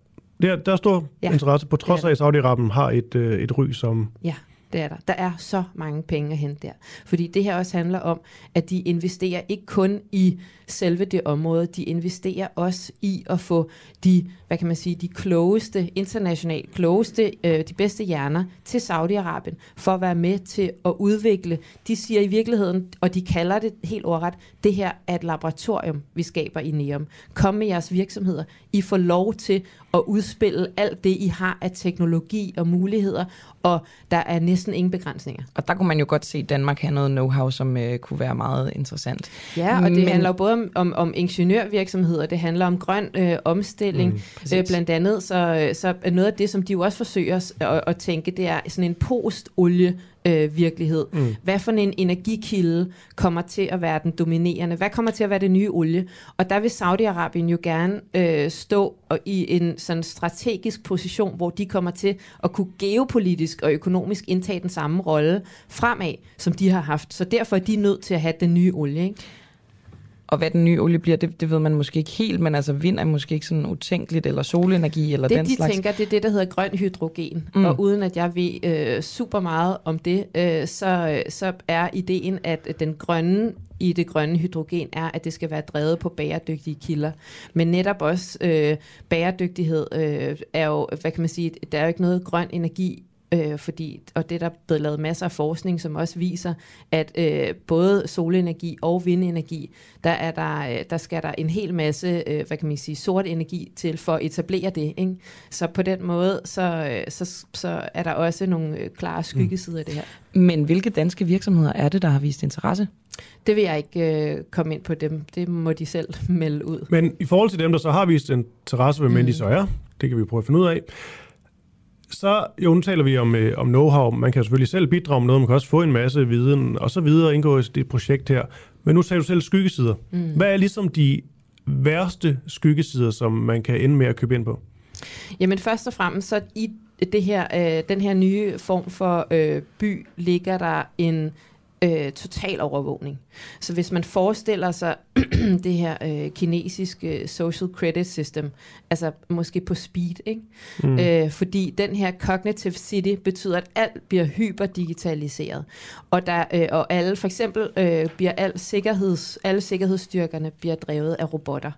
der, der er stor Ja. interesse, på trods af, at Saudi-Arabien har et, øh, et ry som... Ja, det er der. Der er så mange penge at hente der. Fordi det her også handler om, at de investerer ikke kun i selve det område, de investerer også i at få de, hvad kan man sige, de klogeste, internationalt klogeste, øh, de bedste hjerner til Saudi-Arabien, for at være med til at udvikle. De siger i virkeligheden, og de kalder det helt ordret, det her er et laboratorium, vi skaber i NEOM. Kom med jeres virksomheder. I får lov til at udspille alt det, I har af teknologi og muligheder, og der er næsten ingen begrænsninger. Og der kunne man jo godt se, at Danmark har noget know-how, som øh, kunne være meget interessant. Ja, og det Men- handler jo både om, om, om ingeniørvirksomheder, det handler om grøn øh, omstilling, Mm, præcis. øh, blandt andet. Så, så er noget af det, som de jo også forsøger at, at tænke, det er sådan en post-olie øh, virkelighed. Mm. Hvad for en energikilde kommer til at være den dominerende? Hvad kommer til at være det nye olie? Og der vil Saudi-Arabien jo gerne øh, stå og i en sådan strategisk position, hvor de kommer til at kunne geopolitisk og økonomisk indtage den samme rolle fremad, som de har haft. Så derfor er de nødt til at have den nye olie. Ikke? Og hvad den nye olie bliver, det, det ved man måske ikke helt, men altså vind er måske ikke sådan utænkeligt, eller solenergi, eller det, den de slags. tænker, det er det, der hedder grøn hydrogen. Mm. Og uden at jeg ved øh, super meget om det, øh, så, så er ideen, at den grønne i det grønne hydrogen er, at det skal være drevet på bæredygtige kilder. Men netop også øh, bæredygtighed øh, er jo, hvad kan man sige, der er jo ikke noget grøn energi Øh, fordi, og det er der blevet lavet masser af forskning, som også viser, at øh, både solenergi og vindenergi, der, er der, øh, der skal der en hel masse, øh, hvad kan man sige, sort energi til for at etablere det. Ikke? Så på den måde, så, øh, så, så er der også nogle øh, klare skyggesider af det her. Men hvilke danske virksomheder er det, der har vist interesse? Det vil jeg ikke øh, komme ind på dem. Det må de selv melde ud. Men i forhold til dem, der så har vist interesse, hvem mm. de så er, det kan vi prøve at finde ud af. Så jo, nu taler vi om, øh, om know-how. Man kan selvfølgelig selv bidrage med noget, man kan også få en masse viden og så videre indgå i det projekt her. Men nu sagde du selv skyggesider. Mm. Hvad er ligesom de værste skyggesider, som man kan ende med at købe ind på? Jamen først og fremmest, så i det her, øh, den her nye form for øh, by, ligger der en øh, total overvågning. Så hvis man forestiller sig det her øh, kinesiske social credit system, altså måske på speed, ikke? Mm. Mm. Øh, fordi den her cognitive city betyder, at alt bliver hyperdigitaliseret. Og, der, øh, og alle, for eksempel øh, bliver al sikkerheds, alle sikkerhedsstyrkerne bliver drevet af robotter.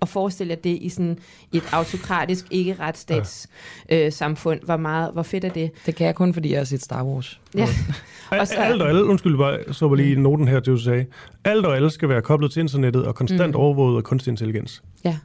Og forestil jer det i sådan et autokratisk, ikke retsstats øh, samfund. Hvor, meget, hvor fedt er det? Det kan jeg kun, fordi jeg har set Star Wars. Ja. Og så, alt og alle, undskyld bare, så var lige noten her du sagde. Alt og alle skal være koblet til internettet og konstant Mm. mm. overvåget af kunstig intelligens. Ja.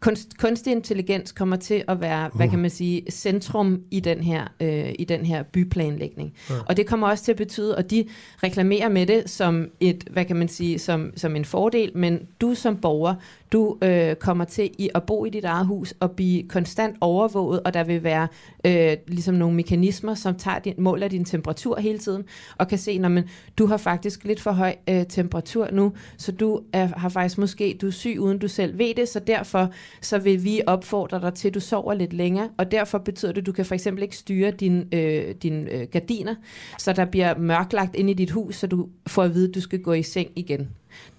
Kunst, kunstig intelligens kommer til at være, hvad kan man sige, centrum i den her, øh, i den her byplanlægning. Ja. Ja. Og det kommer også til at betyde, og de reklamerer med det som et, hvad kan man sige, som, som en fordel, men du som borger, du øh, kommer til i at bo i dit eget hus og blive konstant overvåget, og der vil være øh, ligesom nogle mekanismer, som tager din, måler din temperatur hele tiden, og kan se, når du har faktisk lidt for høj øh, temperatur nu, så du er, har faktisk måske, du er syg uden du selv ved det, så derfor så vil vi opfordre dig til, at du sover lidt længere, og derfor betyder det, at du kan for eksempel ikke styre dine øh, din, øh, gardiner, så der bliver mørklagt ind i dit hus, så du får at vide, at du skal gå i seng igen.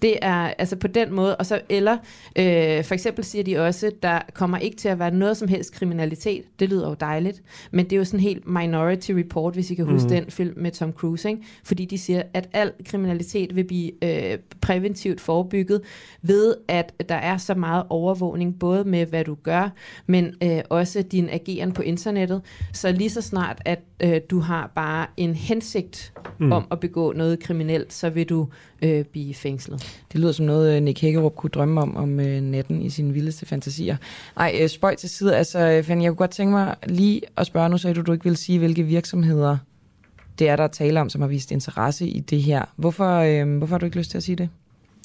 Det er altså på den måde, og så eller øh, for eksempel siger de også, der kommer ikke til at være noget som helst kriminalitet. Det lyder jo dejligt, men det er jo sådan helt Minority Report, hvis I kan huske mm. den film med Tom Cruise, ikke? fordi de siger, at al kriminalitet vil blive øh, præventivt forebygget ved, at der er så meget overvågning, både med hvad du gør, men øh, også din ageren på internettet. Så lige så snart, at øh, du har bare en hensigt mm. om at begå noget kriminelt, så vil du øh, blive fængslet. Det lyder som noget, øh, Nick Hækkerup kunne drømme om om øh, natten i sine vildeste fantasier. Ej, øh, spøj til side. Altså, øh, Fanny, jeg kunne godt tænke mig lige at spørge, nu sagde du, du ikke vil sige, hvilke virksomheder det er, der taler om, som har vist interesse i det her. Hvorfor, øh, hvorfor har du ikke lyst til at sige det?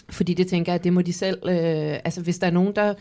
Fordi det tænker jeg, at det må de selv, øh, altså hvis der er nogen der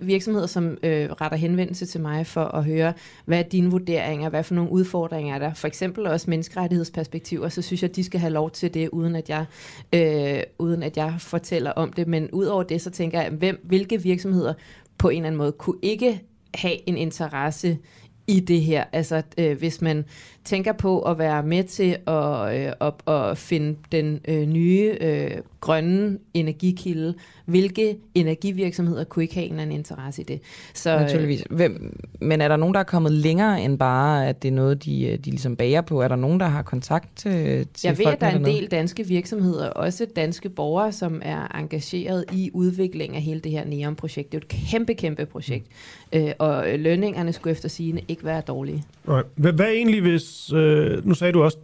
virksomheder, som øh, retter henvendelse til mig for at høre, hvad er dine vurderinger, hvad for nogle udfordringer er der, for eksempel også menneskerettighedsperspektiver, så synes jeg, at de skal have lov til det, uden at jeg, øh, uden at jeg fortæller om det. Men udover det, så tænker jeg, hvem, hvilke virksomheder på en eller anden måde kunne ikke have en interesse i det her. Altså øh, hvis man tænker på at være med til at, øh, at, at finde den øh, nye øh, grønne energikilde, hvilke energivirksomheder kunne ikke have en eller anden interesse i det? Så, øh, Naturligvis. Hvem, men er der nogen, der er kommet længere end bare, at det er noget, de, øh, de ligesom bager på? Er der nogen, der har kontakt til, til Jeg ved, at der er en del danske virksomheder, også danske borgere, som er engageret i udviklingen af hele det her NEOM-projekt. Det er et kæmpe, kæmpe projekt. Mm. Øh, og lønningerne skulle efter sigende ikke være dårlige. Right. Hvad, hvad egentlig hvis... Øh, nu sagde du også,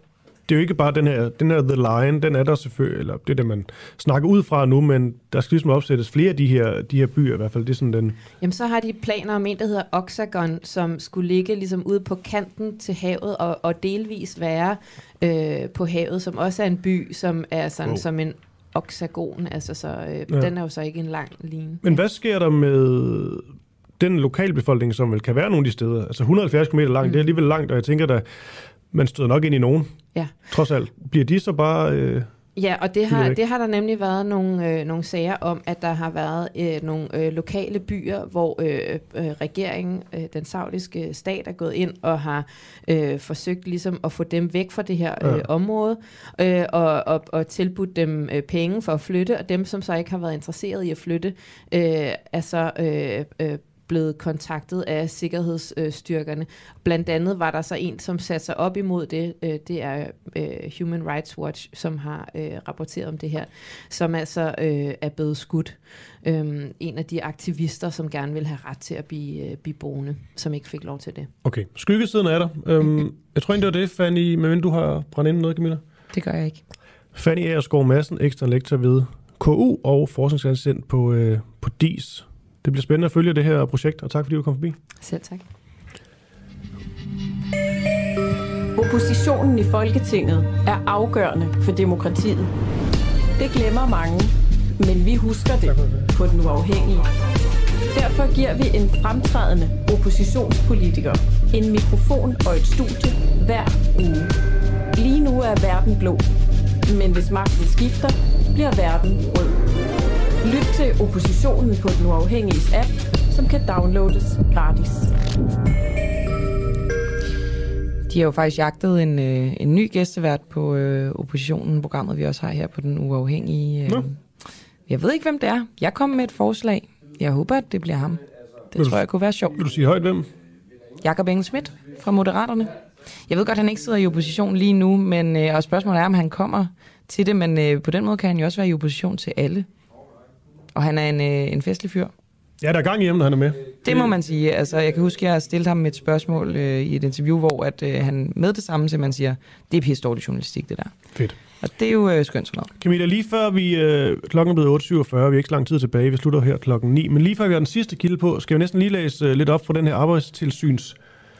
det er jo ikke bare den her, den her The Line, den er der selvfølgelig, eller det er det, man snakker ud fra nu, men der skal ligesom opsættes flere af de her, de her byer i hvert fald. Det er sådan den... Jamen så har de planer om en, der hedder Oxagon, som skulle ligge ligesom ude på kanten til havet og, og delvis være øh, på havet, som også er en by, som er sådan wow. som en oksagon, altså så øh, ja. den er jo så ikke en lang linje. Men hvad sker der med den lokalbefolkning, som vel kan være nogle af de steder? Altså 170 km langt, mm. det er alligevel langt, og jeg tænker da, man støder nok ind i nogen. Ja. Trods alt. Bliver de så bare... Øh, ja, og det har, det har der nemlig været nogle, øh, nogle sager om, at der har været øh, nogle øh, lokale byer, hvor øh, øh, regeringen, øh, den saudiske stat, er gået ind og har øh, forsøgt ligesom at få dem væk fra det her øh, ja. område, øh, og, og, og tilbudt dem øh, penge for at flytte, og dem, som så ikke har været interesseret i at flytte, øh, er så... Øh, øh, blevet kontaktet af sikkerhedsstyrkerne. Blandt andet var der så en, som satte sig op imod det. Øh, det er øh, Human Rights Watch, som har øh, rapporteret om det her, som altså er blevet skudt. Øhm, en af de aktivister, som gerne vil have ret til at blive, blive boende, som ikke fik lov til det. Okay, skyggesiden er der. Øhm, jeg tror ikke, det var det, Fanny, men du har brændt ind noget, Camilla? Det gør jeg ikke. Fanny Aerskov Madsen, ekstra lektor ved KU og forskningsassistent på, øh, på DIS. Det bliver spændende at følge det her projekt, og tak fordi du kom forbi. Selv tak. Oppositionen i Folketinget er afgørende for demokratiet. Det glemmer mange, men vi husker det på den uafhængige. Derfor giver vi en fremtrædende oppositionspolitiker en mikrofon og et studie hver uge. Lige nu er verden blå, men hvis magten skifter, bliver verden rød. Lyt til oppositionen på den uafhængige app, som kan downloades gratis. De har jo faktisk jagtet en, øh, en ny gæstevært på øh, oppositionen, programmet vi også har her på den uafhængige. Øh. Jeg ved ikke, hvem det er. Jeg kom med et forslag. Jeg håber, at det bliver ham. Det vil tror jeg kunne være sjovt. Vil du sige højt hvem? Jakob Engel Schmidt fra Moderaterne. Jeg ved godt, at han ikke sidder i opposition lige nu, men øh, og spørgsmålet er, om han kommer til det, men øh, på den måde kan han jo også være i opposition til alle og han er en, øh, en festlig fyr. Ja, der er gang hjemme, når han er med. Det må man sige. Altså, jeg kan huske, at jeg stillede ham et spørgsmål øh, i et interview, hvor at, øh, han med det samme, man siger, det er pisse dårlig journalistik, det der. Fedt. Og det er jo øh, skønt sådan noget. Camilla, lige før vi, øh, klokken er blevet 8.47, vi er ikke så lang tid tilbage, vi slutter her klokken 9, men lige før vi har den sidste kilde på, skal vi næsten lige læse øh, lidt op fra den her arbejdstilsyns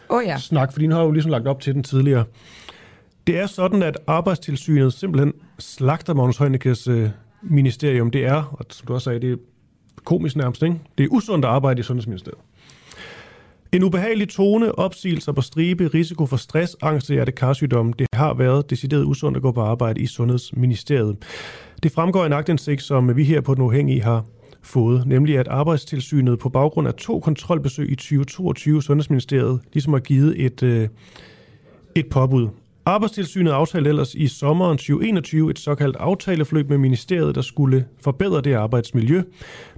oh, ja. snak, fordi nu har jeg jo ligesom lagt op til den tidligere. Det er sådan, at arbejdstilsynet simpelthen slagter Magnus Heunicke's øh, ministerium. Det er, og som du også sagde, det komisk nærmest, ikke? Det er usundt at arbejde i Sundhedsministeriet. En ubehagelig tone, opsigelser på stribe, risiko for stress, angst og hjertekarsygdomme. Det har været decideret usundt at gå på arbejde i Sundhedsministeriet. Det fremgår af en agtindsigt, som vi her på Den Uafhængige har fået, nemlig at Arbejdstilsynet på baggrund af to kontrolbesøg i 2022 Sundhedsministeriet ligesom har givet et, øh, et påbud. Arbejdstilsynet aftalte ellers i sommeren 2021 et såkaldt aftaleforløb med ministeriet, der skulle forbedre det arbejdsmiljø,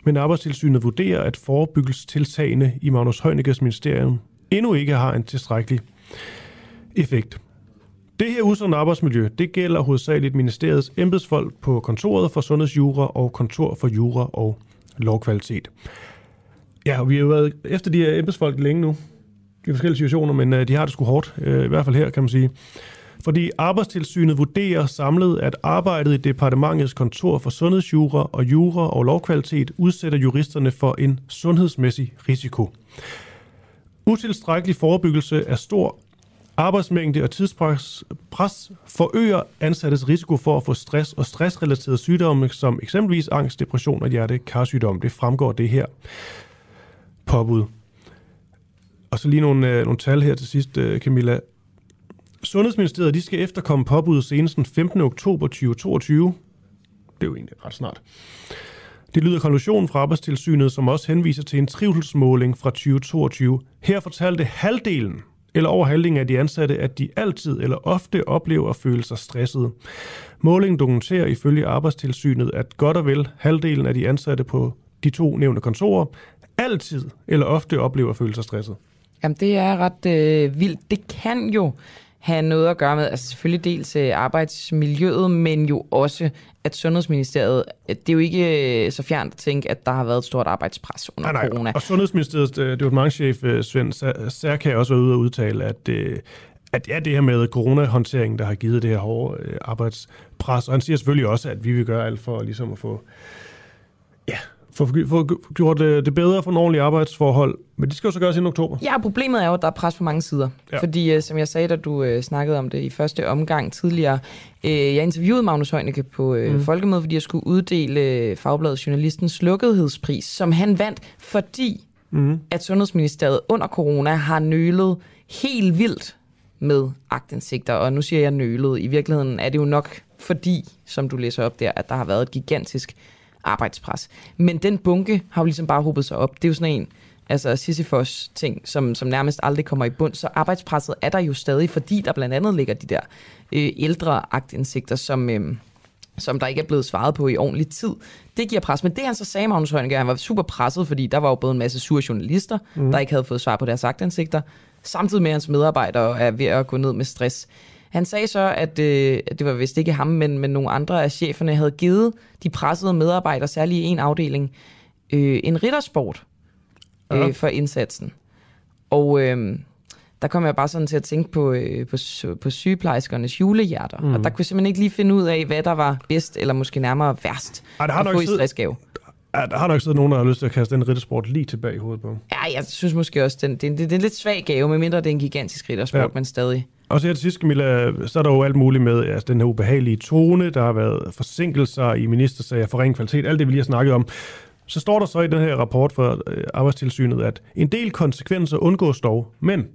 men Arbejdstilsynet vurderer, at forebyggelsestiltagene i Magnus Heunicke's ministerium endnu ikke har en tilstrækkelig effekt. Det her usunde arbejdsmiljø, det gælder hovedsageligt ministeriets embedsfolk på kontoret for sundhedsjura og kontor for jura og lovkvalitet. Ja, og vi har jo været efter de her embedsfolk længe nu, i forskellige situationer, men øh, de har det sgu hårdt, øh, i hvert fald her, kan man sige. Fordi Arbejdstilsynet vurderer samlet, at arbejdet i departementets kontor for sundhedsjura og jura og lovkvalitet udsætter juristerne for en sundhedsmæssig risiko. Utilstrækkelig forebyggelse af stor arbejdsmængde og tidspres pres forøger ansattes risiko for at få stress og stressrelaterede sygdomme, som eksempelvis angst, depression og hjertekarsygdom. Det fremgår det her påbud. Og så lige nogle, øh, nogle tal her til sidst, øh, Camilla. Sundhedsministeriet de skal efterkomme påbuddet senest den 15. oktober 2022. Det er jo egentlig ret snart. Det lyder konklusionen fra Arbejdstilsynet, som også henviser til en trivselsmåling fra 2022. Her fortalte halvdelen, eller over halvdelen af de ansatte, at de altid eller ofte oplever at føle sig stressede. Målingen dokumenterer ifølge Arbejdstilsynet, at godt og vel halvdelen af de ansatte på de to nævnte kontorer altid eller ofte oplever at føle sig stresset. Jamen, det er ret øh, vildt. Det kan jo have noget at gøre med, altså selvfølgelig dels øh, arbejdsmiljøet, men jo også, at Sundhedsministeriet, det er jo ikke øh, så fjernt at tænke, at der har været et stort arbejdspres under nej, nej. corona. Og Sundhedsministeriets øh, departementchef Svend Særkær også været ude og udtale, at, at ja, det her med coronahåndteringen, der har givet det her hårde arbejdspres, og han siger selvfølgelig også, at vi vil gøre alt for ligesom at få få, få gjort det, det bedre for en ordentlig arbejdsforhold. Men det skal jo så gøres i oktober. Ja, problemet er jo, at der er pres på mange sider. Ja. Fordi, øh, som jeg sagde, da du øh, snakkede om det i første omgang tidligere, øh, jeg interviewede Magnus Heunicke på øh, mm. Folkemødet, fordi jeg skulle uddele øh, Fagbladet Journalistens lukkethedspris, som han vandt, fordi mm. at Sundhedsministeriet under corona har nølet helt vildt med agtindsigter. Og nu siger jeg nølet. I virkeligheden er det jo nok fordi, som du læser op der, at der har været et gigantisk arbejdspres. Men den bunke har jo ligesom bare hobet sig op. Det er jo sådan en altså Sisyfos ting, som, som nærmest aldrig kommer i bund. Så arbejdspresset er der jo stadig, fordi der blandt andet ligger de der øh, ældre agtindsigter, som... Øh, som der ikke er blevet svaret på i ordentlig tid. Det giver pres. Men det han så sagde, Magnus Heunicke, han var super presset, fordi der var jo både en masse sure journalister, mm. der ikke havde fået svar på deres agtindsigter, samtidig med at hans medarbejdere er ved at gå ned med stress. Han sagde så, at øh, det var vist ikke ham, men, men nogle andre af cheferne havde givet de pressede medarbejdere, særligt i en afdeling, øh, en riddersport øh, ja. for indsatsen. Og øh, der kom jeg bare sådan til at tænke på, øh, på, på sygeplejerskernes julehjerter. Mm. Og der kunne jeg simpelthen ikke lige finde ud af, hvad der var bedst, eller måske nærmere værst Ej, der har at få i stressgave. Ja, der har nok siddet nogen, der har lyst til at kaste den riddersport lige tilbage i hovedet på. Ja, jeg synes måske også, den, det, det, det er en lidt svag gave, medmindre det er en gigantisk riddersport, ja. men stadig. Og så her til sidst, Camilla, så er der jo alt muligt med altså, den her ubehagelige tone, der har været forsinkelser i ministersager for ren kvalitet, alt det vi lige har snakket om. Så står der så i den her rapport fra øh, Arbejdstilsynet, at en del konsekvenser undgås dog, men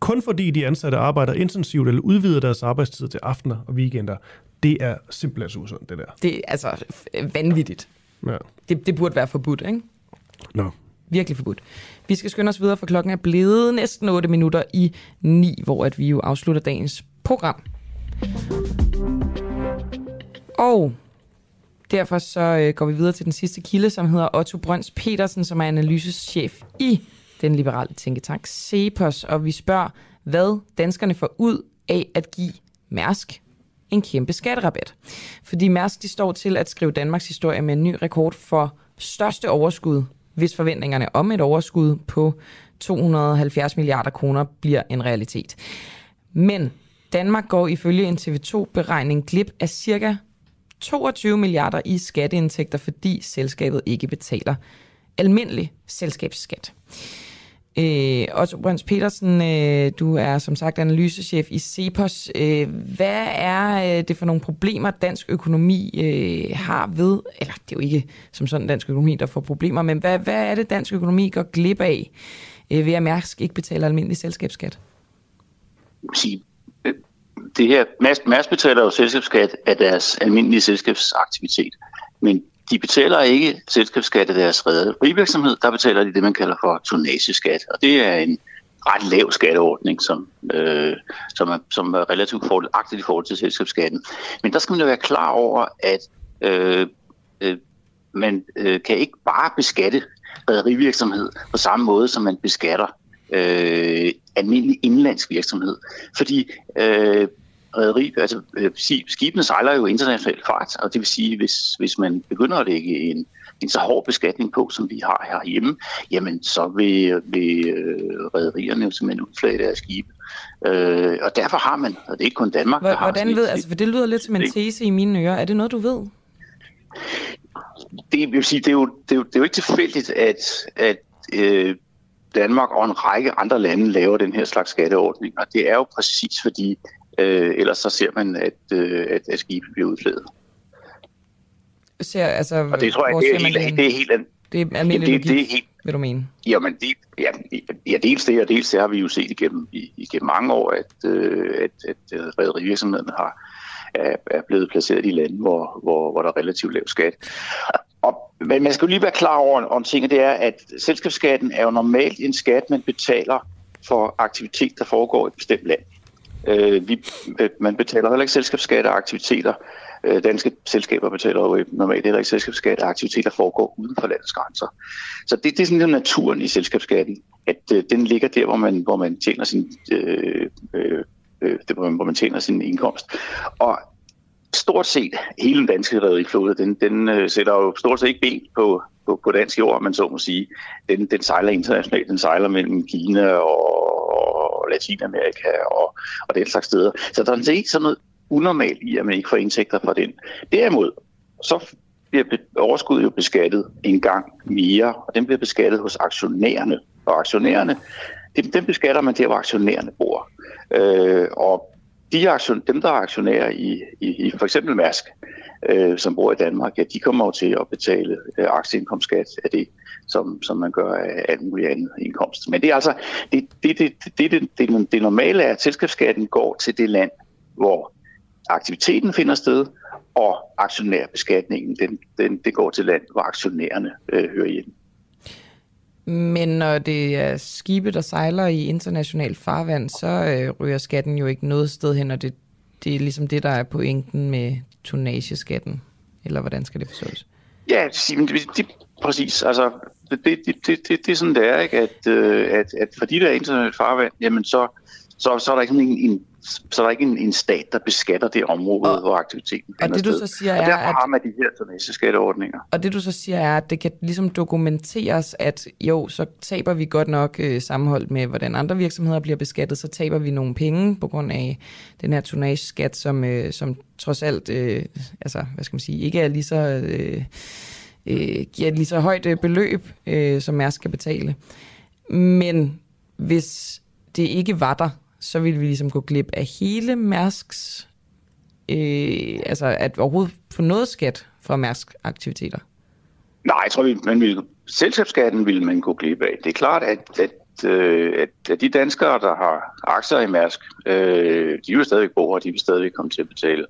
kun fordi de ansatte arbejder intensivt eller udvider deres arbejdstid til aftener og weekender. Det er simpelthen usundt, det der. Det er altså vanvittigt. Ja. Det, det burde være forbudt, ikke? Nå. Virkelig forbudt. Vi skal skynde os videre, for klokken er blevet næsten 8 minutter i 9, hvor at vi jo afslutter dagens program. Og derfor så øh, går vi videre til den sidste kilde, som hedder Otto Brøns Petersen, som er analyseschef i den liberale tænketank Cepos. Og vi spørger, hvad danskerne får ud af at give Mærsk en kæmpe skatterabat. Fordi Mærsk de står til at skrive Danmarks historie med en ny rekord for største overskud hvis forventningerne om et overskud på 270 milliarder kroner bliver en realitet. Men Danmark går ifølge en TV2-beregning glip af cirka 22 milliarder i skatteindtægter, fordi selskabet ikke betaler almindelig selskabsskat. Øh, Otto Brøns Petersen, øh, du er som sagt analysechef i Cepos. Øh, hvad er øh, det for nogle problemer, dansk økonomi øh, har ved, eller det er jo ikke som sådan dansk økonomi, der får problemer, men hvad, hvad er det, dansk økonomi går glip af øh, ved at Mærsk ikke betaler almindelig selskabsskat? Øh, det her, Mærsk betaler jo selskabsskat af deres almindelige selskabsaktivitet, men de betaler ikke selskabsskat af deres rederivirksomhed, der betaler de det, man kalder for tonageskat, og det er en ret lav skatteordning, som, øh, som, er, som er relativt fordelagtig i forhold til selskabsskatten. Men der skal man jo være klar over, at øh, øh, man øh, kan ikke bare beskatte rederivirksomhed på samme måde, som man beskatter øh, almindelig indlandsk virksomhed. Fordi øh, rederi, altså øh, skibene sejler jo international fart, og det vil sige, hvis, hvis man begynder at lægge en, en så hård beskatning på, som vi har herhjemme, jamen så vil, vil øh, rædderierne jo simpelthen udflage deres skibe. Øh, og derfor har man, og det er ikke kun Danmark, Hvor, der har Hvordan ved, altså, for det lyder lidt som en tese i mine ører. Er det noget, du ved? Det, vil sige, det, er jo, det, er jo, det er jo ikke tilfældigt, at, at øh, Danmark og en række andre lande laver den her slags skatteordning, og det er jo præcis fordi, øh, ellers så ser man, at, øh, at, at skibet bliver udfladet. Ser, altså, og det tror jeg, det er, helt, det, det er helt... Det er almindelig det, det, det er helt, vil du mene? Jamen, det, ja, ja, dels det, og dels det har vi jo set igennem, igennem mange år, at, øh, at, at rederivirksomheden har, er, er blevet placeret i lande, hvor, hvor, hvor der er relativt lav skat. Og, men man skal jo lige være klar over en ting, det er, at selskabsskatten er jo normalt en skat, man betaler for aktivitet, der foregår i et bestemt land. Øh, vi, øh, man betaler heller ikke selskabsskat af aktiviteter. Øh, danske selskaber betaler jo normalt heller ikke selskabsskat af aktiviteter, der foregår uden for landets grænser. Så det, det er sådan naturen i selskabsskatten, at øh, den ligger der, hvor man, hvor man tjener sin øh, øh, øh det, hvor man tjener sin indkomst. Og stort set hele den danske rederiflåde, den, den øh, sætter jo stort set ikke ben på, på, på dansk jord, man så må sige. Den, den sejler internationalt, den sejler mellem Kina og, og Latinamerika og, og den slags steder. Så der er ikke sådan noget unormalt i, at man ikke får indtægter fra den. Derimod, så bliver overskuddet jo beskattet en gang mere, og den bliver beskattet hos aktionærerne. Og aktionærerne, dem, dem beskatter man der, hvor aktionærerne bor. Øh, og de aktion, dem, der er aktionærer i, i, i for eksempel Mærsk, øh, som bor i Danmark, ja, de kommer jo til at betale øh, aktieindkomstskat af det, som, som man gør af alt muligt andet indkomst. Men det er altså, det, det, det, det, det, det, det normale er, at selskabsskatten går til det land, hvor aktiviteten finder sted, og aktionærbeskatningen, den, den, det går til land, hvor aktionærerne øh, hører hjemme. Men når det er skibe, der sejler i international farvand, så øh, ryger skatten jo ikke noget sted hen, og det, det er ligesom det, der er pointen med tonageskatten. Eller hvordan skal det forstås? Ja, det, det, det, præcis. Altså, det, det, det, det, det er sådan, det er, ikke? At, øh, at, at fordi der er international farvand, jamen så, så, så er der ikke sådan en, en så er der ikke en, en stat, der beskatter det område, og, hvor aktiviteten finder og det, du så siger, er, og derfor har man de her tonnageskatteordninger. Og det du så siger er, at det kan ligesom dokumenteres, at jo, så taber vi godt nok øh, sammenholdt med, hvordan andre virksomheder bliver beskattet, så taber vi nogle penge på grund af den her tonnageskat, som, øh, som trods alt, øh, altså, hvad skal man sige, ikke er lige så... Øh, øh, giver lige så højt øh, beløb, øh, som Mærsk skal betale. Men hvis det ikke var der, så ville vi ligesom gå glip af hele Mærsks, øh, altså at overhovedet få noget skat fra Mærsk aktiviteter? Nej, jeg tror, man ville, selskabsskatten ville man gå glip af. Det er klart, at, at, øh, at, at de danskere, der har aktier i Mærsk, øh, de vil stadig bo og de vil stadig komme til at betale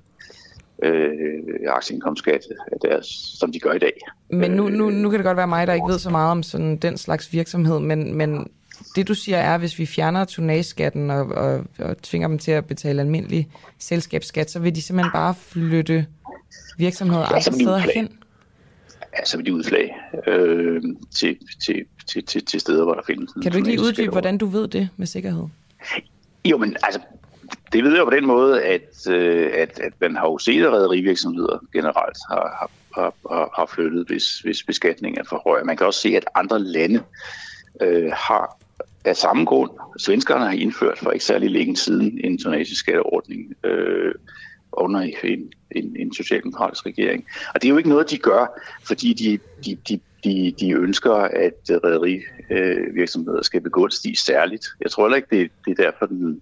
øh, aktieindkomstskat af deres, som de gør i dag. Men nu, nu, nu kan det godt være mig, der ikke ved så meget om sådan den slags virksomhed, men, men det du siger er, at hvis vi fjerner tonageskatten og, og, og tvinger dem til at betale almindelig selskabsskat, så vil de simpelthen bare flytte virksomheder andre steder hen? Ja, så vil de udflag øh, til, til, til, til, til steder, hvor der findes... Kan du ikke lige uddybe, hvordan du ved det med sikkerhed? Jo, men altså, det ved jeg på den måde, at, øh, at, at man har jo set, at rædderivirksomheder generelt har, har, har, har flyttet, hvis, hvis beskatningen er for høj. Man kan også se, at andre lande øh, har af samme grund, svenskerne har indført for ikke særlig længe siden en tonnageskatteordning øh, under en, en, en socialdemokratisk regering. Og det er jo ikke noget, de gør, fordi de, de, de, de, de ønsker, at øh, virksomheder skal begunstiges særligt. Jeg tror heller ikke, det, det er derfor, den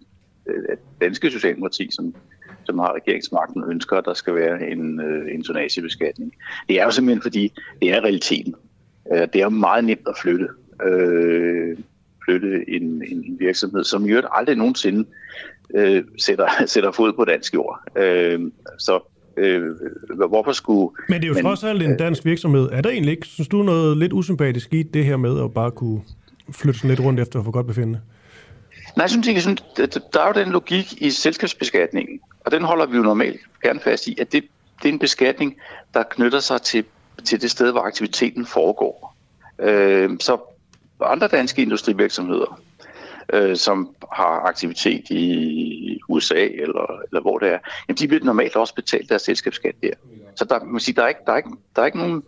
danske socialdemokrati, som, som har regeringsmagten, ønsker, at der skal være en, øh, en tonagebeskatning. Det er jo simpelthen, fordi det er realiteten. Øh, det er jo meget nemt at flytte. Øh, flytte en, en, en virksomhed, som jo aldrig nogensinde øh, sætter, sætter fod på dansk jord. Øh, så øh, hvorfor skulle... Men det er jo men, trods alt en dansk virksomhed. Er der egentlig ikke, synes du, noget lidt usympatisk i det her med at bare kunne flytte sådan lidt rundt efter for godt befinde? Nej, jeg synes ikke, jeg synes, der er jo den logik i selskabsbeskatningen, og den holder vi jo normalt gerne fast i, at det, det er en beskatning, der knytter sig til, til det sted, hvor aktiviteten foregår. Øh, så andre danske industrivirksomheder, øh, som har aktivitet i USA eller, eller hvor det er, jamen de vil normalt også betale deres selskabsskat der. Så der, man siger, der, er ikke, der, er ikke, der er ikke nogen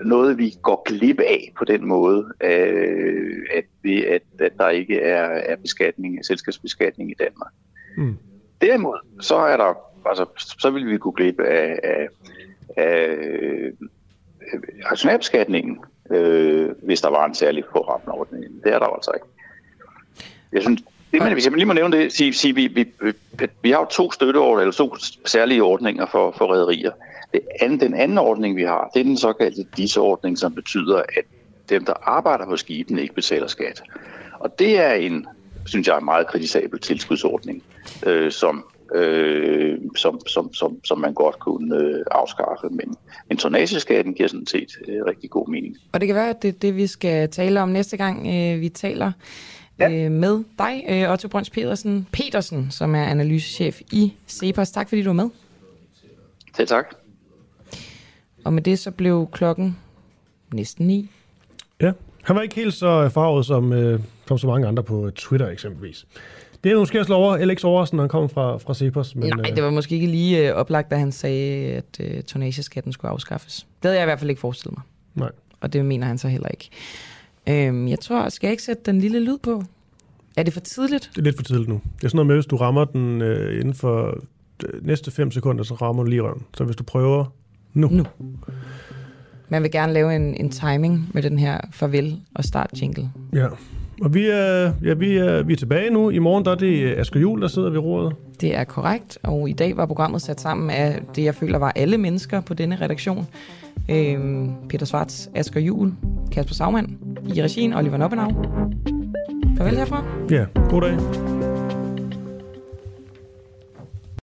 noget, vi går glip af på den måde, øh, at, vi, at, at der ikke er, er beskatning, selskabsbeskatning i Danmark. Mm. Derimod, så er der, altså, så vil vi gå glip af, af, af aktionærbeskatningen, øh, hvis der var en særlig pårammende ordning. Det er der altså ikke. Jeg synes, det, men, hvis jeg lige må nævne det, sige, sige vi, vi, vi, vi har jo to støtteordninger, eller to særlige ordninger for, for rædderier. Det anden, den anden ordning, vi har, det er den såkaldte DIS-ordning, som betyder, at dem, der arbejder på skibene, ikke betaler skat. Og det er en, synes jeg, en meget kritisabel tilskudsordning, øh, som, øh, som, som, som, som man godt kunne øh, afskaffe. Men, men tonnageskatten giver sådan set øh, rigtig god mening. Og det kan være, at det er det, vi skal tale om næste gang, øh, vi taler ja. øh, med dig, øh, Otto Brøns Petersen, Petersen, som er analysechef i Cepos. Tak fordi du var med. Selv tak. Og med det så blev klokken næsten ni. Ja, han var ikke helt så farvet som, øh, som så mange andre på Twitter eksempelvis. Det er måske også over Alex Oversen, når han kom fra, fra Cepos. Men, Nej, det var måske ikke lige øh, oplagt, da han sagde, at øh, tonageskatten skulle afskaffes. Det havde jeg i hvert fald ikke forestillet mig. Nej. Og det mener han så heller ikke. Øhm, jeg tror, skal jeg ikke sætte den lille lyd på? Er det for tidligt? Det er lidt for tidligt nu. Det er sådan noget med, hvis du rammer den øh, inden for øh, næste 5 sekunder, så rammer du lige røven. Så hvis du prøver nu. Nu. Man vil gerne lave en, en timing med den her farvel og start jingle. Ja. Og vi er, ja, vi, er, vi er tilbage nu. I morgen der er det Asger Jul, der sidder ved roret. Det er korrekt, og i dag var programmet sat sammen af det, jeg føler var alle mennesker på denne redaktion. Øhm, Peter Svarts, Asger Jul, Kasper Sagmann, i regien Oliver Noppenau. Farvel herfra. Ja, god dag.